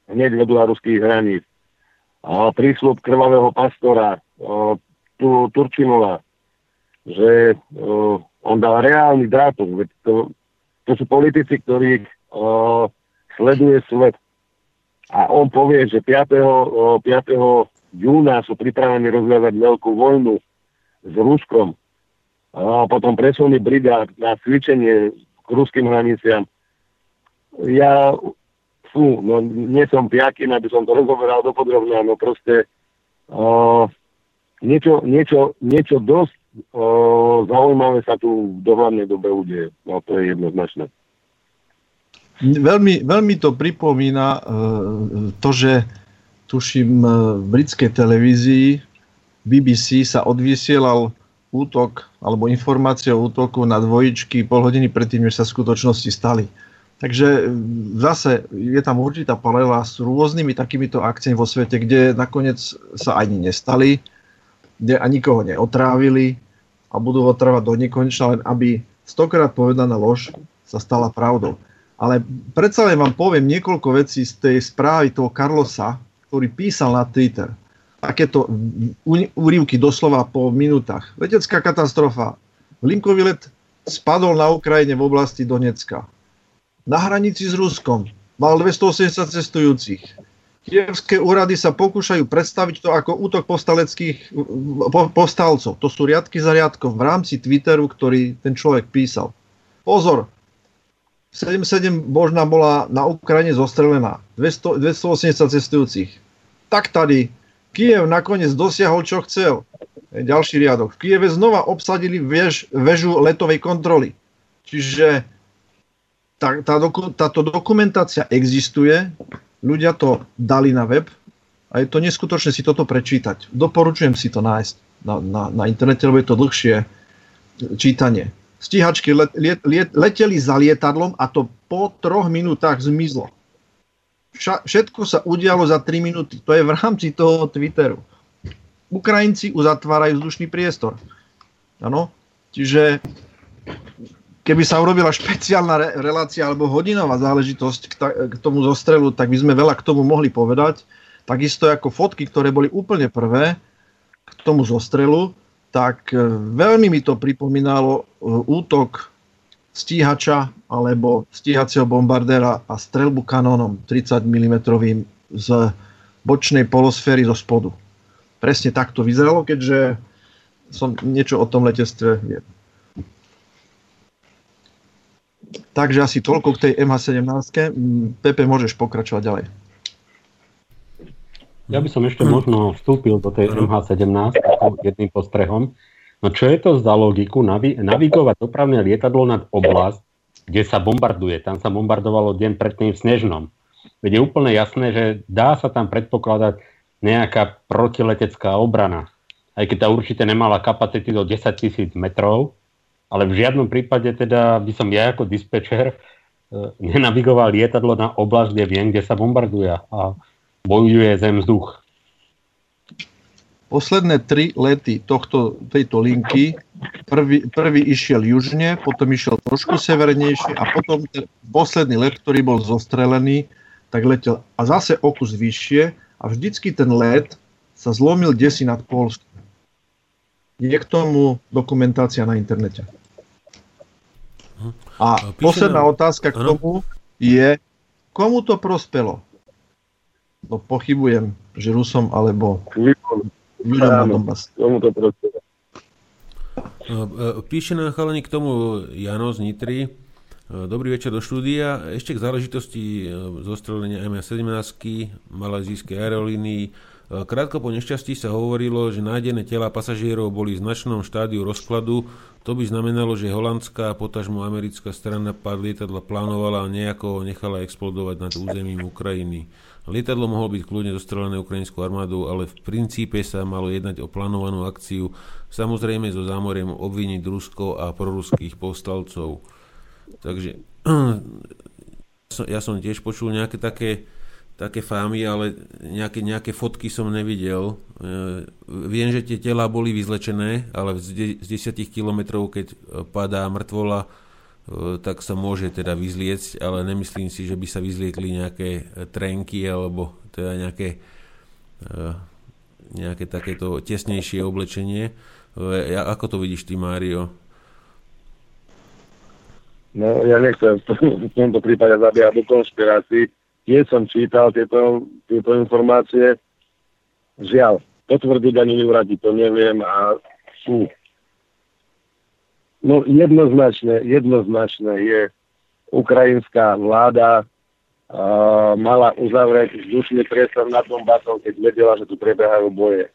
hneď vedľa ruských hraníc. A prísľub krvavého pastora tu, Turčinova, že on dal reálny dátum. To, to sú politici, ktorí sleduje svet a on povie, že 5. 5. júna sú pripravení rozviazať veľkú vojnu s Ruskom a potom presuny brigád na cvičenie k ruským hraniciam. Ja, fú, no nie som piakin, aby som to rozoberal dopodrobne, no proste o, niečo, niečo, niečo dosť o, zaujímavé sa tu v dohľadnej dobe udeje. No to je jednoznačné. Veľmi, veľmi to pripomína uh, to, že tuším uh, v britskej televízii BBC sa odvysielal útok alebo informácia o útoku na dvojičky pol hodiny predtým, než sa v skutočnosti stali. Takže e, zase je tam určitá paralela s rôznymi takýmito akciami vo svete, kde nakoniec sa ani nestali, kde ani nikoho neotrávili a budú otrávať do nekonečna, len aby stokrát povedaná lož sa stala pravdou. Ale predsa len vám poviem niekoľko vecí z tej správy toho Carlosa, ktorý písal na Twitter. Takéto úrivky doslova po minútach. Letecká katastrofa. Linkový let spadol na Ukrajine v oblasti Donecka. Na hranici s Ruskom mal 280 cestujúcich. Kievské úrady sa pokúšajú predstaviť to ako útok povstaleckých povstalcov. To sú riadky za riadkom v rámci Twitteru, ktorý ten človek písal. Pozor, 77 možná bola na Ukrajine zostrelená. 200, 280 cestujúcich. Tak tady Kiev nakoniec dosiahol, čo chcel. Ďalší riadok. V Kieve znova obsadili vež, väžu letovej kontroly. Čiže tá, tá doku, táto dokumentácia existuje, ľudia to dali na web a je to neskutočné si toto prečítať. Doporučujem si to nájsť na, na, na internete, lebo je to dlhšie čítanie stíhačky let, let, let, leteli za lietadlom a to po troch minútach zmizlo. Vša, všetko sa udialo za 3 minúty. To je v rámci toho Twitteru. Ukrajinci uzatvárajú vzdušný priestor. Ano? Čiže keby sa urobila špeciálna re- relácia alebo hodinová záležitosť k, ta- k tomu zostrelu, tak by sme veľa k tomu mohli povedať. Takisto ako fotky, ktoré boli úplne prvé k tomu zostrelu, tak e, veľmi mi to pripomínalo e, útok stíhača alebo stíhacieho bombardéra a strelbu kanónom 30 mm z bočnej polosféry zo spodu. Presne tak to vyzeralo, keďže som niečo o tom letectve viem. Takže asi toľko k tej MH17. Pepe, môžeš pokračovať ďalej. Ja by som ešte možno vstúpil do tej MH17 jedným postrehom. No čo je to za logiku navi- navigovať dopravné lietadlo nad oblasť, kde sa bombarduje? Tam sa bombardovalo deň predtým v Snežnom. Veď je úplne jasné, že dá sa tam predpokladať nejaká protiletecká obrana. Aj keď tá určite nemala kapacity do 10 tisíc metrov, ale v žiadnom prípade teda by som ja ako dispečer e, nenavigoval lietadlo na oblasť, kde viem, kde sa bombarduje. A bojuje zem vzduch. Posledné tri lety tohto, tejto linky, prvý, prvý išiel južne, potom išiel trošku severnejšie a potom ten posledný let, ktorý bol zostrelený, tak letel a zase o kus vyššie a vždycky ten let sa zlomil desi nad Polskom. Je k tomu dokumentácia na internete. A posledná otázka k tomu je, komu to prospelo? No pochybujem, že Rusom alebo ľuďom na Donbass. Píše nám chalani k tomu Jano z Nitry. E, dobrý večer do štúdia. Ešte k záležitosti e, zostrelenia MS-17 malajzijskej aerolínii. E, krátko po nešťastí sa hovorilo, že nájdené tela pasažierov boli v značnom štádiu rozkladu To by znamenalo, že holandská a potažmo americká strana pár lietadla plánovala a nejako nechala explodovať nad územím Ukrajiny. Lietadlo mohlo byť kľudne zostrelené ukrajinskou armádou, ale v princípe sa malo jednať o plánovanú akciu, samozrejme so zámoriem obviniť Rusko a proruských povstalcov. Takže ja som tiež počul nejaké také také fámy, ale nejaké, nejaké fotky som nevidel. E, viem, že tie tela boli vyzlečené, ale z, 10 kilometrov, keď padá mŕtvola, e, tak sa môže teda vyzliecť, ale nemyslím si, že by sa vyzliekli nejaké trenky alebo teda nejaké, e, nejaké takéto tesnejšie oblečenie. Ako to vidíš ty, Mário? No, ja nechcem v tomto prípade zabiehať do konšpirácií, tiež som čítal tieto, tieto informácie. Žiaľ, potvrdiť ani nevradiť, to neviem a sú. No jednoznačne, jednoznačne je ukrajinská vláda uh, mala uzavrieť vzdušný priestor nad Donbasom, keď vedela, že tu prebiehajú boje.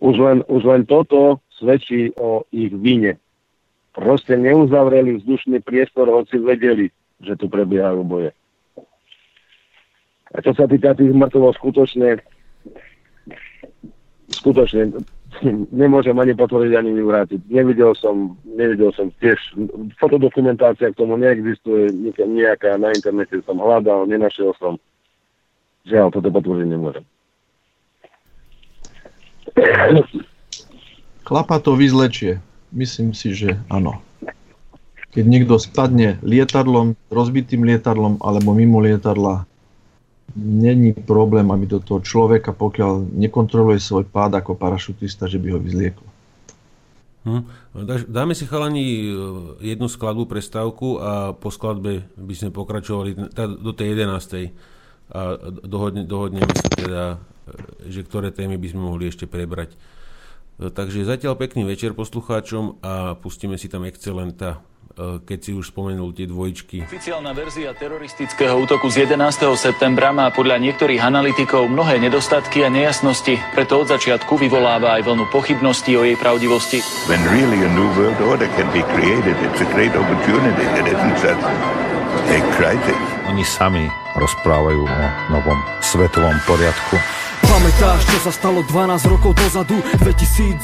Už len, už len toto svedčí o ich vine. Proste neuzavreli vzdušný priestor, hoci vedeli, že tu prebiehajú boje. A čo sa týka tých mŕtvol, skutočne, skutočne nemôžem ani potvrdiť, ani vyvrátiť. Nevidel som, nevidel som tiež, fotodokumentácia k tomu neexistuje, nejaká na internete som hľadal, nenašiel som. Žiaľ, toto potvrdiť nemôžem. Klapa to vyzlečie. Myslím si, že áno. Keď niekto spadne lietadlom, rozbitým lietadlom alebo mimo lietadla, není problém, aby do toho človeka, pokiaľ nekontroluje svoj pád ako parašutista, že by ho vyzlieklo. Hm. Dáme si chalani e, jednu skladbu prestávku a po skladbe by sme pokračovali do tej 11. A dohodne, dohodneme sa teda, e, že ktoré témy by sme mohli ešte prebrať. E, takže zatiaľ pekný večer poslucháčom a pustíme si tam Excelenta Eh, keď si už spomenul tie dvojičky. Oficiálna verzia teroristického útoku z 11. septembra má podľa niektorých analytikov mnohé nedostatky a nejasnosti, preto od začiatku vyvoláva aj vlnu pochybností o jej pravdivosti. When really a new world order can be created, it's a great opportunity that isn't such a crisis. Oni sami rozprávajú o novom svetovom poriadku Pamätáš, čo sa stalo 12 rokov dozadu. 2001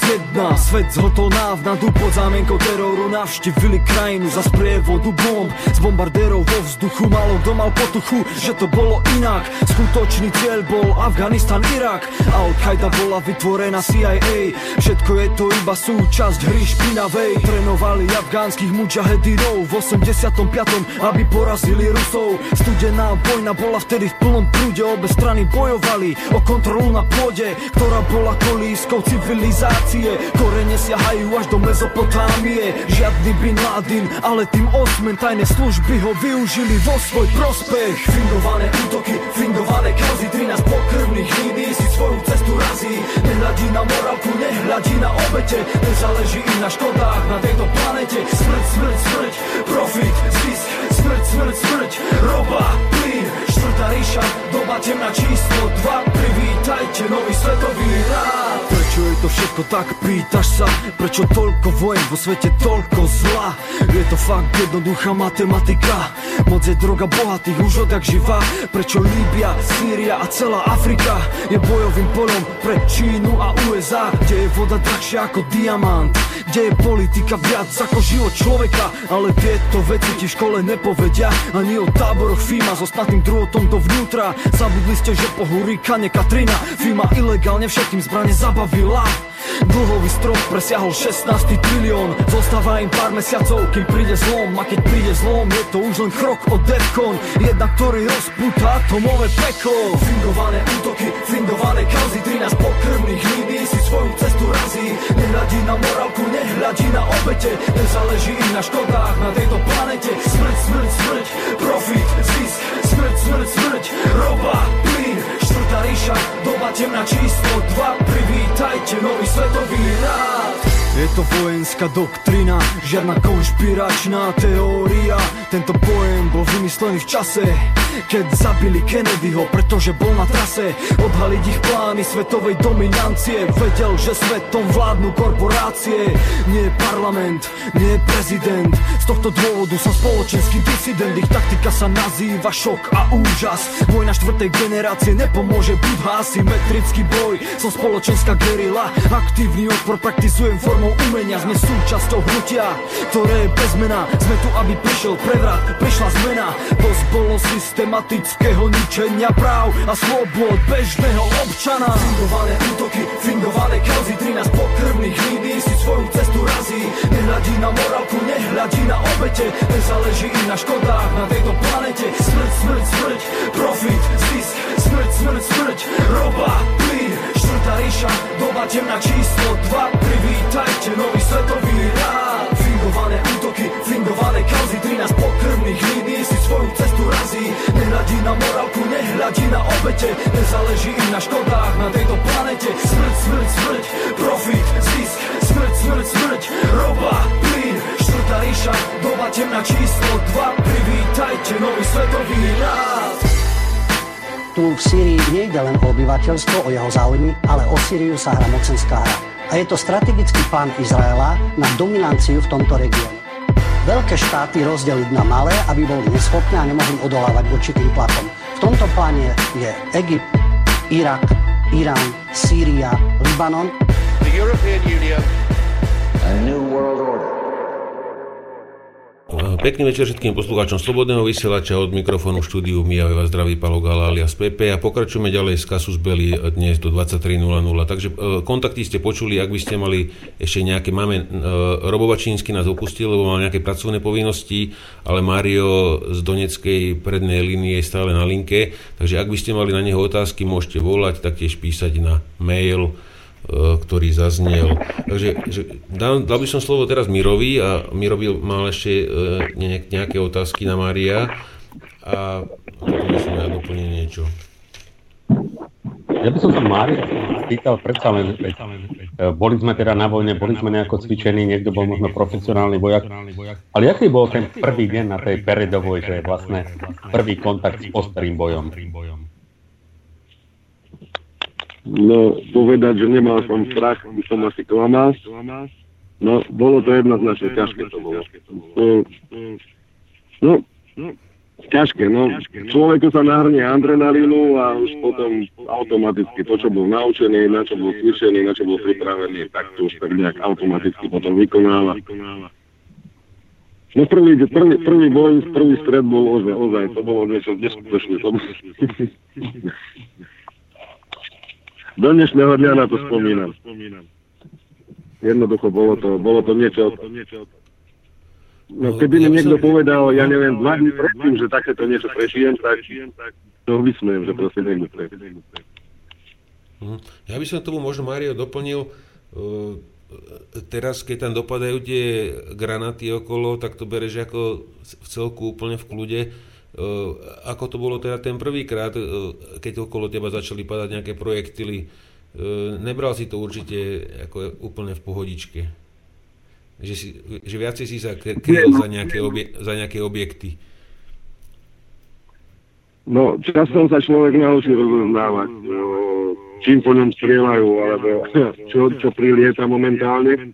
Svet zhotol návnadu Pod zámienkou teroru navštívili krajinu Za sprievodu bomb. Z bombardérov vo vzduchu Malo kto mal potuchu, že to bolo inak. Skutočný cieľ bol Afganistan, Irak. Al-Qaida bola vytvorená CIA Všetko je to iba súčasť hry špinavej. Trénovali afgánskych mujahedinov V 85. aby porazili Rusov. Studená vojna bola vtedy v plnom prúde Obe strany bojovali o kontrolu kontrolu na pôde, ktorá bola kolískou civilizácie. Korene siahajú až do Mezopotámie. Žiadny Bin Laden, ale tým osmen tajné služby ho využili vo svoj prospech. Fingované útoky, fingované kauzy, 13 pokrvných línií si svoju cestu razí. Nehľadí na morálku, nehľadí na obete, nezáleží im na škodách na tejto planete. Smrť, smrť, smrť, profit, zisk, smrť, smrť, smrť, roba, štvrtá ríša, doba temná číslo 2, privítajte nový svetový rád. Prečo je to všetko tak, pýtaš sa, prečo toľko vojen vo svete, toľko zla? Je to fakt jednoduchá matematika, moc je droga bohatých už odjak živa. Prečo Líbia, Sýria a celá Afrika je bojovým polom pre Čínu a USA, kde je voda drahšia ako diamant, kde je politika viac ako život človeka, ale tieto veci ti v škole nepovedia, ani o táboroch FIMA s ostatným druhotom dovnútra. Zabudli ste, že po hurikane Katrina FIMA ilegálne všetkým zbrane zabavila. Dlhový strop presiahol 16 trilión. Zostáva im pár mesiacov, kým príde zlom. A keď príde zlom, je to už len krok od Defcon. Jedna, ktorý rozpúta atomové peklo. Fingované útoky, fingované kauzy. 13 pokrvných línií si svoju cestu razí. Nehľadí na morálku, nehľadí na obete. Nezáleží im na škodách na tejto planete. Smrť, smrť, smrť, profit, zisk. Smrť, smrť, smrť, roba, ríša, doba temná číslo 2 Privítajte nový svetový rád je to vojenská doktrina, žiadna konšpiračná teória. Tento pojem bol vymyslený v čase, keď zabili Kennedyho, pretože bol na trase. Odhaliť ich plány svetovej dominancie Vedel, že svetom vládnu korporácie. Nie parlament, nie prezident Z tohto dôvodu som spoločenský disident. Ich taktika sa nazýva šok a úžas. Vojna štvrtej generácie nepomôže Budha Symetrický boj, som spoločenská gerila Aktívny odpor praktizujem formou umenia Sme súčasťou hnutia, ktoré je bez mena Sme tu, aby prišiel prevrat, prišla zmena. Dosť bolo systematického ničenia práv A slobod bežného občana. Fingované útoky, fingované kauzy 13 pokrvných línií si svoju cestu razí. Nehľadí na morálku, nehľadí na obete Nezáleží im na škodách na tejto planete. Smrť, smrť, smrť, profit, zisk Smrť, smrť, smrť, roba, plyn Štvrtá ríša, doba temná číslo 2 Privítajte nový svetový rád. Fingované útoky, fingované kauzy 13 pokrvných línií si svoju cestu razí. Nehľadí na morálku, nehľadí na obete. Nezáleží im na škodách na tejto planete. Smrť, smrť, smrť, profit, zisk. Smrť, smrť, smrť, roba, plyn. Štvrtá ríša, doba temná číslo 2 Privítajte nový svetový rád Tu v Sýrii nejde len o obyvateľstvo, o jeho záujmy, ale o Sýriu sa hrá mocenská hra. A je to strategický plán Izraela na dominanciu v tomto regióne. Veľké štáty rozdeliť na malé, aby boli neschopné a nemohli odolávať určitým tlakom. V tomto pláne je Egypt, Irak, Irán, Sýria, Libanon. The European Union, a new world order. Pekný večer všetkým poslucháčom Slobodného vysielača od mikrofónu štúdiu Mijave vás zdraví Palo Gala alias Pepe a pokračujeme ďalej z Kasus Belli dnes do 23.00. Takže e, kontakty ste počuli, ak by ste mali ešte nejaké, máme, e, Robo Bačínsky nás opustil, lebo mal nejaké pracovné povinnosti, ale Mario z Doneckej prednej línie je stále na linke, takže ak by ste mali na neho otázky, môžete volať, taktiež písať na mail E, ktorý zaznel. Takže že, dal, dal by som slovo teraz Mirovi a Miro by mal ešte e, nejaké otázky na Mária a potom som ja doplnil niečo. Ja by som sa Mária pýtal predsa len, e, boli sme teda na vojne, boli sme nejako cvičení, niekto bol možno profesionálny vojak, ale aký bol ten prvý deň na tej peredovoj, že je vlastne prvý kontakt s ostrým bojom? No, povedať, že nemal som strach, by som asi klamal. No, bolo to jednoznačne ťažké to bolo. No, no, ťažké, no. Človeku sa nahrnie adrenalínu a už potom automaticky to, čo bol naučený, na čo bol cvičený, na čo bol pripravený, tak to už tak nejak automaticky potom vykonáva. No prvý, prvý, prvý boj, prvý stred bol ozaj, ozaj, to bolo niečo neskutočné. Do dnešného dňa na to spomínam. Jednoducho bolo to, bolo to niečo... No keby mi niekto povedal, ja neviem, dva dní predtým, že takéto niečo prežijem, tak to vysmejem, že proste niekto mhm. Ja by som tomu možno Mário doplnil, uh, teraz keď tam dopadajú tie granaty okolo, tak to bereš ako v celku úplne v kľude ako to bolo teda ten prvýkrát, eh, keď okolo teba začali padať nejaké projektily, eh, nebral si to určite ako úplne v pohodičke. Že, si, že viacej si sa kryl za nejaké, obie, za nejaké objekty. No, časom sa človek naučí rozoznávať, no, čím po ňom strieľajú, alebo čo, čo prilieta momentálne.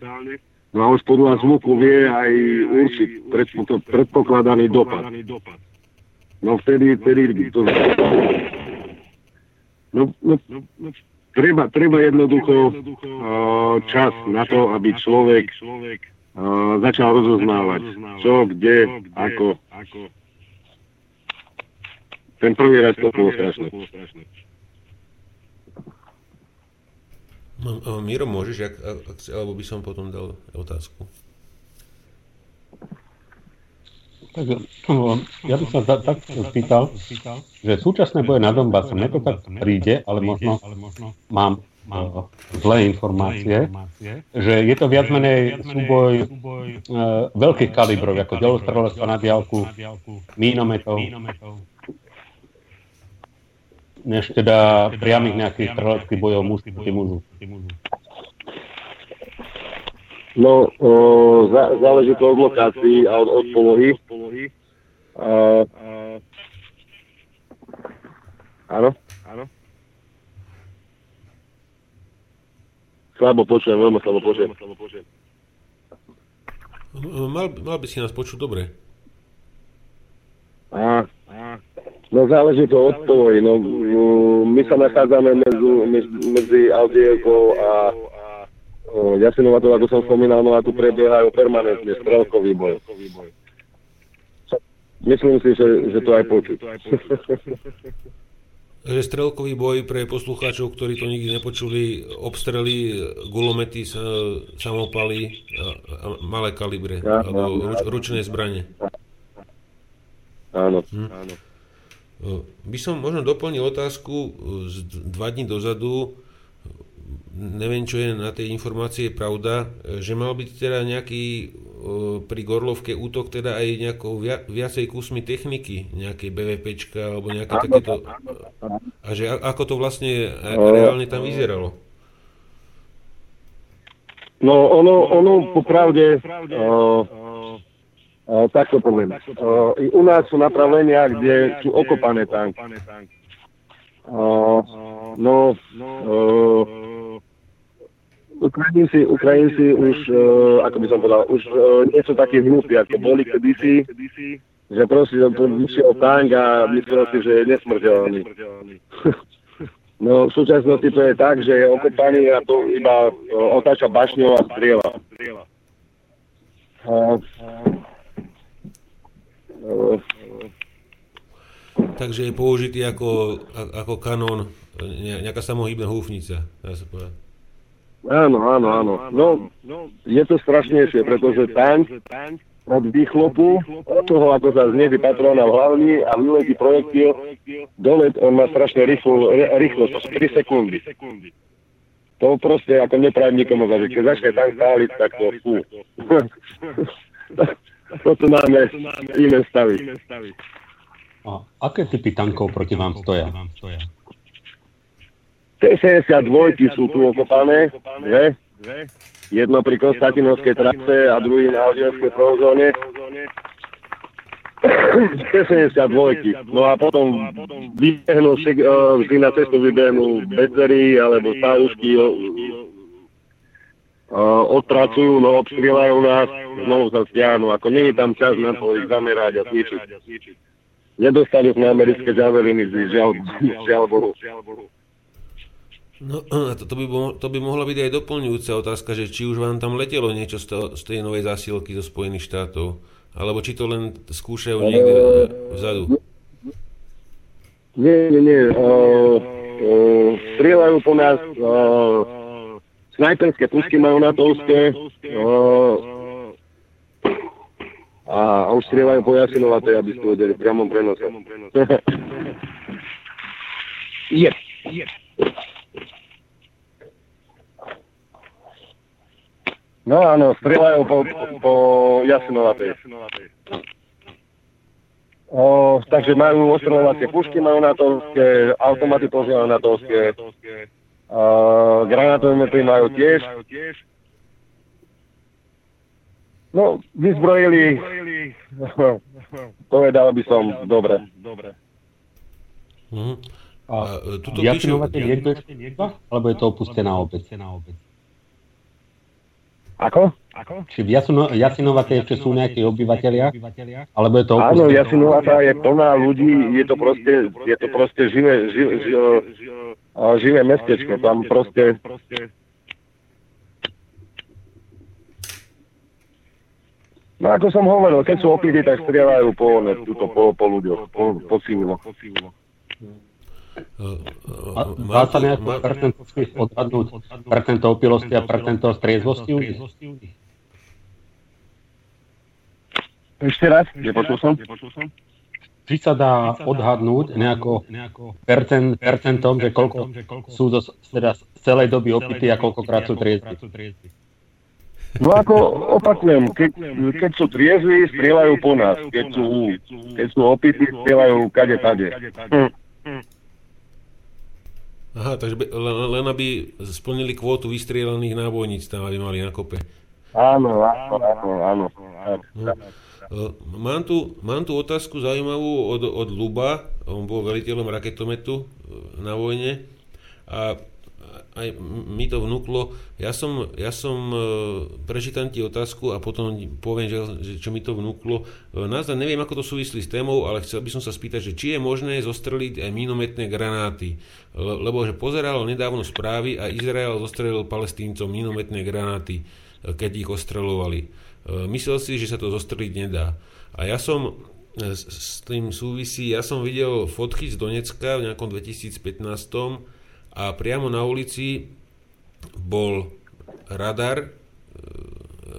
No a už podľa zvuku vie aj určiť predpokladaný dopad. No vtedy, vtedy to... No, no, treba, treba jednoducho uh, čas na to, aby človek uh, začal rozoznávať, čo, kde, ako. Ten prvý raz to bolo strašné. No, Miro, môžeš, ak, ak, alebo by som potom dal otázku. Tak, ja by som tak spýtal, že súčasné boje na Donbase, mne to tak príde, ale možno mám uh, zlé informácie, že je to viac menej súboj uh, veľkých kalibrov, ako delostrelectva na diálku, mínometov, než teda priamých nejakých streleckých bojov muž proti mužu. No, o, za, záleží to od lokácií a od, od polohy. A, áno? Áno. Slabo počujem, veľmi slabo počujem. Mal, mal by si nás počuť dobre. A, no záleží to od polohy. No, my sa nachádzame medzi, medzi Aldievkou a o, Jasinovatou, ako som spomínal, no a tu prebiehajú permanentne strelkový boj. Myslím si, že, že to aj počuť. že strelkový boj pre poslucháčov, ktorí to nikdy nepočuli, obstrely, gulomety, samopaly malé kalibre, ja, alebo ruč, ručné zbranie. Áno, hm. áno. By som možno doplnil otázku z dva dní dozadu, neviem, čo je na tej informácie pravda, že mal byť teda nejaký pri Gorlovke útok teda aj nejakou via, viacej kusmi techniky, nejakej BVPčka alebo nejaké takéto... A že ako to vlastne reálne tam vyzeralo? No ono, ono popravde, uh, uh, tak to poviem. Uh, u nás sú napravenia, kde sú okopané tanky. Uh, no, uh, Ukrajinci, Ukrajinci už, uh, ako by som povedal, už uh, nie sú takí hnutí, ako boli kedysi, že proste vyšiel tank a myslel si, že je nesmrteľný. no v súčasnosti to je tak, že je okopaný a to iba uh, otáča bašňou a strieľa. Takže je použitý ako, ako kanón, nejaká samohybná húfnica, dá sa povedať. Áno, áno, áno. No, je to strašnejšie, pretože tank od výchlopu, od toho, ako sa zniezí patrona v hlavni a vyletí projektil, dolet, on má strašne rýchlo, rýchlo, to sú 3 sekundy. To proste ako neprajem nikomu zažiť. Keď začne tank páliť, tak to fú. Toto máme iné stavy. A aké typy tankov proti vám stoja? T-62 sú tu okopané, že? Jedno pri Konstantinovskej trase a druhý na Alžierskej provozóne. T-72. No a potom vybehnú, eh, vždy na cestu vybehnú bezdery alebo stávušky, eh, odpracujú, no obstrieľajú nás, znovu sa stiahnu. Ako nie je tam čas na to ich zamerať a zničiť. Nedostali sme americké javeliny, žiaľ, žiaľ Bohu. No, to, to, by, to by mohla byť aj doplňujúca otázka, že či už vám tam letelo niečo z, toho, z tej novej zásielky zo Spojených štátov, alebo či to len skúšajú niekde uh, vzadu. Nie, nie, nie. Uh, uh, strieľajú po nás uh, snajperské pušky majú na uh, a už strieľajú po Jasinovatej, aby ste vedeli, v priamom prenose. Je. Yes. No áno, strieľajú po, po Jasinovatej. O, takže majú ostreľovacie pušky, majú na tovské, automaty používajú na tovské, granátové metry majú tiež. No, vyzbrojili, povedal by som, dobre. Mhm. A, a tuto Jasinovaté niekto ešte niekto? Alebo je to opustená obec? Ako? Ako? Či v Jasino, Jasinovaté ešte sú nejakí obyvateľia? Alebo je to Áno, Jasinovatá je plná ľudí, je to proste, je to proste živé, živé, živé, živé mestečko, tam proste... No ako som hovoril, keď sú opity, tak strieľajú po, ne, túto, po, po ľuďoch, po, po sílo. Dá sa nejak percento odhadnúť percento opilosti a percento striezvosti Ešte raz, nepočul som. Či sa dá odhadnúť nejako percent, percentom, že koľko sú zo, teda z celej doby opity a koľkokrát sú triezvi? No ako opakujem, keď, keď sú triezvi, strieľajú po nás. Keď sú, keď sú opity, strieľajú kade tade. Hm. Aha, takže len, len aby splnili kvótu vystrielaných nábojníc tam, aby mali na kope. Áno, áno, áno, áno. No. Mám tu, mám tu otázku zaujímavú od, od Luba, on bol veliteľom raketometu na vojne a aj mi to vnúklo. Ja som, ja som prečítam ti otázku a potom poviem, že, že čo mi to vnúklo. Naozaj neviem, ako to súvislí s témou, ale chcel by som sa spýtať, že či je možné zostreliť aj minometné granáty. Lebo že pozeral nedávno správy a Izrael zostrelil palestíncom minometné granáty, keď ich ostrelovali. Myslel si, že sa to zostreliť nedá. A ja som s tým súvisí, ja som videl fotky z Donecka v nejakom 2015 a priamo na ulici bol radar e,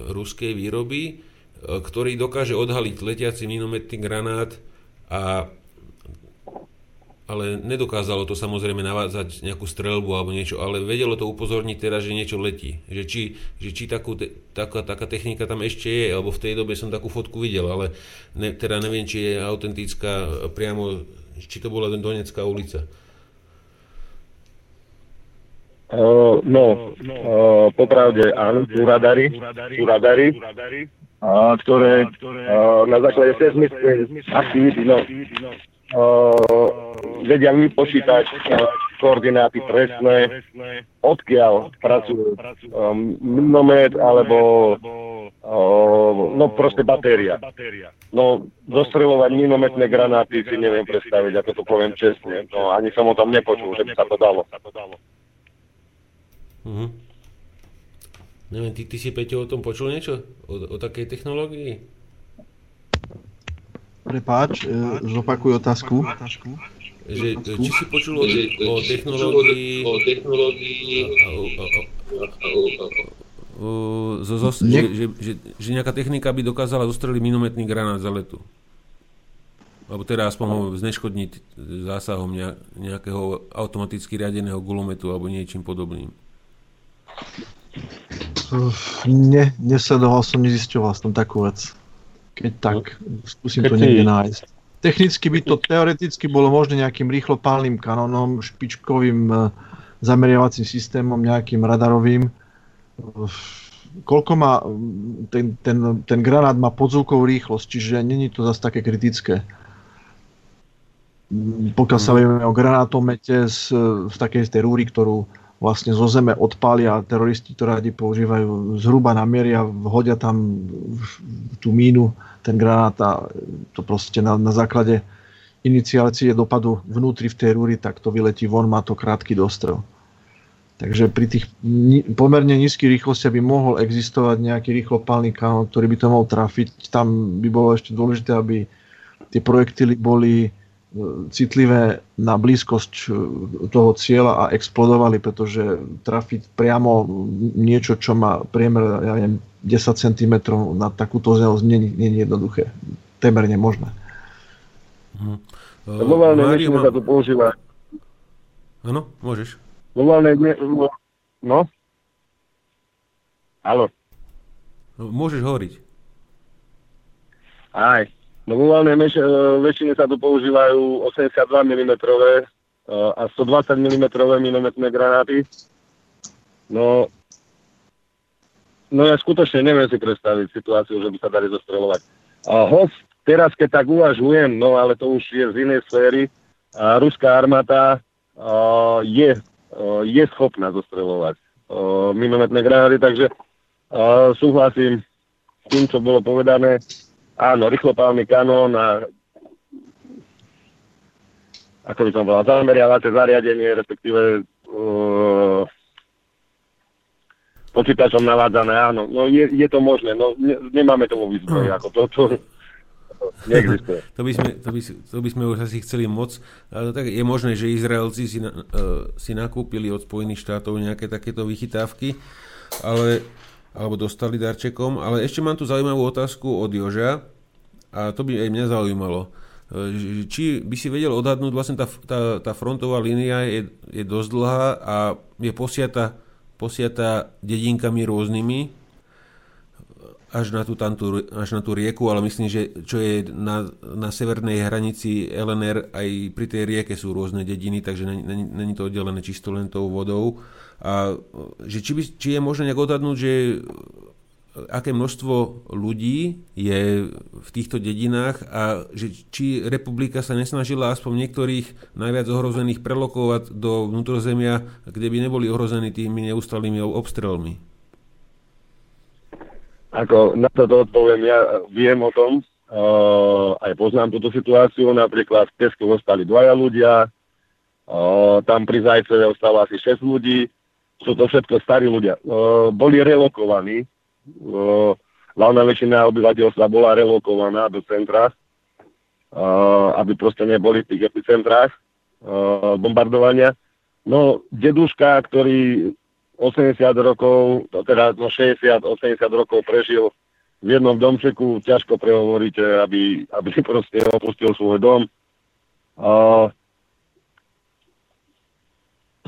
ruskej výroby, e, ktorý dokáže odhaliť letiaci minometný granát a ale nedokázalo to samozrejme navádzať nejakú strelbu alebo niečo, ale vedelo to upozorniť teraz, že niečo letí. Že či, že či takú, taká, taká technika tam ešte je, alebo v tej dobe som takú fotku videl, ale ne, teda neviem, či je autentická priamo, či to bola Donetská ulica. Uh, no, uh, popravde áno, sú radary, sú radary, uh, ktoré uh, na základe seizmickej aktivity no, uh, vedia vypočítať uh, koordináty presné, odkiaľ pracujú um, minomet alebo uh, no proste batéria. No, dostrelovať minometné granáty si neviem predstaviť, ako to poviem čestne. No, ani som o tom nepočul, že by sa to dalo. Uh-huh. Neviem, ty, ty si Peťo o tom počul niečo? O, o takej technológii? Prepáč, e, zopakuj otázku. Že, či si počul o, o technológii... O technológii... Zo, zo, že, že, že, že nejaká technika by dokázala zostreliť minometný granát za letu. Alebo teda aspoň ho zneškodniť zásahom nejakého automaticky riadeného gulometu alebo niečím podobným. Ne, nesledoval som, nezisťoval som takú vec. Keď tak, skúsim Keď to niekde nájsť. Technicky by to teoreticky bolo možné nejakým rýchlopálnym kanónom, špičkovým e, zameriavacím systémom, nejakým radarovým. Koľko má, ten, ten, ten granát má podzvukovú rýchlosť, čiže není to zase také kritické. Pokiaľ sa mhm. vieme o granátomete z, z takej tej rúry, ktorú vlastne zo zeme odpália teroristi to radi používajú zhruba na miery a vhodia tam tú mínu, ten granát a to proste na, na základe iniciácie dopadu vnútri v tej rúry, tak to vyletí von, má to krátky dostrel. Takže pri tých pomerne nízkych rýchlostiach by mohol existovať nejaký rýchlopálny kanón, ktorý by to mohol trafiť. Tam by bolo ešte dôležité, aby tie projektily boli citlivé na blízkosť e, toho cieľa a explodovali, pretože trafiť priamo niečo, čo má priemer ja neviem, 10 cm na takúto zelosť nie, nie je jednoduché. Temer nemožné. Hm. Vo valnej ma... sa to používa. Áno, môžeš. Vo valnej No? Áno. Môžeš hovoriť. Aj. No vo valnej e, väčšine sa tu používajú 82 mm a 120 mm minometné granáty. No, no ja skutočne neviem si predstaviť situáciu, že by sa dali zostrelovať. A host, teraz keď tak uvažujem, no ale to už je z inej sféry, a ruská armáda a, je, a, je schopná zostrelovať a, minometné granáty, takže a, súhlasím s tým, čo bolo povedané áno, rýchlopálny kanón a ako by som povedal, zameriavacie zariadenie, respektíve uh, počítačom navádzané, áno. No je, je to možné, no ne, nemáme to vo výzbroji, ako to, to neexistuje. to, by sme, to, by, to by sme už asi chceli moc. Tak je možné, že Izraelci si, na, uh, si nakúpili od Spojených štátov nejaké takéto vychytávky, ale alebo dostali darčekom, ale ešte mám tu zaujímavú otázku od Joža a to by aj mňa zaujímalo. E, či by si vedel odhadnúť, vlastne tá, tá, tá frontová línia je, je dosť dlhá a je posiata, posiata dedinkami rôznymi až na, tú, tamtú, až na tú rieku, ale myslím, že čo je na, na severnej hranici LNR, aj pri tej rieke sú rôzne dediny, takže není to oddelené čisto len tou vodou. A že či, by, či je možné nejak odhadnúť, že aké množstvo ľudí je v týchto dedinách a že či republika sa nesnažila aspoň niektorých najviac ohrozených prelokovať do vnútrozemia, kde by neboli ohrození tými neustalými obstrelmi. Ako na toto odpoviem, ja viem o tom, uh, aj poznám túto situáciu, napríklad v Tesku ostali dvaja ľudia, uh, tam pri Zajceve ostalo asi 6 ľudí, sú to všetko starí ľudia. Uh, boli relokovaní, uh, hlavná väčšina obyvateľstva bola relokovaná do centra, uh, aby proste neboli v tých epicentrách uh, bombardovania. No, deduška, ktorý 80 rokov, teda no 60, 80 rokov prežil v jednom domčeku, ťažko prehovoríte, aby, aby proste opustil svoj dom. Uh,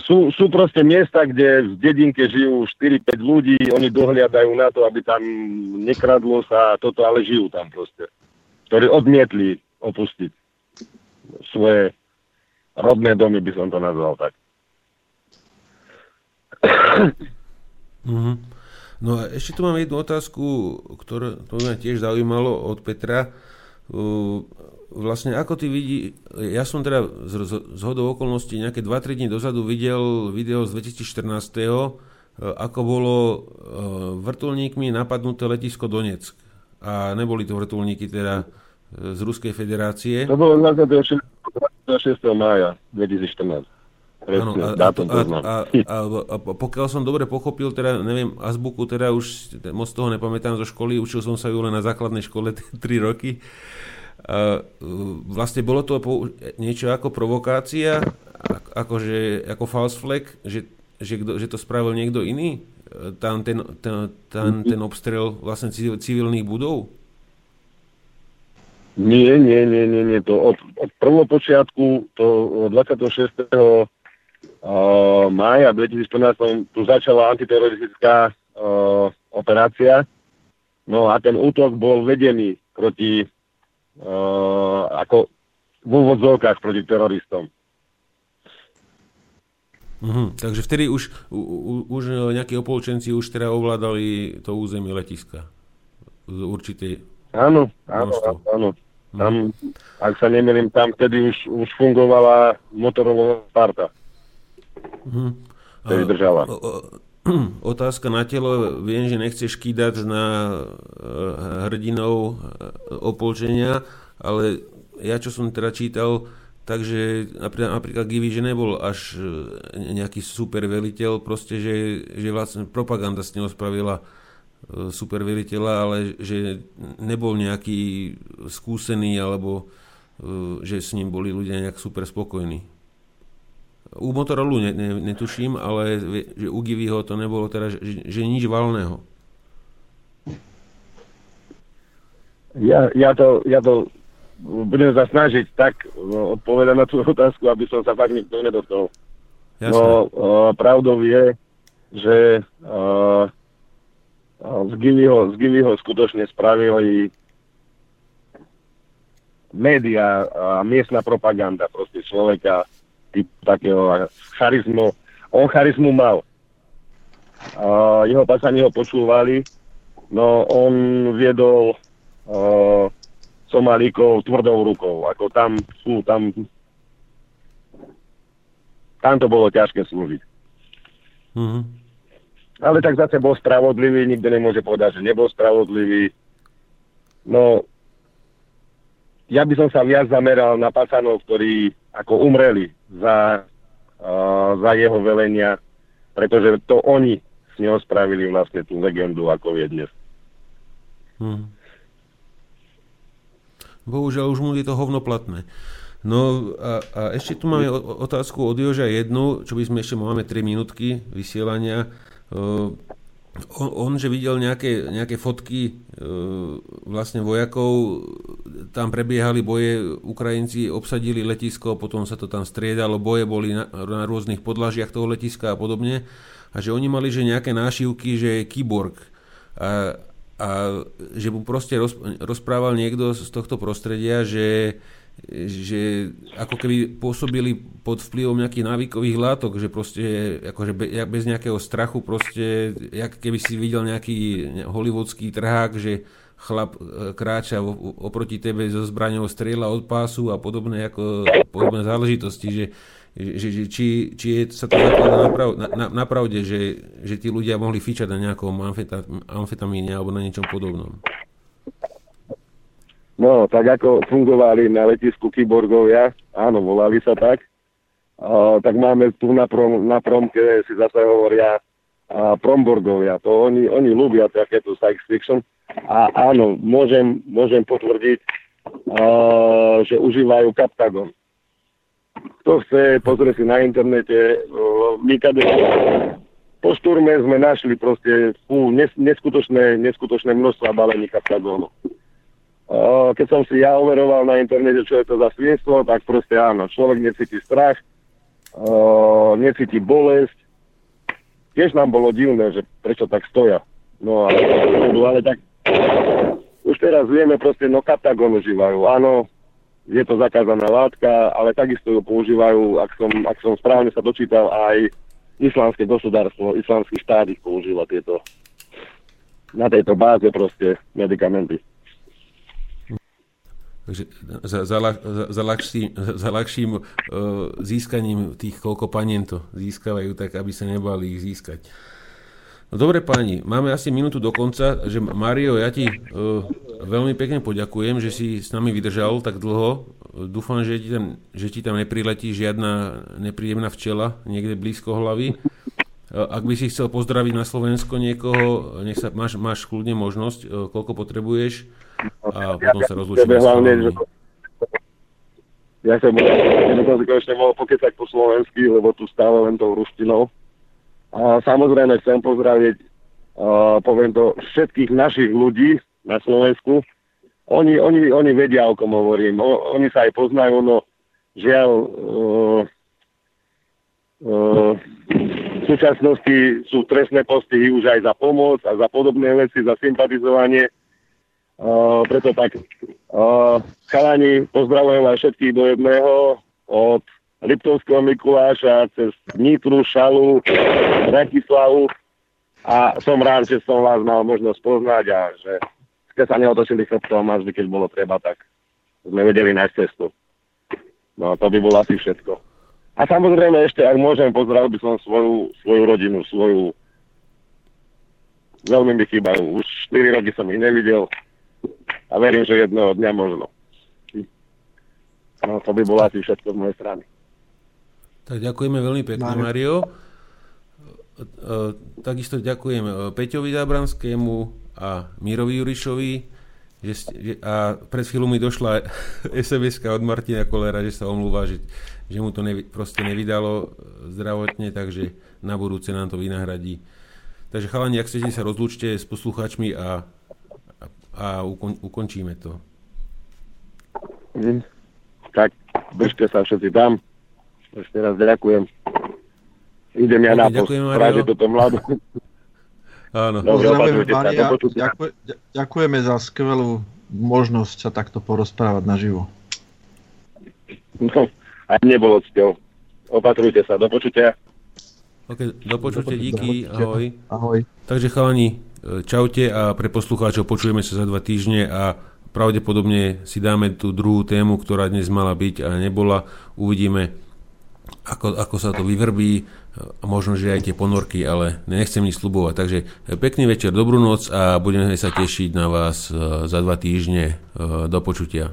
sú, sú proste miesta, kde v dedinke žijú 4-5 ľudí, oni dohliadajú na to, aby tam nekradlo sa toto, ale žijú tam proste. Ktorí odmietli opustiť svoje rodné domy, by som to nazval tak. Mm-hmm. No a ešte tu mám jednu otázku, ktorú to by ma tiež zaujímalo od Petra. Uh, vlastne ako ty vidí, ja som teda z, z hodou okolností nejaké 2-3 dní dozadu videl video z 2014. Uh, ako bolo uh, vrtulníkmi napadnuté letisko Donetsk. A neboli to vrtulníky teda z Ruskej federácie. To bolo 26. mája 2014. Áno, a, a, a, a, a pokiaľ som dobre pochopil, teda neviem, azbuku teda už moc toho nepamätám zo školy, učil som sa ju len na základnej škole 3 roky. A, vlastne bolo to niečo ako provokácia, akože, ako false flag, že, že, že to spravil niekto iný? Tam ten, ten, ten, ten obstrel vlastne civilných budov? Nie, nie, nie, nie, nie. To od, od prvopočiatku, to 26 uh, mája 2014 tu začala antiteroristická uh, operácia. No a ten útok bol vedený proti ako v úvodzovkách proti teroristom. Mhm, takže vtedy už, u, u, už nejakí opolčenci už teda ovládali to územie letiska z určitej Áno, áno, áno. Tam, ak sa nemýlim, tam vtedy už, už fungovala motorová parta. Mhm. Ktorý držala. Otázka na telo. Viem, že nechceš kýdať na e, hrdinov e, opolčenia, ale ja čo som teda čítal, takže napríklad, Givi, že nebol až e, nejaký super veliteľ, proste, že, že vlastne propaganda s ňou spravila super veliteľa, ale že nebol nejaký skúsený alebo že s ním boli ľudia nejak super spokojní. U Motorola ne, ne, netuším, ale že u Giviho to nebolo teda, že, že nič valného. Ja, ja, to, ja to budem sa snažiť tak no, odpovedať na tú otázku, aby som sa fakt nikto nedostal. Jasné. No, uh, pravdou je, že uh, z, Giviho, z Giviho skutočne spravili média a miestna propaganda proste človeka typ takého charizmu. On charizmu mal. A jeho pasani ho počúvali, no on viedol uh, Somalíkov tvrdou rukou. Ako tam sú, tam tam to bolo ťažké slúžiť. Mm-hmm. Ale tak zase bol spravodlivý, nikto nemôže povedať, že nebol spravodlivý. No, ja by som sa viac zameral na pasanov, ktorí ako umreli za, uh, za jeho velenia, pretože to oni s neho spravili vlastne tú legendu, ako je dnes. Hmm. Bohužiaľ, už mu je to hovnoplatné. No a, a ešte tu máme otázku od Joža jednu, čo by sme ešte máme 3 minútky vysielania. On, on že videl nejaké, nejaké fotky e, vlastne vojakov, tam prebiehali boje, Ukrajinci obsadili letisko, potom sa to tam striedalo, boje boli na, na rôznych podlažiach toho letiska a podobne. A že oni mali že nejaké nášivky, že je kyborg. A, a že mu proste roz, rozprával niekto z tohto prostredia, že, že ako keby pôsobili pod vplyvom nejakých návykových látok, že proste akože bez nejakého strachu proste, jak keby si videl nejaký hollywoodský trhák, že chlap e, kráča oproti tebe so zbraňou strieľa od pásu a podobné, ako, podobné záležitosti, že, že, že či, či je, sa to zaklada na, že, že tí ľudia mohli fičať na nejakom amfeta, amfetamíne alebo na niečom podobnom. No, tak ako fungovali na letisku kyborgovia, áno, volali sa tak, uh, tak máme tu na, prom, na promke si zase hovoria uh, promborgovia. To oni, oni ľúbia takéto science fiction. A áno, môžem, môžem potvrdiť, uh, že užívajú kaptagon. Kto chce, pozrie si na internete, uh, my kade po šturme sme našli proste fú, nes, neskutočné, neskutočné množstva balení kaptagónu keď som si ja overoval na internete, čo je to za svinstvo, tak proste áno, človek necíti strach, necíti bolesť. Tiež nám bolo divné, že prečo tak stoja. No ale, ale tak už teraz vieme proste, no kaptagon užívajú. Áno, je to zakázaná látka, ale takisto ju používajú, ak som, ak som správne sa dočítal, aj islamské gospodárstvo, islamský štát ich používa tieto na tejto báze proste medikamenty. Takže za, za, za, za, ľahším, za ľahším uh, získaním tých, koľko panien to získavajú, tak aby sa nebali ich získať. No dobre páni, máme asi minútu do konca, že Mario, ja ti uh, veľmi pekne poďakujem, že si s nami vydržal tak dlho. Dúfam, že ti tam, že ti tam nepriletí žiadna nepríjemná včela niekde blízko hlavy. Uh, ak by si chcel pozdraviť na Slovensko niekoho, nech sa, máš, máš kľudne možnosť, koľko potrebuješ a potom sa rozlučíme hlavne, že ja som, ja si konečne mohol pokecať po slovensky, lebo tu stále len tou ruštinou. A samozrejme chcem pozdraviť, uh, poviem to, všetkých našich ľudí na Slovensku. Oni, oni, oni vedia, o kom hovorím. O, oni sa aj poznajú, no žiaľ, uh, uh, v súčasnosti sú trestné postihy už aj za pomoc a za podobné veci, za sympatizovanie Uh, preto tak, uh, chalani, pozdravujem aj všetkých do jedného, od Liptovského Mikuláša cez Nitru, Šalu, Bratislavu a som rád, že som vás mal možnosť poznať a že ste sa neotočili chrbtom a vždy, keď bolo treba, tak sme vedeli nájsť cestu. No to by bolo asi všetko. A samozrejme ešte, ak môžem, pozdravil by som svoju, svoju rodinu, svoju... Veľmi mi chýbajú. Už 4 roky som ich nevidel a verím, že jedného dňa možno. No to by bolo asi všetko z mojej strany. Tak ďakujeme veľmi pekne, Mario. Mario. E, takisto ďakujem e, Peťovi Zábranskému a Mirovi Jurišovi. Že ste, a pred chvíľu mi došla sms od Martina Kolera, že sa omlúva, že, že mu to nevy, proste nevydalo zdravotne, takže na budúce nám to vynahradí. Takže chalani, ak chcete sa rozlúčte s poslucháčmi a a ukon, ukončíme to. Mm. Tak, držte sa všetci tam. Ešte raz ďakujem. Idem ja okay, na post. Práve toto mladú. Áno. Pozdravujeme, Maria. Ďakuj, ďakujeme za skvelú možnosť sa takto porozprávať naživo. No, aj nebolo cťou. Opatrujte sa. Do počutia. Ok, do počutia, díky, ahoj. Ahoj. Takže chalani, Čaute a pre poslucháčov počujeme sa za dva týždne a pravdepodobne si dáme tú druhú tému, ktorá dnes mala byť a nebola. Uvidíme, ako, ako sa to vyvrbí a možno, že aj tie ponorky, ale nechcem nič slubovať. Takže pekný večer, dobrú noc a budeme sa tešiť na vás e, za dva týždne. E, do počutia.